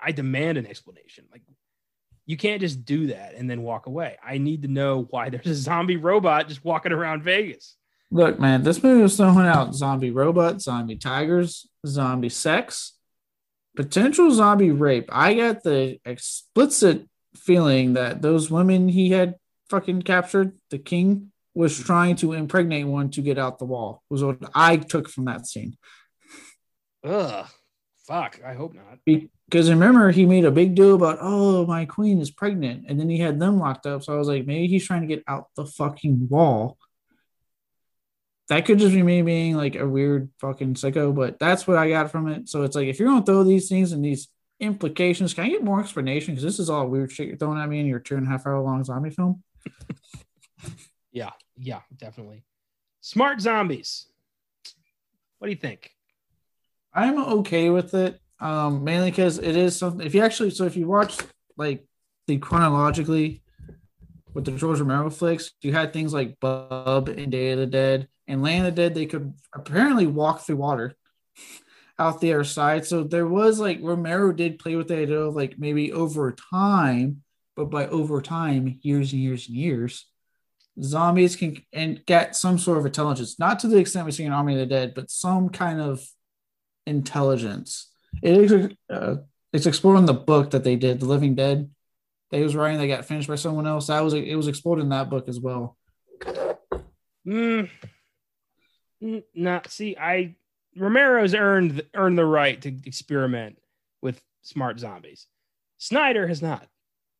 I demand an explanation. Like you can't just do that and then walk away. I need to know why there's a zombie robot just walking around Vegas. Look, man, this movie was throwing out zombie robots, zombie tigers, zombie sex, potential zombie rape. I got the explicit feeling that those women he had fucking captured, the king, was trying to impregnate one to get out the wall. Was what I took from that scene. Ugh. Fuck. I hope not. Because remember, he made a big deal about, oh, my queen is pregnant. And then he had them locked up. So I was like, maybe he's trying to get out the fucking wall. That could just be me being like a weird fucking sicko, but that's what I got from it. So it's like, if you're going to throw these things and these implications, can I get more explanation? Because this is all weird shit you're throwing at me in your two and a half hour long zombie film. [laughs] yeah. Yeah. Definitely. Smart zombies. What do you think? I'm okay with it. Um, mainly because it is something. If you actually, so if you watch like the chronologically with the George Romero flicks, you had things like Bub and Day of the Dead and Land of the Dead. They could apparently walk through water [laughs] out the other side. So there was like Romero did play with the idea of like maybe over time, but by over time, years and years and years, zombies can and get some sort of intelligence. Not to the extent we see in Army of the Dead, but some kind of intelligence. It is uh, it's explored in the book that they did, The Living Dead. They was writing, they got finished by someone else. That was it was explored in that book as well. Mm, not see, I Romero's earned earned the right to experiment with smart zombies. Snyder has not.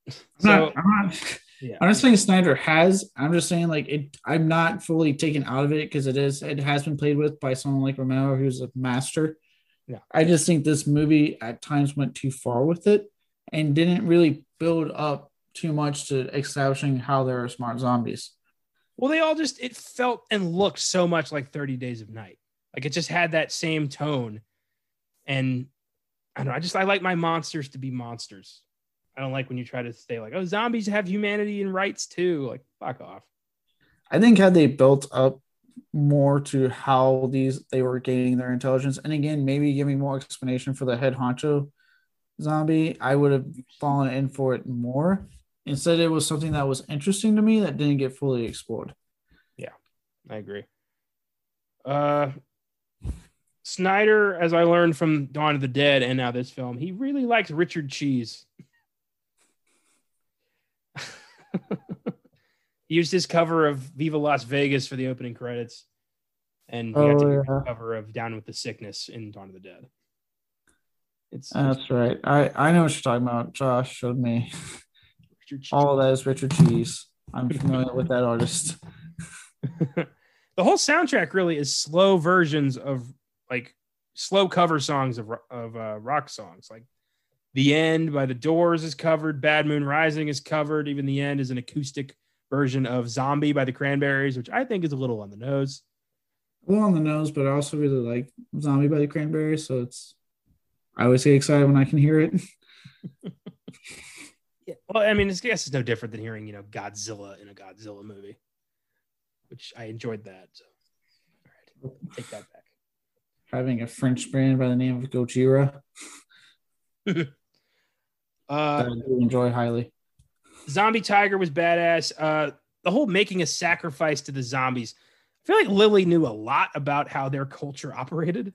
I'm so, not, I'm not yeah. I'm not saying Snyder has. I'm just saying like it. I'm not fully taken out of it because it is. It has been played with by someone like Romero, who's a master. Yeah. I just think this movie at times went too far with it and didn't really build up too much to establishing how there are smart zombies. Well, they all just it felt and looked so much like 30 Days of Night. Like it just had that same tone. And I don't know, I just I like my monsters to be monsters. I don't like when you try to stay like, oh, zombies have humanity and rights too. Like, fuck off. I think had they built up more to how these they were gaining their intelligence. And again, maybe giving more explanation for the head honcho zombie, I would have fallen in for it more. Instead, it was something that was interesting to me that didn't get fully explored. Yeah, I agree. Uh, Snyder, as I learned from Dawn of the Dead and now this film, he really likes Richard Cheese. He used his cover of Viva Las Vegas for the opening credits, and he oh, to yeah. cover of Down with the Sickness in Dawn of the Dead. It's that's right. I I know what you're talking about. Josh showed me. All that is Richard Cheese. I'm familiar with that artist. [laughs] the whole soundtrack really is slow versions of like slow cover songs of of uh, rock songs. Like the end by the Doors is covered. Bad Moon Rising is covered. Even the end is an acoustic version of Zombie by the Cranberries, which I think is a little on the nose. A little on the nose, but I also really like Zombie by the Cranberries. So it's, I always get excited when I can hear it. [laughs] yeah. Well, I mean, I guess it's no different than hearing, you know, Godzilla in a Godzilla movie, which I enjoyed that. So, all right, take that back. Having a French brand by the name of Gojira. [laughs] uh, I do enjoy highly. Zombie Tiger was badass. Uh, the whole making a sacrifice to the zombies. I feel like Lily knew a lot about how their culture operated.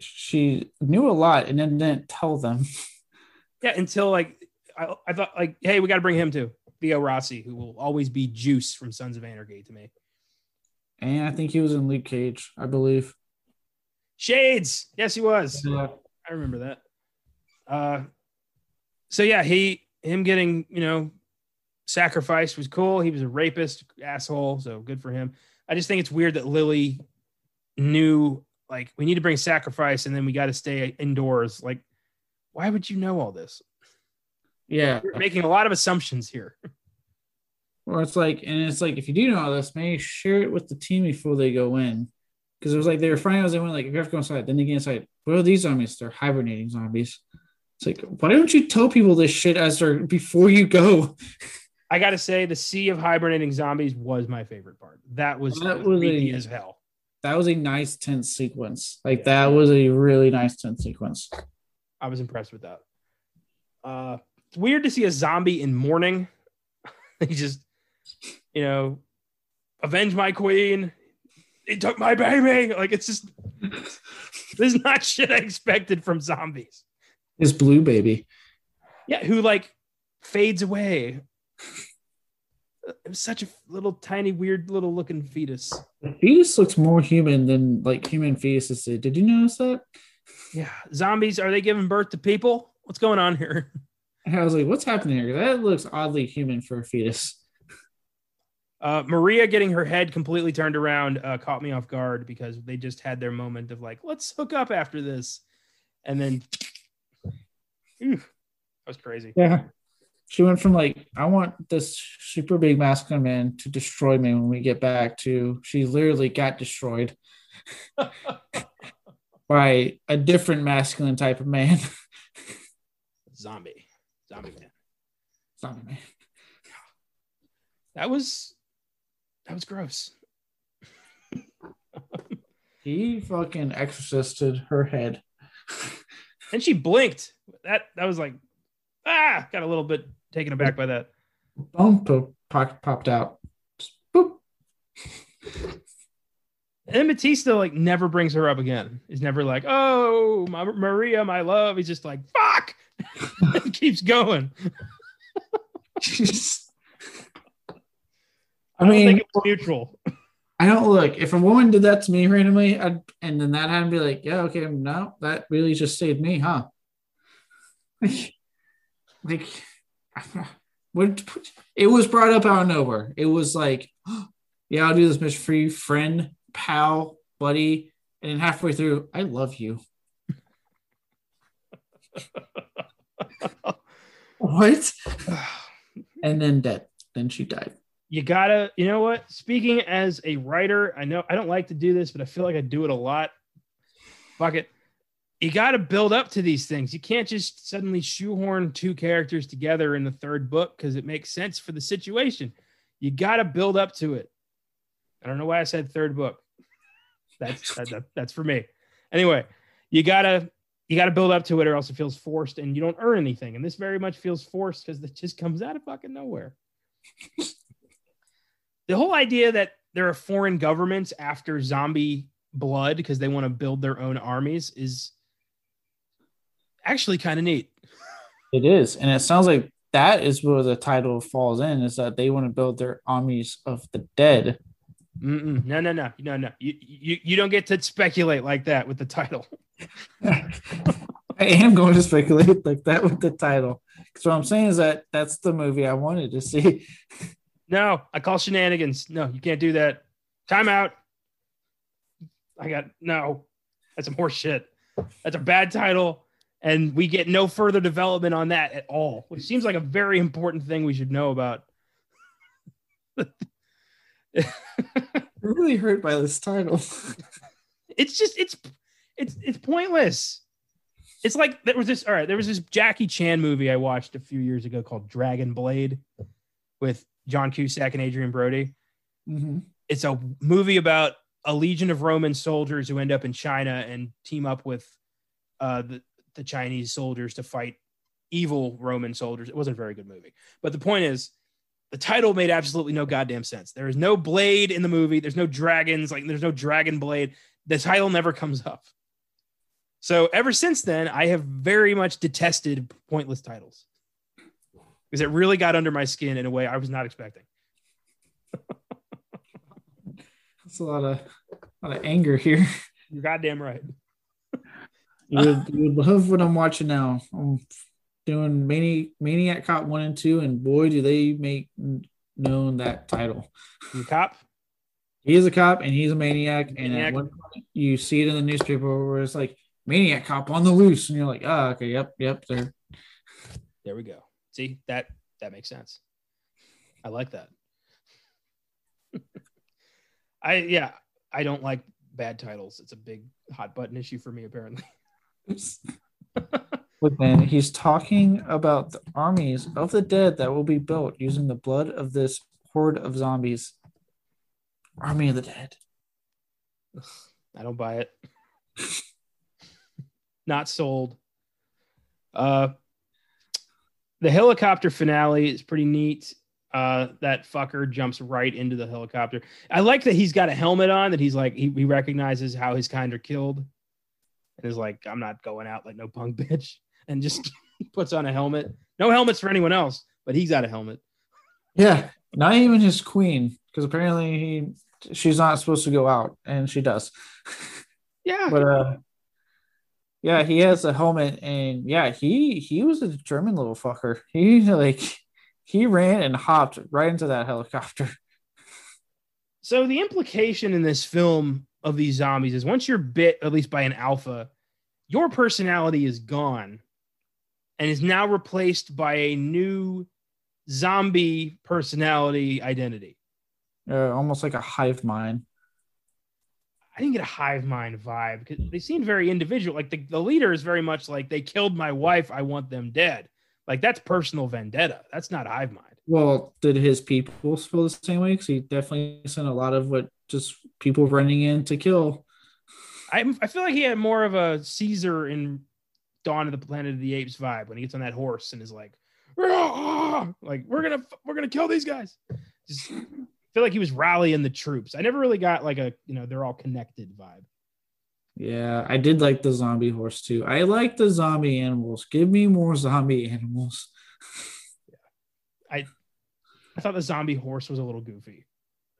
She knew a lot and then didn't tell them. [laughs] Yeah, until like I, I thought like, hey, we got to bring him too. Theo Rossi, who will always be Juice from Sons of Anarchy to me. And I think he was in Luke Cage, I believe. Shades. Yes, he was. Yeah. I remember that. Uh, so yeah, he him getting, you know, sacrificed was cool. He was a rapist, asshole. So good for him. I just think it's weird that Lily knew like we need to bring sacrifice and then we got to stay indoors. Like, why would you know all this? Yeah. You're making a lot of assumptions here. Well, it's like, and it's like, if you do know all this, maybe share it with the team before they go in. Because it was like they were finding out they went like, if you have to go inside, then they get inside. What are these zombies? They're hibernating zombies. It's like, why don't you tell people this shit as they're before you go? I gotta say, the sea of hibernating zombies was my favorite part. That was that was a, as hell. That was a nice tense sequence. Like yeah. that was a really nice tense sequence. I was impressed with that. Uh, it's weird to see a zombie in mourning. [laughs] he just, you know, avenge my queen. He took my baby. Like it's just this is not shit I expected from zombies. His blue baby. Yeah, who like fades away. It was such a little tiny, weird little looking fetus. The fetus looks more human than like human fetuses did. Did you notice that? Yeah. Zombies, are they giving birth to people? What's going on here? [laughs] I was like, what's happening here? That looks oddly human for a fetus. Uh, Maria getting her head completely turned around uh, caught me off guard because they just had their moment of like, let's hook up after this. And then, ew, that was crazy. Yeah. She went from like, I want this super big masculine man to destroy me when we get back to she literally got destroyed [laughs] by a different masculine type of man. Zombie. Zombie man. Zombie man. That was that was gross. He fucking exorcisted her head. And she blinked. That that was like ah, got a little bit taken aback by that. Bone po- pop- popped out. Just boop. And Batista like never brings her up again. He's never like, "Oh, my, Maria, my love." He's just like, "Fuck," [laughs] keeps going. I I don't mean, it's neutral. I don't look. If a woman did that to me randomly, I'd, and then that happened, be like, yeah, okay, no, that really just saved me, huh? Like, [laughs] like what? It was brought up out of nowhere. It was like, [gasps] yeah, I'll do this, mission for you, friend, pal, buddy, and then halfway through, I love you. [laughs] what? [sighs] And then dead. Then she died. you gotta, you know what? Speaking as a writer, I know I don't like to do this, but I feel like I do it a lot. Fuck it. You gotta build up to these things. You can't just suddenly shoehorn two characters together in the third book because it makes sense for the situation. You gotta build up to it. I don't know why I said third book. That's that, that- that's for me. Anyway, you gotta you gotta build up to it, or else it feels forced, and you don't earn anything. And this very much feels forced because it just comes out of fucking nowhere the whole idea that there are foreign governments after zombie blood because they want to build their own armies is actually kind of neat. It is, and it sounds like that is where the title falls in. Is that they want to build their armies of the dead? Mm-mm. No, no, no, no, no. You, you you don't get to speculate like that with the title. [laughs] [laughs] I am going to speculate like that with the title. Because what I'm saying is that that's the movie I wanted to see. No, I call shenanigans. No, you can't do that. Time out. I got no. That's some horse shit. That's a bad title, and we get no further development on that at all, which seems like a very important thing we should know about. [laughs] I'm really hurt by this title. [laughs] it's just it's it's it's pointless. It's like there was this all right, there was this Jackie Chan movie I watched a few years ago called Dragon Blade with John Cusack and Adrien Brody. Mhm. It's a movie about a legion of Roman soldiers who end up in China and team up with uh, the, the Chinese soldiers to fight evil Roman soldiers. It wasn't a very good movie. But the point is, the title made absolutely no goddamn sense. There is no blade in the movie. There's no dragons. Like there's no dragon blade. The title never comes up. So ever since then, I have very much detested pointless titles because it really got under my skin in a way I was not expecting. That's a lot of a lot of anger here. You're goddamn right. You would, [laughs] love what I'm watching now. I'm doing Mani- Maniac Cop one and two, and boy, do they make known that title. You cop? He is a cop and he's a maniac. And Maniac. at one point, you see it in the newspaper where it's like Maniac Cop on the loose, and you're like, oh, okay, yep, yep, there. There we go. See that that makes sense. I like that. [laughs] I yeah, I don't like bad titles. It's a big hot button issue for me apparently. Look, man, [laughs] he's talking about the armies of the dead that will be built using the blood of this horde of zombies. Army of the dead. I don't buy it. [laughs] Not sold. Uh the helicopter finale is pretty neat. Uh, that fucker jumps right into the helicopter. I like that he's got a helmet on. That he's like he, he recognizes how his kind are killed, and is like, "I'm not going out like no punk [laughs] bitch," and just [laughs] puts on a helmet. No helmets for anyone else, but he's got a helmet. Yeah, not even his queen, because apparently he she's not supposed to go out, and she does. [laughs] Yeah, But uh, yeah, he has a helmet, and yeah, he he was a German little fucker. He like he ran and hopped right into that helicopter. So the implication in this film of these zombies is once you're bit, at least by an alpha, your personality is gone and is now replaced by a new zombie personality identity. Uh, almost like a hive mind. I didn't get a hive mind vibe because they seem very individual. Like the, the leader is very much like they killed my wife, I want them dead. Like that's personal vendetta. That's not hive mind. Well, did his people feel the same way? Because he definitely sent a lot of what just people running in to kill. I I feel like he had more of a Caesar in Dawn of the Planet of the Apes vibe when he gets on that horse and is like, "Rah!" like we're gonna we're gonna kill these guys. Just feel like he was rallying the troops. I never really got like a you know they're all connected vibe. Yeah, I did like the zombie horse too. I like the zombie animals. Give me more zombie animals. [laughs] yeah. I I thought the zombie horse was a little goofy.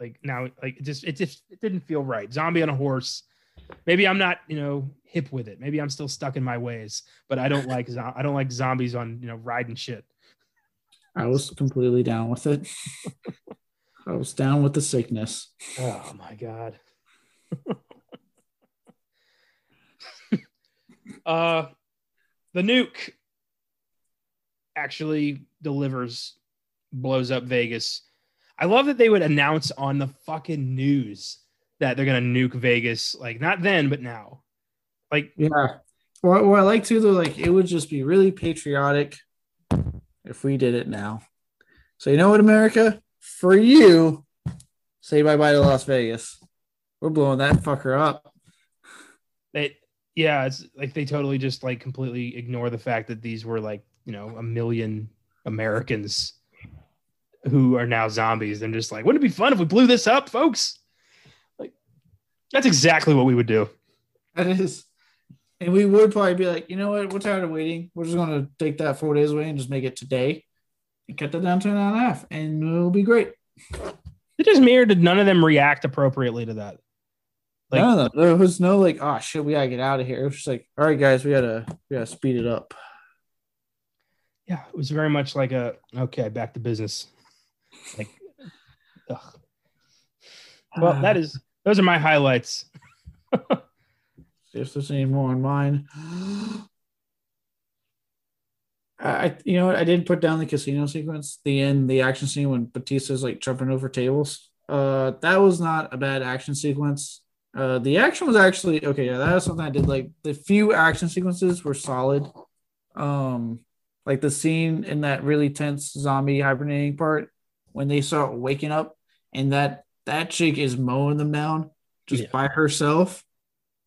Like now, like it just it just it didn't feel right. Zombie on a horse. Maybe I'm not you know hip with it. Maybe I'm still stuck in my ways. But I don't [laughs] like I don't like zombies on you know riding shit. I was completely down with it. I was down with the sickness. Oh my god. [laughs] uh the nuke actually delivers blows up Vegas. I love that they would announce on the fucking news that they're gonna nuke Vegas. Like not then, but now. Like Yeah. What, what I like too, though, like it would just be really patriotic if we did it now. So you know what, America? For you, say bye bye to Las Vegas. We're blowing that fucker up. it yeah, it's like they totally just like completely ignore the fact that these were like, you know, a million Americans who are now zombies. They're just like, wouldn't it be fun if we blew this up, folks? Like that's exactly what we would do. That is. And we would probably be like, you know what? We're tired of waiting. We're just going to take that four days away and just make it today and cut that down to an hour and a half. And it'll be great. It just me or did none of them react appropriately to that? Like- no, there was no like, oh shit, we gotta get out of here. It was just like, all right, guys, we gotta, we gotta speed it up. Yeah, it was very much like a okay, back to business. Like, ugh. well, that is those are my highlights. See if there's any more on mine. [gasps] I, you know what? I didn't put down the casino sequence, the end, the action scene when Batista's like jumping over tables. Uh, that was not a bad action sequence. Uh, the action was actually okay. Yeah, that was something I did like. The few action sequences were solid. Um, like the scene in that really tense zombie hibernating part when they start waking up and that that chick is mowing them down just Yeah. by herself.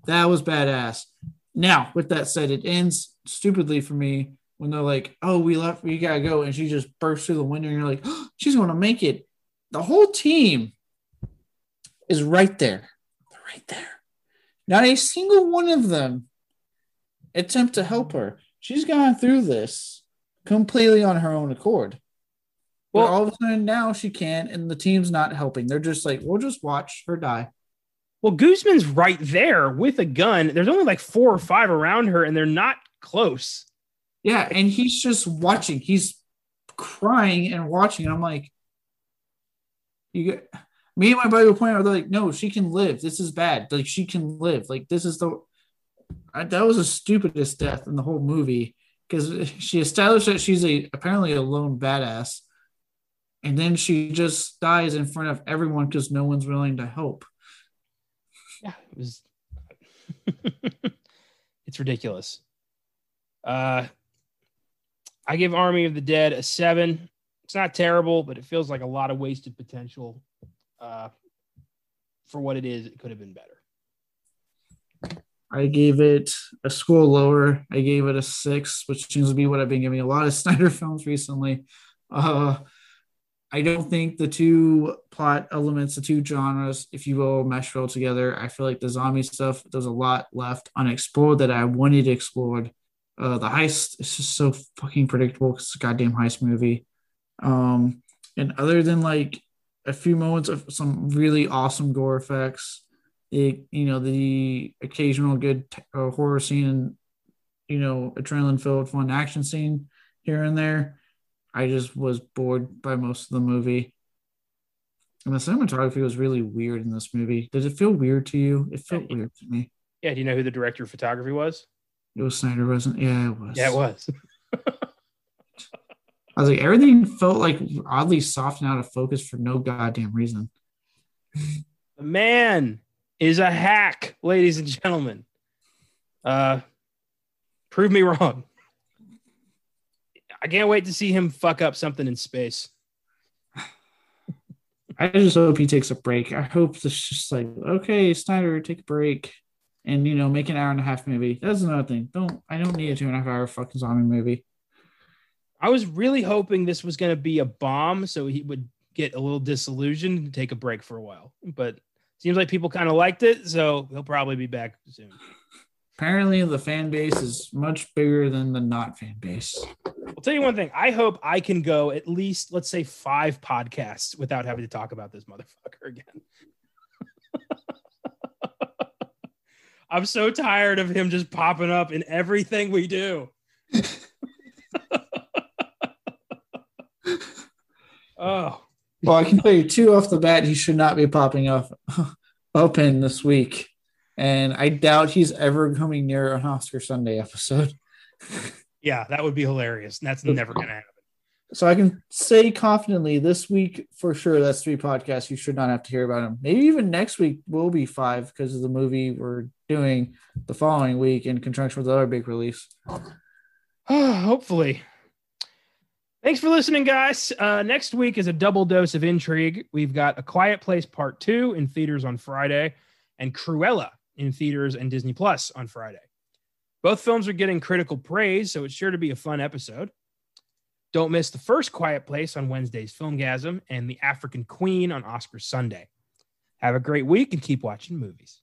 That was badass. Now, with that said, it ends stupidly for me when they're like, "Oh, we left, we gotta go," and she just bursts through the window, and you're like, oh, "She's gonna make it." The whole team is right there, They're right there. Not a single one of them attempt to help her. She's gone through this completely on her own accord. Well, all of a sudden now she can, and the team's not helping. They're just like, "We'll just watch her die." Well, Guzman's right there with a gun. There's only like four or five around her, and they're not close. Yeah, and he's just watching. He's crying and watching. And I'm like, you get me and my buddy were pointing out, they're like, no, she can live. This is bad. Like she can live. Like this is the I, that was the stupidest death in the whole movie because she established that she's a apparently a lone badass, and then she just dies in front of everyone because no one's willing to help. Yeah, it was. [laughs] it's ridiculous. Uh, I give Army of the Dead a seven. It's not terrible, but it feels like a lot of wasted potential. Uh, for what it is, it could have been better. I gave it a score lower. I gave it a six, which seems to be what I've been giving a lot of [laughs] Snyder films recently. Uh, I don't think the two plot elements, the two genres, if you will, mesh well together. I feel like the zombie stuff, there's a lot left unexplored that I wanted explored. Uh, the heist is just so fucking predictable because it's a goddamn heist movie. Um, and other than like a few moments of some really awesome gore effects, it, you know, the occasional good uh, horror scene you know, a adrenaline filled fun action scene here and there I just was bored by most of the movie. And the cinematography was really weird in this movie. Did it feel weird to you? It felt yeah. weird to me. Yeah. Do you know who the director of photography was? It was Snyder, wasn't? Yeah, it was. Yeah, it was. [laughs] I was like, everything felt like oddly soft and out of focus for no goddamn reason. The man is a hack, ladies and gentlemen. Uh, prove me wrong. I can't wait to see him fuck up something in space. I just hope he takes a break. I hope it's just like, okay, Snyder, take a break and you know, make an hour and a half movie. That's another thing. Don't I don't need a two and a half hour fucking zombie movie. I was really hoping this was gonna be a bomb so he would get a little disillusioned and take a break for a while. But seems like people kind of liked it, so he'll probably be back soon apparently the fan base is much bigger than the not fan base. I'll tell you one thing. I hope I can go at least, let's say, five podcasts without having to talk about this motherfucker again. [laughs] I'm so tired of him just popping up in everything we do. [laughs] oh. Well, I can tell you two off the bat, he should not be popping up [laughs] open this week and I doubt he's ever coming near an Oscar Sunday episode. yeah, that would be hilarious. That's never going to happen. So I can say confidently this week for sure that's three podcasts. You should not have to hear about them. Maybe even next week will be five because of the movie we're doing the following week in conjunction with the other big release. [sighs] hopefully. Thanks for listening, guys. Uh, next week is a double dose of intrigue. We've got A Quiet Place Part Two in theaters on Friday, and Cruella in theaters and Disney Plus on Friday. Both films are getting critical praise, so it's sure to be a fun episode. Don't miss the first Quiet Place on Wednesday's Filmgazm and The African Queen on Oscar Sunday. Have a great week and keep watching movies.